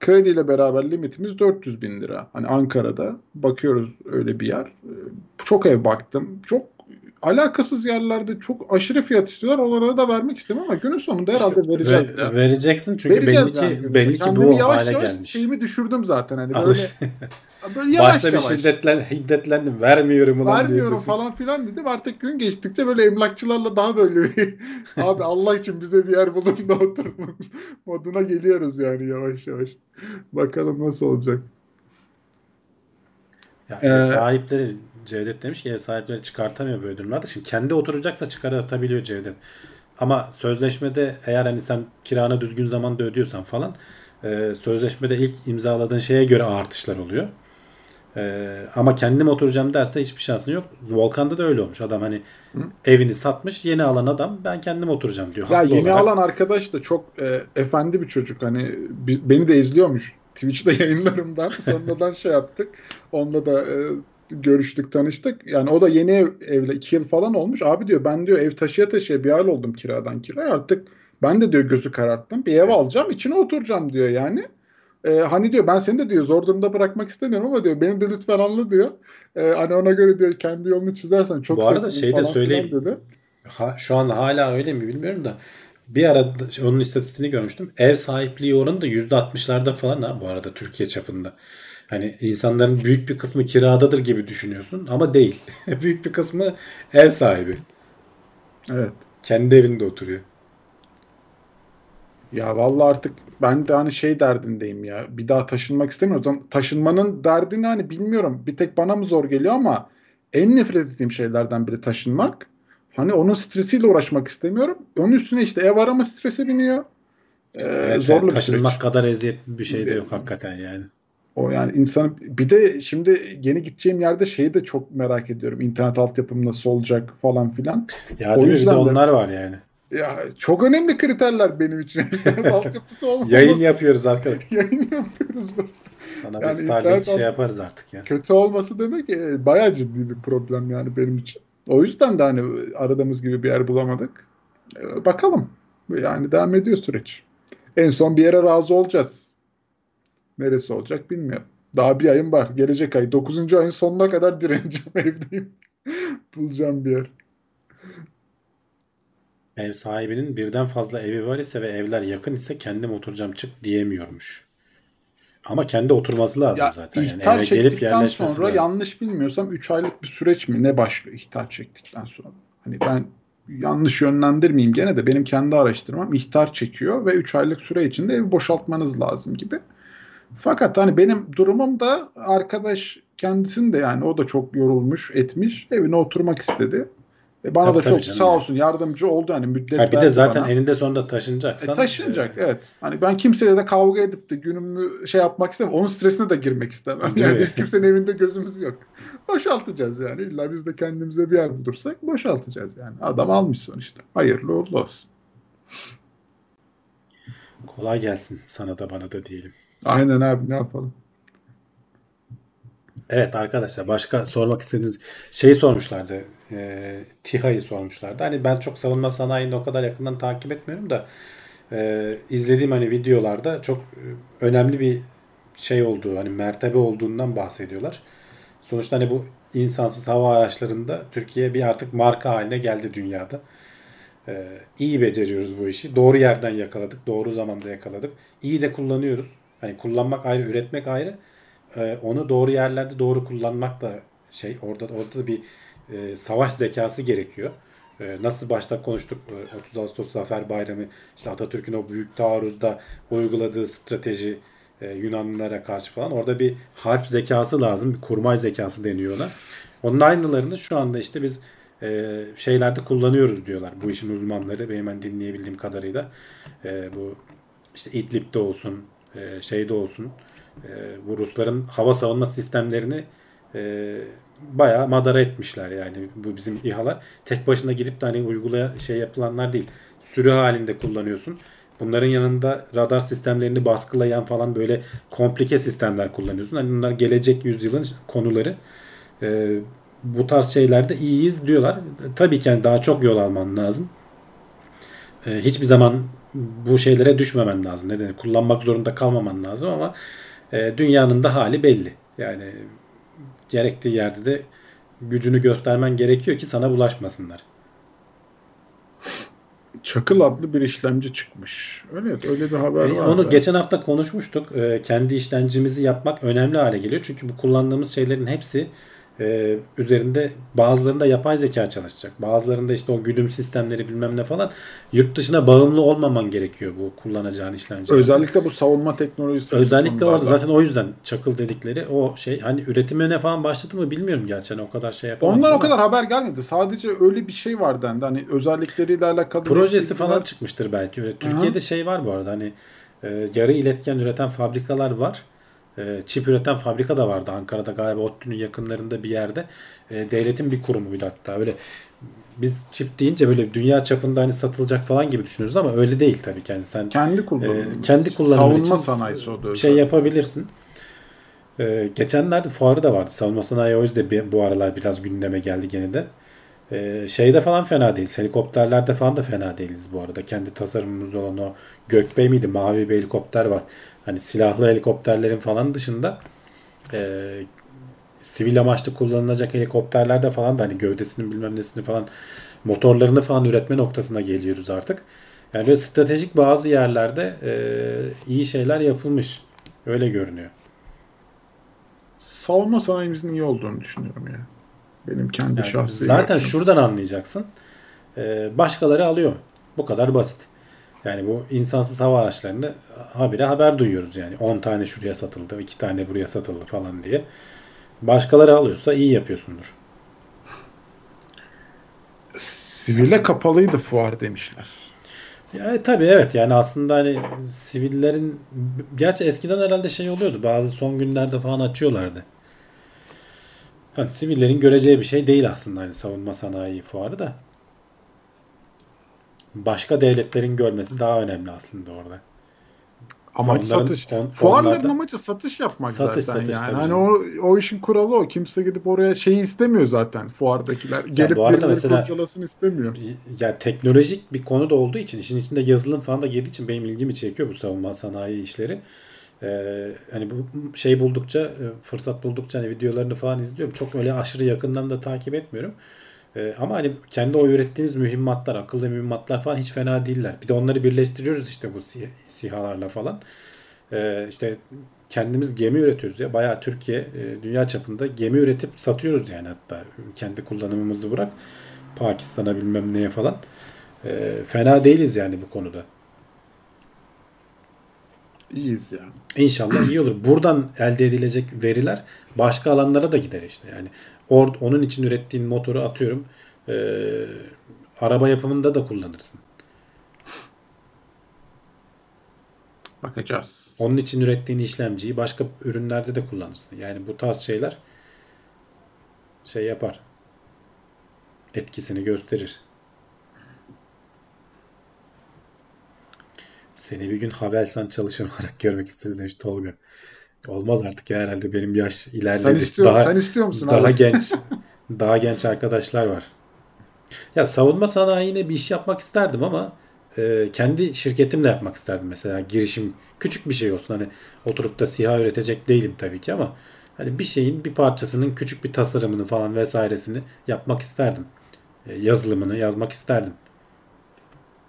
Speaker 3: krediyle beraber limitimiz 400 bin lira. Hani Ankara'da bakıyoruz öyle bir yer. Ee, Çok ev baktım. Çok alakasız yerlerde çok aşırı fiyat istiyorlar. Onlara da vermek istemiyorum ama günün sonunda herhalde
Speaker 2: İşte
Speaker 3: vereceğiz.
Speaker 2: ve-
Speaker 3: ya.
Speaker 2: vereceksin çünkü
Speaker 3: Vereceğiz
Speaker 2: belli
Speaker 3: yani
Speaker 2: ki
Speaker 3: günün
Speaker 2: belli ki
Speaker 3: Kendimi
Speaker 2: bu
Speaker 3: yavaş
Speaker 2: hale
Speaker 3: yavaş
Speaker 2: gelmiş.
Speaker 3: şeyimi düşürdüm zaten. Hani böyle, böyle yavaş
Speaker 2: Başta bir
Speaker 3: yavaş.
Speaker 2: şiddetlen, hiddetlendim. Vermiyorum ulan
Speaker 3: Vermiyorum
Speaker 2: diyorsun.
Speaker 3: falan filan dedim. Artık gün geçtikçe böyle emlakçılarla daha böyle bir abi Allah için bize bir yer bulun da oturun moduna geliyoruz yani yavaş yavaş. Bakalım nasıl olacak.
Speaker 2: Ya
Speaker 3: Ee,
Speaker 2: sahipleri Cevdet demiş ki ev sahipleri çıkartamıyor böyle durumlarda. Şimdi kendi oturacaksa çıkartabiliyor Cevdet. Ama sözleşmede eğer hani sen kiranı düzgün zamanda ödüyorsan falan e, sözleşmede ilk imzaladığın şeye göre artışlar oluyor. E, ama kendim oturacağım derse hiçbir şansın yok. Volkan'da da öyle olmuş. Adam hani evini satmış yeni alan adam ben kendim oturacağım diyor.
Speaker 3: Ya yeni
Speaker 2: olarak.
Speaker 3: alan arkadaş da çok e, efendi bir çocuk. Hani bi- beni de izliyormuş. Twitch'te yayınlarımdan. Sonradan şey yaptık. Onunla da e, görüştük, tanıştık. Yani o da yeni ev, evle iki yıl falan olmuş. Abi diyor ben diyor ev taşıya taşıya bir hal oldum kiradan kiraya. Artık ben de diyor gözü kararttım. Bir ev alacağım, içine oturacağım diyor yani. E, hani diyor ben seni de diyor zor durumda bırakmak istemiyorum ama diyor beni de lütfen anla diyor. E, hani ona göre diyor kendi yolunu çizersen çok
Speaker 2: Bu arada şey de söyleyeyim.
Speaker 3: dedi.
Speaker 2: Ha, şu an hala öyle mi bilmiyorum da bir ara onun istatistiğini görmüştüm. Ev sahipliği oranı da %60'larda falan ha bu arada Türkiye çapında. Hani insanların büyük bir kısmı kiradadır gibi düşünüyorsun ama değil. büyük bir kısmı ev sahibi.
Speaker 3: Evet.
Speaker 2: Kendi evinde oturuyor.
Speaker 3: Ya vallahi artık ben de hani şey derdindeyim ya. Bir daha taşınmak istemiyorum. Taşınmanın derdini hani bilmiyorum. Bir tek bana mı zor geliyor ama en nefret ettiğim şeylerden biri taşınmak. Hani onun stresiyle uğraşmak istemiyorum. Onun üstüne işte ev arama stresi biniyor. Ee,
Speaker 2: Evet,
Speaker 3: zorlu bir
Speaker 2: taşınmak
Speaker 3: süreç.
Speaker 2: kadar eziyetli bir şey de yok hakikaten yani.
Speaker 3: O yani insanın bir de şimdi yeni gideceğim yerde şeyi de çok merak ediyorum. İnternet altyapım nasıl olacak falan filan.
Speaker 2: Ya
Speaker 3: O
Speaker 2: de
Speaker 3: yüzden de-
Speaker 2: onlar var yani.
Speaker 3: Ya çok önemli kriterler benim için. İnternet altyapısı olmaması.
Speaker 2: Yayın yapıyoruz arkadaşlar.
Speaker 3: Yayın yapıyoruz.
Speaker 2: Sana
Speaker 3: Yani
Speaker 2: bir Starlink şey yaparız artık ya.
Speaker 3: Kötü olması demek e, bayağı ciddi bir problem yani benim için. O yüzden de hani aradığımız gibi bir yer bulamadık. E, bakalım. Yani devam ediyor süreç. En son bir yere razı olacağız. Neresi olacak bilmiyorum. Daha bir ayım var. Gelecek ay. 9. ayın sonuna kadar direneceğim evdeyim. Bulacağım bir yer.
Speaker 2: Ev sahibinin birden fazla evi var ise ve evler yakın ise kendim oturacağım çık diyemiyormuş. Ama kendi oturması lazım
Speaker 3: Ya
Speaker 2: zaten. Yani
Speaker 3: ihtar
Speaker 2: eve gelip
Speaker 3: çektikten sonra
Speaker 2: lazım.
Speaker 3: yanlış bilmiyorsam 3 aylık bir süreç mi ne başlıyor ihtar çektikten sonra. Hani ben yanlış yönlendirmeyeyim gene de benim kendi araştırmam ihtar çekiyor ve 3 aylık süre içinde evi boşaltmanız lazım gibi. Fakat hani benim durumum da arkadaş kendisini de yani o da çok yorulmuş etmiş evine oturmak istedi. E bana
Speaker 2: Tabii,
Speaker 3: da
Speaker 2: tabii
Speaker 3: çok
Speaker 2: canım
Speaker 3: sağ olsun yardımcı oldu hani müddet
Speaker 2: Ha, bir de zaten
Speaker 3: bana.
Speaker 2: eninde sonunda taşınacaksan.
Speaker 3: E, taşınacak
Speaker 2: e,
Speaker 3: evet. Hani ben kimseyle de kavga edip de günümü şey yapmak istemem. Onun stresine de girmek istemem. Yani kimsenin evinde gözümüz yok. Boşaltacağız yani. İlla biz de kendimize bir yer bulursak boşaltacağız yani. Adam almış sonuçta. Hayırlı uğurlu olsun.
Speaker 2: kolay gelsin sana da bana da diyelim.
Speaker 3: Aynen abi ne yapalım.
Speaker 2: Evet arkadaşlar başka sormak istediğiniz şeyi sormuşlardı. E, TİHA'yı sormuşlardı. Hani ben çok savunma sanayini o kadar yakından takip etmiyorum da e, izlediğim hani videolarda çok e, önemli bir şey olduğu hani mertebe olduğundan bahsediyorlar. Sonuçta hani bu insansız hava araçlarında Türkiye bir artık marka haline geldi dünyada. Ee, iyi beceriyoruz bu işi. Doğru yerden yakaladık. Doğru zamanda yakaladık. İyi de kullanıyoruz. Hani kullanmak ayrı, üretmek ayrı. Ee, onu doğru yerlerde doğru kullanmak da şey orada orada da bir e, savaş zekası gerekiyor. Ee, nasıl başta konuştuk e, 30 Ağustos Zafer Bayramı işte Atatürk'ün o büyük taarruzda uyguladığı strateji e, Yunanlılara karşı falan orada bir harp zekası lazım. Bir kurmay zekası deniyor ona. Onun aynılarını şu anda işte biz e, şeylerde kullanıyoruz diyorlar. Bu işin uzmanları benim ben dinleyebildiğim kadarıyla e, bu işte İdlib'de olsun e, şeyde olsun e, bu Rusların hava savunma sistemlerini e, bayağı madara etmişler yani bu bizim İHA'lar. Tek başına gidip de hani uygulaya şey yapılanlar değil. Sürü halinde kullanıyorsun. Bunların yanında radar sistemlerini baskılayan falan böyle komplike sistemler kullanıyorsun. Hani bunlar gelecek yüzyılın konuları. E, bu tarz şeylerde iyiyiz diyorlar. Tabii ki yani daha çok yol alman lazım. E, hiçbir zaman bu şeylere düşmemen lazım. Neden? Kullanmak zorunda kalmaman lazım ama e, dünyanın da hali belli. Yani gerektiği yerde de gücünü göstermen gerekiyor ki sana bulaşmasınlar.
Speaker 3: Çakıl adlı bir işlemci çıkmış. Öyle öyle bir haber
Speaker 2: E,
Speaker 3: var.
Speaker 2: onu
Speaker 3: da.
Speaker 2: geçen hafta konuşmuştuk. E, kendi işlemcimizi yapmak önemli hale geliyor. Çünkü bu kullandığımız şeylerin hepsi e, üzerinde bazılarında yapay zeka çalışacak. Bazılarında işte o güdüm sistemleri bilmem ne falan yurt dışına bağımlı olmaman gerekiyor bu kullanacağın işlemci.
Speaker 3: Özellikle bu savunma teknolojisi.
Speaker 2: Özellikle orada zaten o yüzden çakıl dedikleri o şey hani üretimine falan başladı mı bilmiyorum gerçi hani o kadar şey yapamadım.
Speaker 3: Ondan o kadar haber gelmedi. Sadece öyle bir şey var dendi. Hani özellikleriyle alakalı.
Speaker 2: projesi
Speaker 3: bilgiler-
Speaker 2: falan çıkmıştır belki. Öyle Türkiye'de şey var bu arada hani e, yarı iletken üreten fabrikalar var. E, çip üreten fabrika da vardı Ankara'da galiba ODTÜ'nün yakınlarında bir yerde. E, devletin bir kurumuydu hatta. Öyle biz çip deyince böyle dünya çapında hani satılacak falan gibi düşünüyoruz ama öyle değil tabii ki. Yani sen
Speaker 3: Kendi kullanımı.
Speaker 2: e, kendi kullanımın
Speaker 3: Savunma
Speaker 2: için
Speaker 3: sanayisi o da
Speaker 2: şey yapabilirsin. E, geçenlerde fuarı da vardı. Savunma sanayi o yüzden bir- bu aralar biraz gündeme geldi gene de. E, şeyde falan fena değiliz. Helikopterlerde falan da fena değiliz bu arada. Kendi tasarımımız olan o Gökbey miydi? Mavi bir helikopter var. Hani silahlı helikopterlerin falan dışında e, sivil amaçlı kullanılacak helikopterlerde falan da hani gövdesinin bilmem nesini falan motorlarını falan üretme noktasına geliyoruz artık. Yani böyle stratejik bazı yerlerde e, iyi şeyler yapılmış. Öyle görünüyor.
Speaker 3: Savunma sanayimizin iyi olduğunu düşünüyorum ya. Benim kendi
Speaker 2: Yani
Speaker 3: şahsi
Speaker 2: zaten
Speaker 3: görüşüm.
Speaker 2: şuradan anlayacaksın. E, başkaları alıyor. Bu kadar basit. Yani bu insansız hava araçlarını habire haber duyuyoruz yani. 10 tane şuraya satıldı, 2 tane buraya satıldı falan diye. Başkaları alıyorsa iyi yapıyorsundur.
Speaker 3: Sivile kapalıydı fuar demişler.
Speaker 2: Yani tabii evet yani aslında hani sivillerin gerçi eskiden herhalde şey oluyordu. Bazı son günlerde falan açıyorlardı. Hani sivillerin göreceği bir şey değil aslında hani savunma sanayi fuarı da. Başka devletlerin görmesi daha önemli aslında orada.
Speaker 3: Amaç
Speaker 2: Onların-
Speaker 3: satış.
Speaker 2: on-
Speaker 3: Fuarların
Speaker 2: onlarda-
Speaker 3: amacı satış yapmak
Speaker 2: Satış,
Speaker 3: zaten
Speaker 2: satış
Speaker 3: yani. Hani
Speaker 2: canım.
Speaker 3: o, o işin kuralı o. Kimse gidip oraya şeyi istemiyor zaten fuardakiler. Gelip
Speaker 2: bu arada
Speaker 3: birileri
Speaker 2: mesela-
Speaker 3: kurcalasın istemiyor.
Speaker 2: ya teknolojik bir konu da olduğu için işin içinde yazılım falan da girdiği için benim ilgimi çekiyor bu savunma sanayi işleri. Ee, hani bu şey buldukça e, fırsat buldukça hani videolarını falan izliyorum. Çok öyle aşırı yakından da takip etmiyorum. Ee, ama hani kendi o ürettiğimiz mühimmatlar, akıllı mühimmatlar falan hiç fena değiller. Bir de onları birleştiriyoruz işte bu si- sihalarla falan. Ee, işte kendimiz gemi üretiyoruz ya. Bayağı Türkiye e, dünya çapında gemi üretip satıyoruz yani hatta kendi kullanımımızı bırak. Pakistan'a bilmem neye falan. Ee, fena değiliz yani bu konuda.
Speaker 3: İyiyiz ya.
Speaker 2: İnşallah iyi olur. Buradan elde edilecek veriler başka alanlara da gider işte. Yani or, onun için ürettiğin motoru atıyorum ee, araba yapımında da kullanırsın.
Speaker 3: Bakacağız.
Speaker 2: Onun için ürettiğin işlemciyi başka ürünlerde de kullanırsın. Yani bu tarz şeyler şey yapar. Etkisini gösterir. Seni bir gün Havelsan çalışan olarak görmek isteriz demiş Tolga. Olmaz artık ya herhalde benim yaş ilerledi.
Speaker 3: Sen istiyor,
Speaker 2: daha,
Speaker 3: sen istiyor musun
Speaker 2: daha
Speaker 3: abi?
Speaker 2: genç daha genç arkadaşlar var. Ya savunma sanayine bir iş yapmak isterdim ama e, kendi şirketimle yapmak isterdim mesela girişim küçük bir şey olsun hani oturup da SİHA üretecek değilim tabii ki ama hani bir şeyin bir parçasının küçük bir tasarımını falan vesairesini yapmak isterdim. E, yazılımını yazmak isterdim.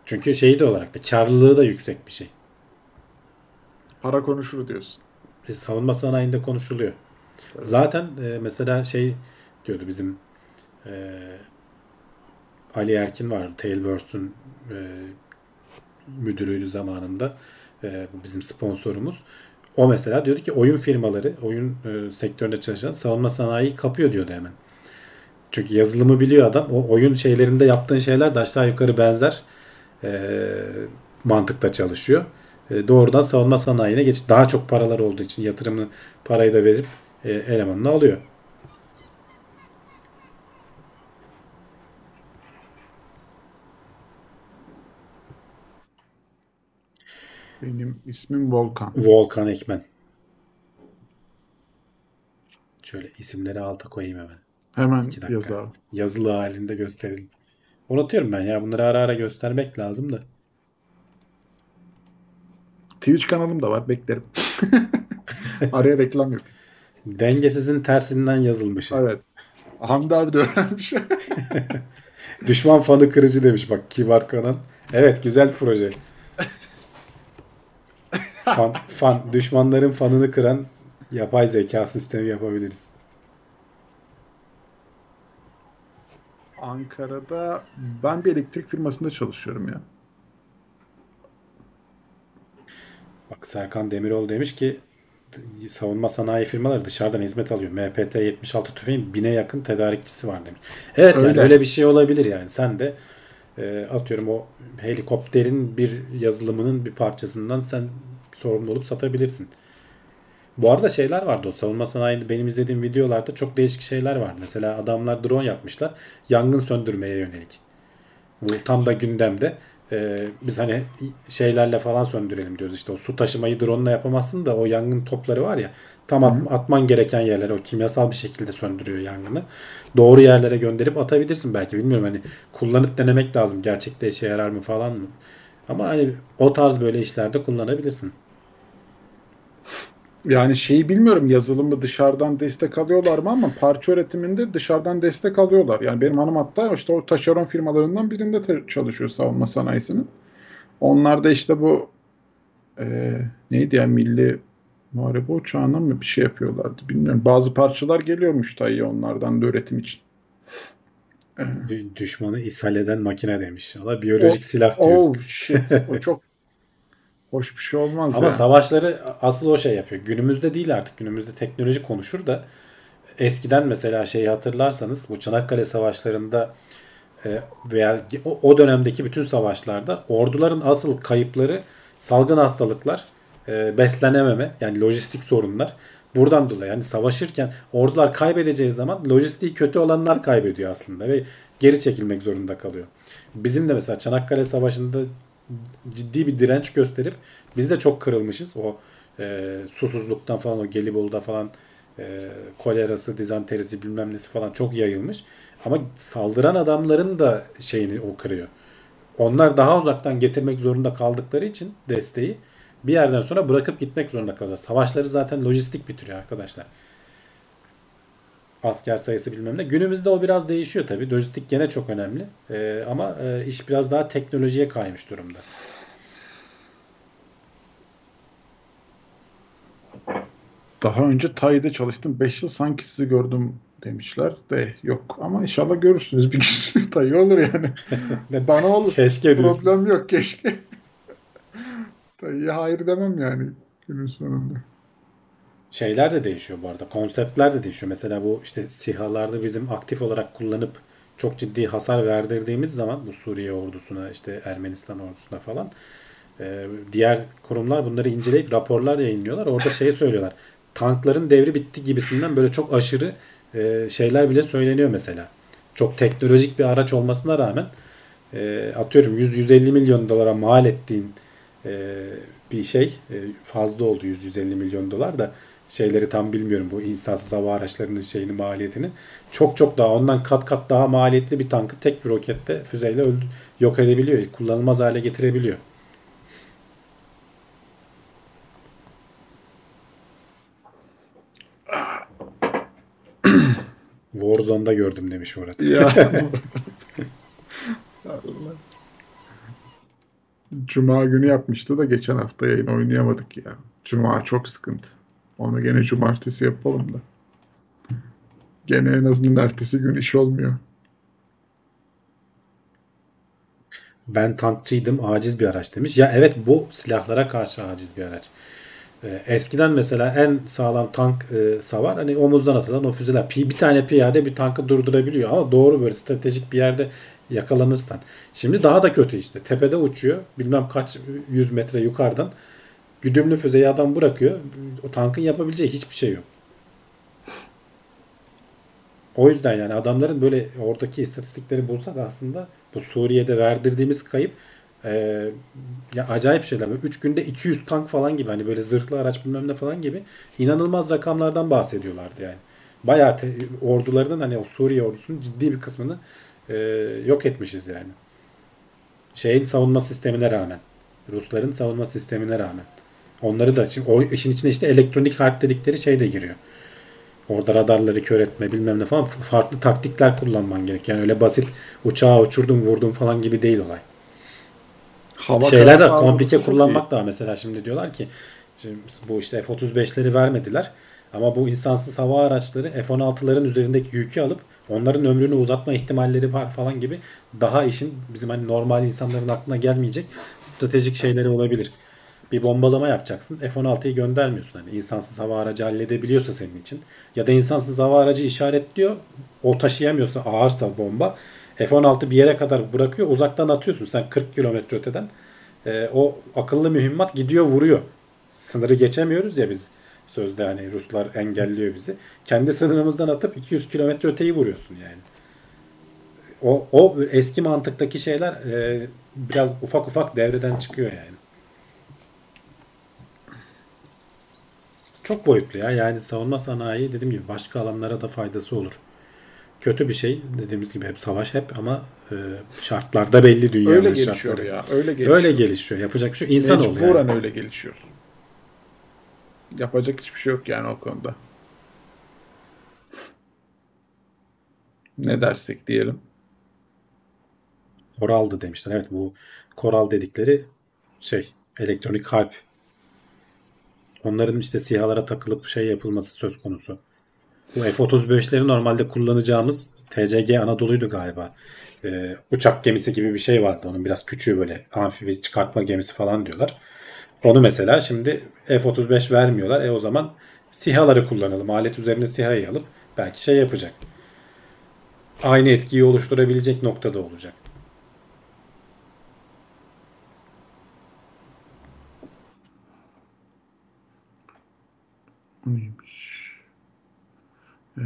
Speaker 2: Çünkü şeyi de olarak da karlılığı da yüksek bir şey.
Speaker 3: Para konuşur diyorsun.
Speaker 2: E, savunma sanayinde konuşuluyor. Zaten e, mesela şey diyordu bizim e, Ali Erkin var. Tailwords'un e, müdürüydü zamanında. E, bizim sponsorumuz. O mesela diyordu ki oyun firmaları, oyun e, sektöründe çalışan savunma sanayiyi kapıyor diyordu hemen. Çünkü yazılımı biliyor adam. O oyun şeylerinde yaptığın şeyler de aşağı yukarı benzer e, mantıkta çalışıyor. E, doğrudan savunma sanayine geç. Daha çok paralar olduğu için yatırımını parayı da verip e, elemanını alıyor.
Speaker 3: Benim ismim Volkan.
Speaker 2: Volkan Ekmen. Şöyle isimleri alta koyayım hemen.
Speaker 3: Hemen
Speaker 2: İki dakika.
Speaker 3: yaz abi.
Speaker 2: Yazılı halinde gösterelim. Unutuyorum ben ya. Bunları ara ara göstermek lazım da.
Speaker 3: Twitch kanalım da var. Beklerim. Araya reklam yok.
Speaker 2: Dengesizin tersinden yazılmış.
Speaker 3: Evet. Hamdi abi de öğrenmiş.
Speaker 2: Düşman fanı kırıcı demiş bak Kibar Kanan. Evet güzel proje. Fan, fan, düşmanların fanını kıran yapay zeka sistemi yapabiliriz.
Speaker 3: Ankara'da ben bir elektrik firmasında çalışıyorum ya.
Speaker 2: Bak Serkan Demiroğlu demiş ki savunma sanayi firmaları dışarıdan hizmet alıyor. MPT 76 tüfeğin bine yakın tedarikçisi var demiş. Evet yani
Speaker 3: Öyle.
Speaker 2: öyle bir şey olabilir yani. Sen de e, atıyorum o helikopterin bir yazılımının bir parçasından sen sorumlu olup satabilirsin. Bu arada şeyler vardı o savunma sanayinde benim izlediğim videolarda çok değişik şeyler var. Mesela adamlar drone yapmışlar yangın söndürmeye yönelik. Bu tam da gündemde. Ee, biz hani şeylerle falan söndürelim diyoruz. İşte o su taşımayı drone'la yapamazsın da o yangın topları var ya tam at- atman gereken yerlere o kimyasal bir şekilde söndürüyor yangını. Doğru yerlere gönderip atabilirsin belki bilmiyorum hani kullanıp denemek lazım. Gerçekte işe yarar mı falan mı? Ama hani o tarz böyle işlerde kullanabilirsin.
Speaker 3: Yani şeyi bilmiyorum yazılımı dışarıdan destek alıyorlar mı ama parça üretiminde dışarıdan destek alıyorlar. Yani benim hanım hatta işte o taşeron firmalarından birinde te- çalışıyor savunma sanayisinin. Onlar da işte bu e, neydi ya milli muharebe uçağına mı bir şey yapıyorlardı bilmiyorum. Bazı parçalar geliyormuş dayı onlardan da üretim için.
Speaker 2: Dü- Düşmanı ishal eden makine demiş. Ama biyolojik
Speaker 3: O-
Speaker 2: silah diyoruz.
Speaker 3: Oh shit. O çok hoş bir şey olmaz
Speaker 2: Ama
Speaker 3: ya.
Speaker 2: savaşları asıl o şey yapıyor. Günümüzde değil artık. Günümüzde teknoloji konuşur da eskiden mesela şeyi hatırlarsanız bu Çanakkale savaşlarında e, veya o, o dönemdeki bütün savaşlarda orduların asıl kayıpları salgın hastalıklar, e, beslenememe yani lojistik sorunlar. Buradan dolayı yani savaşırken ordular kaybedeceği zaman lojistiği kötü olanlar kaybediyor aslında ve geri çekilmek zorunda kalıyor. Bizim de mesela Çanakkale Savaşı'nda ciddi bir direnç gösterip biz de çok kırılmışız. O e, susuzluktan falan o Gelibolu'da falan e, kolerası, dizanterisi bilmem nesi falan çok yayılmış. Ama saldıran adamların da şeyini o kırıyor. Onlar daha uzaktan getirmek zorunda kaldıkları için desteği bir yerden sonra bırakıp gitmek zorunda kalıyor. Savaşları zaten lojistik bitiriyor arkadaşlar. Asker sayısı bilmem ne. Günümüzde o biraz değişiyor tabii. Lojistik gene çok önemli. Ee, ama e, iş biraz daha teknolojiye kaymış durumda.
Speaker 3: Daha önce Tay'da çalıştım. 5 yıl sanki sizi gördüm demişler de yok. Ama inşallah görürsünüz bir gün. Tay olur yani. Bana olur.
Speaker 2: Keşke diyorsun.
Speaker 3: Problem yok keşke. Tay'a hayır demem yani günün sonunda.
Speaker 2: Şeyler de değişiyor bu arada. Konseptler de değişiyor. Mesela bu işte SİHA'larda bizim aktif olarak kullanıp çok ciddi hasar verdirdiğimiz zaman bu Suriye ordusuna işte Ermenistan ordusuna falan e, diğer kurumlar bunları inceleyip raporlar yayınlıyorlar. Orada şey söylüyorlar. Tankların devri bitti gibisinden böyle çok aşırı e, şeyler bile söyleniyor mesela. Çok teknolojik bir araç olmasına rağmen e, atıyorum 100-150 milyon dolara mal ettiğin bir şey fazla oldu 100-150 milyon dolar da şeyleri tam bilmiyorum bu insansız hava araçlarının şeyini maliyetini. Çok çok daha ondan kat kat daha maliyetli bir tankı tek bir rokette füzeyle öldü, yok edebiliyor. Kullanılmaz hale getirebiliyor. Warzone'da gördüm demiş Murat.
Speaker 3: Ya. Cuma günü yapmıştı da geçen hafta yayın oynayamadık ya. Cuma çok sıkıntı. Onu gene cumartesi yapalım da. Gene en azından ertesi gün iş olmuyor.
Speaker 2: Ben tankçıydım aciz bir araç demiş. Ya evet bu silahlara karşı aciz bir araç. Ee, eskiden mesela en sağlam tank e, savar hani omuzdan atılan o füzeler. Pi, bir tane piyade bir tankı durdurabiliyor ama doğru böyle stratejik bir yerde yakalanırsan. Şimdi daha da kötü işte. Tepede uçuyor. Bilmem kaç yüz metre yukarıdan. Güdümlü füzeyi adam bırakıyor. O tankın yapabileceği hiçbir şey yok. O yüzden yani adamların böyle oradaki istatistikleri bulsak aslında bu Suriye'de verdirdiğimiz kayıp e, ya acayip şeyler. 3 günde 200 tank falan gibi hani böyle zırhlı araç bilmem ne falan gibi inanılmaz rakamlardan bahsediyorlardı yani. Bayağı te, ordularının hani o Suriye ordusunun ciddi bir kısmını e, yok etmişiz yani. Şeyin savunma sistemine rağmen. Rusların savunma sistemine rağmen. Onları da şimdi o işin içine işte elektronik harp dedikleri şey de giriyor. Orada radarları kör etme bilmem ne falan farklı taktikler kullanman gerek. Yani öyle basit uçağı uçurdum vurdum falan gibi değil olay.
Speaker 3: Hava
Speaker 2: Şeyler de komplike kullanmak da mesela şimdi diyorlar ki şimdi bu işte F-35'leri vermediler. Ama bu insansız hava araçları F-16'ların üzerindeki yükü alıp onların ömrünü uzatma ihtimalleri var falan gibi daha işin bizim hani normal insanların aklına gelmeyecek stratejik şeyleri olabilir. Bir bombalama yapacaksın. F-16'yı göndermiyorsun. Hani insansız hava aracı halledebiliyorsa senin için. Ya da insansız hava aracı işaretliyor. O taşıyamıyorsa ağırsa bomba. F-16 bir yere kadar bırakıyor. Uzaktan atıyorsun sen 40 kilometre öteden. Ee, o akıllı mühimmat gidiyor vuruyor. Sınırı geçemiyoruz ya biz. Sözde hani Ruslar engelliyor bizi. Kendi sınırımızdan atıp 200 kilometre öteyi vuruyorsun yani. O, o eski mantıktaki şeyler e, biraz ufak ufak devreden çıkıyor yani. Çok boyutlu ya. Yani savunma sanayi dediğim gibi başka alanlara da faydası olur. Kötü bir şey dediğimiz gibi hep savaş hep ama e, şartlarda belli dünyanın
Speaker 3: Öyle gelişiyor
Speaker 2: şartları.
Speaker 3: ya. Öyle gelişiyor.
Speaker 2: Öyle gelişiyor. Yapacak bir şey. İnsan ol
Speaker 3: Mecburen
Speaker 2: yani.
Speaker 3: öyle gelişiyor. Yapacak hiçbir şey yok yani o konuda. Ne dersek diyelim.
Speaker 2: Koraldı demişler. Evet bu koral dedikleri şey elektronik harp. Onların işte sihalara takılıp şey yapılması söz konusu. Bu F-35'leri normalde kullanacağımız TCG Anadolu'ydu galiba. Ee, uçak gemisi gibi bir şey vardı. Onun biraz küçüğü böyle amfibi çıkartma gemisi falan diyorlar. Onu mesela şimdi F-35 vermiyorlar. E o zaman SİHA'ları kullanalım. Alet üzerine SİHA'yı alıp belki şey yapacak. Aynı etkiyi oluşturabilecek noktada olacak.
Speaker 3: Ee,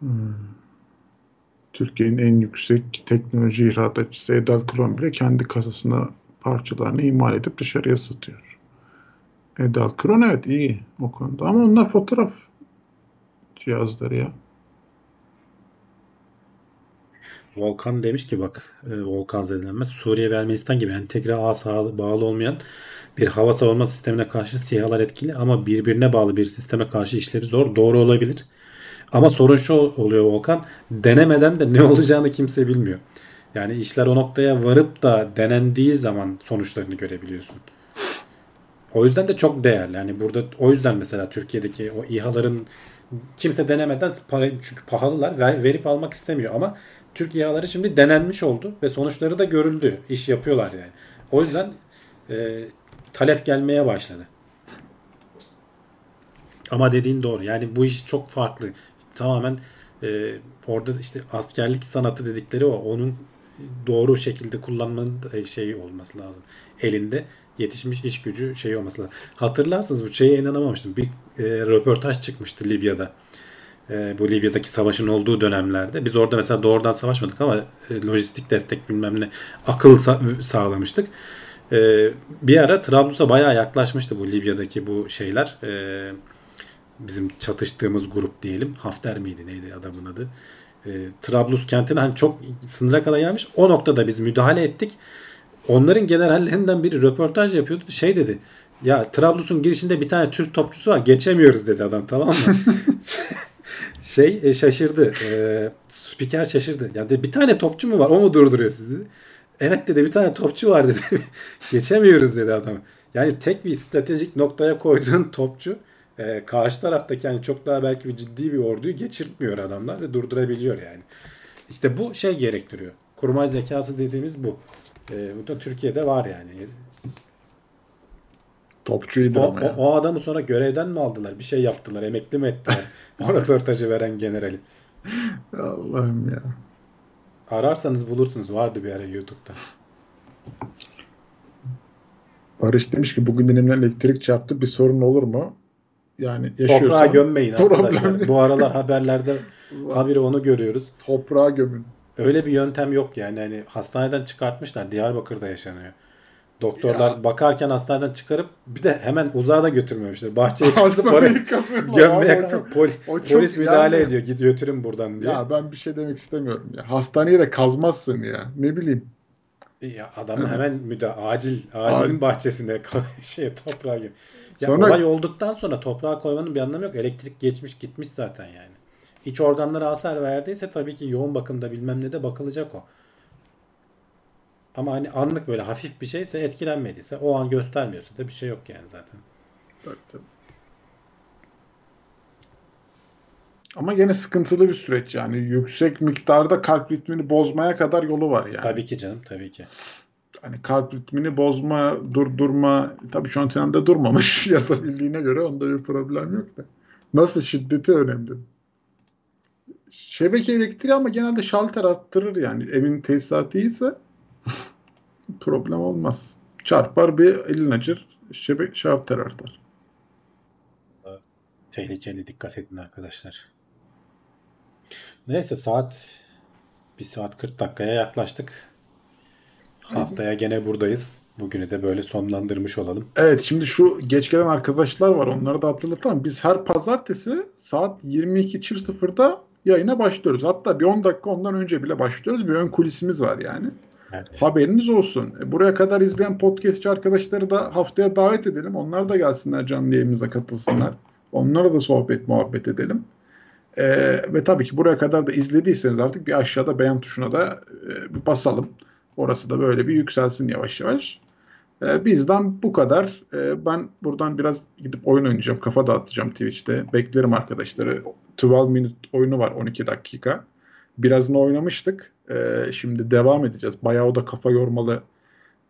Speaker 3: hı. Türkiye'nin en yüksek teknoloji ihracatçısı Edelkron bile kendi kasasına parçalarını imal edip dışarıya satıyor. Edelkron evet iyi o konuda ama onlar fotoğraf cihazları ya.
Speaker 2: Volkan demiş ki bak e, Volkan zedelenmez. Suriye ve Ermenistan gibi entegre ağ bağlı olmayan bir hava savunma sistemine karşı SİHA'lar etkili ama birbirine bağlı bir sisteme karşı işleri zor. Doğru olabilir. Ama sorun şu oluyor Volkan. Denemeden de ne olacağını kimse bilmiyor. Yani işler o noktaya varıp da denendiği zaman sonuçlarını görebiliyorsun. O yüzden de çok değerli. Yani burada o yüzden mesela Türkiye'deki o İHA'ların kimse denemeden çünkü pahalılar ver- verip almak istemiyor ama Türk İHA'ları şimdi denenmiş oldu ve sonuçları da görüldü. İş yapıyorlar yani. O yüzden e, talep gelmeye başladı. Ama dediğin doğru. Yani bu iş çok farklı. Tamamen e, orada işte askerlik sanatı dedikleri o. Onun doğru şekilde kullanmanın şey olması lazım. Elinde yetişmiş iş gücü şey olması lazım. Hatırlarsınız bu şeye inanamamıştım. Bir e, röportaj çıkmıştı Libya'da. E, bu Libya'daki savaşın olduğu dönemlerde. Biz orada mesela doğrudan savaşmadık ama e, lojistik destek bilmem ne akıl sa- sağlamıştık. E, bir ara Trablus'a bayağı yaklaşmıştı bu Libya'daki bu şeyler. Bizim çatıştığımız grup diyelim. Hafter miydi neydi adamın adı? Trablus kentine hani çok sınıra kadar gelmiş. O noktada biz müdahale ettik. Onların generallerinden biri röportaj yapıyordu. Şey dedi. Ya Trablus'un girişinde bir tane Türk topçusu var. Geçemiyoruz dedi adam tamam mı? şey e, şaşırdı. E, spiker şaşırdı. Ya dedi, bir tane topçu mu var? O mu durduruyor sizi? Evet dedi bir tane topçu var dedi. Geçemiyoruz dedi adam. Yani tek bir stratejik noktaya koyduğun topçu e, karşı taraftaki yani çok daha belki bir ciddi bir orduyu geçirtmiyor adamlar ve durdurabiliyor yani. İşte bu şey gerektiriyor. Kurmay zekası dediğimiz bu. E, bu da Türkiye'de var yani.
Speaker 3: Topçu iyidir
Speaker 2: O,
Speaker 3: ama
Speaker 2: o,
Speaker 3: ya.
Speaker 2: o adamı sonra görevden mi aldılar? Bir şey yaptılar. Emekli mi ettiler? o röportajı veren generali.
Speaker 3: Allah'ım ya.
Speaker 2: Ararsanız bulursunuz. Vardı bir ara YouTube'da.
Speaker 3: Barış demiş ki bugün elimden elektrik çarptı bir sorun olur mu? Yani
Speaker 2: Toprağa
Speaker 3: yaşıyorsan
Speaker 2: gömmeyin
Speaker 3: Problem
Speaker 2: arkadaşlar. Bu aralar haberlerde habire onu görüyoruz.
Speaker 3: toprağa gömün.
Speaker 2: Öyle bir yöntem yok yani. Hani hastaneden çıkartmışlar. Diyarbakır'da yaşanıyor. Doktorlar bakarken hastaneden çıkarıp bir de hemen uzağa da götürmemişler. Bahçeye kazıp oraya gömmeye
Speaker 3: Abi,
Speaker 2: poli- polis müdahale
Speaker 3: yani-
Speaker 2: ediyor. Git götürün buradan diye.
Speaker 3: Ya ben bir şey demek istemiyorum ya. Hastaneye de kazmazsın ya. Ne bileyim.
Speaker 2: Ya adamı hemen müda acil acilin
Speaker 3: Acil.
Speaker 2: bahçesine şey toprağa gibi. Ya
Speaker 3: Sonra-
Speaker 2: olay olduktan sonra toprağa koymanın bir anlamı yok. Elektrik geçmiş gitmiş zaten yani. İç organlara hasar verdiyse tabii ki yoğun bakımda bilmem ne de bakılacak o. Ama hani anlık böyle hafif bir şeyse etkilenmediyse o an göstermiyorsa da bir şey yok yani zaten.
Speaker 3: Tabii. Ama gene sıkıntılı bir süreç yani. Yüksek miktarda kalp ritmini bozmaya kadar yolu var yani.
Speaker 2: Tabii ki canım tabii ki.
Speaker 3: Hani kalp ritmini bozma, durdurma. Tabii şu an sen de durmamış yasa bildiğine göre onda bir problem yok da. Nasıl şiddeti önemli. Şebeke elektriği ama genelde şalter arttırır yani. Evin tesisatı problem olmaz. Çarpar bir elin acır. Şebeke şalter artar.
Speaker 2: Tehlikeli dikkat edin arkadaşlar. Neyse saat 1 saat 40 dakikaya yaklaştık. Haftaya gene buradayız. Bugünü de böyle sonlandırmış olalım.
Speaker 3: Evet şimdi şu geç gelen arkadaşlar var onları da hatırlatalım. Biz her pazartesi saat 22.00'da yayına başlıyoruz. Hatta bir 10 dakika ondan önce bile başlıyoruz. Bir ön kulisimiz var yani.
Speaker 2: Evet.
Speaker 3: Haberiniz olsun. E, Buraya kadar izleyen podcastçi arkadaşları da haftaya davet edelim. Onlar da gelsinler canlı yayınımıza katılsınlar. Onlara da sohbet muhabbet edelim. E, ve tabii ki buraya kadar da izlediyseniz artık bir aşağıda beğen tuşuna da e, bir basalım. Orası da böyle bir yükselsin yavaş yavaş. E, bizden bu kadar. E, ben buradan biraz gidip oyun oynayacağım. Kafa dağıtacağım Twitch'te. Beklerim arkadaşları. 12 minute oyunu var 12 dakika. Birazını oynamıştık. E, şimdi devam edeceğiz. Bayağı o da kafa yormalı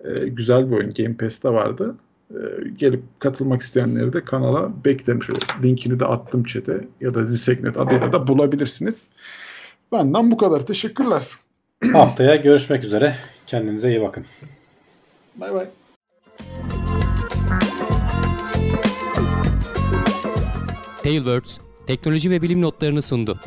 Speaker 3: e, güzel bir oyun. Game Pass'te vardı. E, gelip katılmak isteyenleri de kanala beklerim. Şöyle linkini de attım chat'e ya da Ziseknet adıyla da bulabilirsiniz. Benden bu kadar. Teşekkürler.
Speaker 2: Haftaya görüşmek üzere. Kendinize iyi bakın.
Speaker 3: Bay bay.
Speaker 1: Tailwords teknoloji ve bilim notlarını sundu.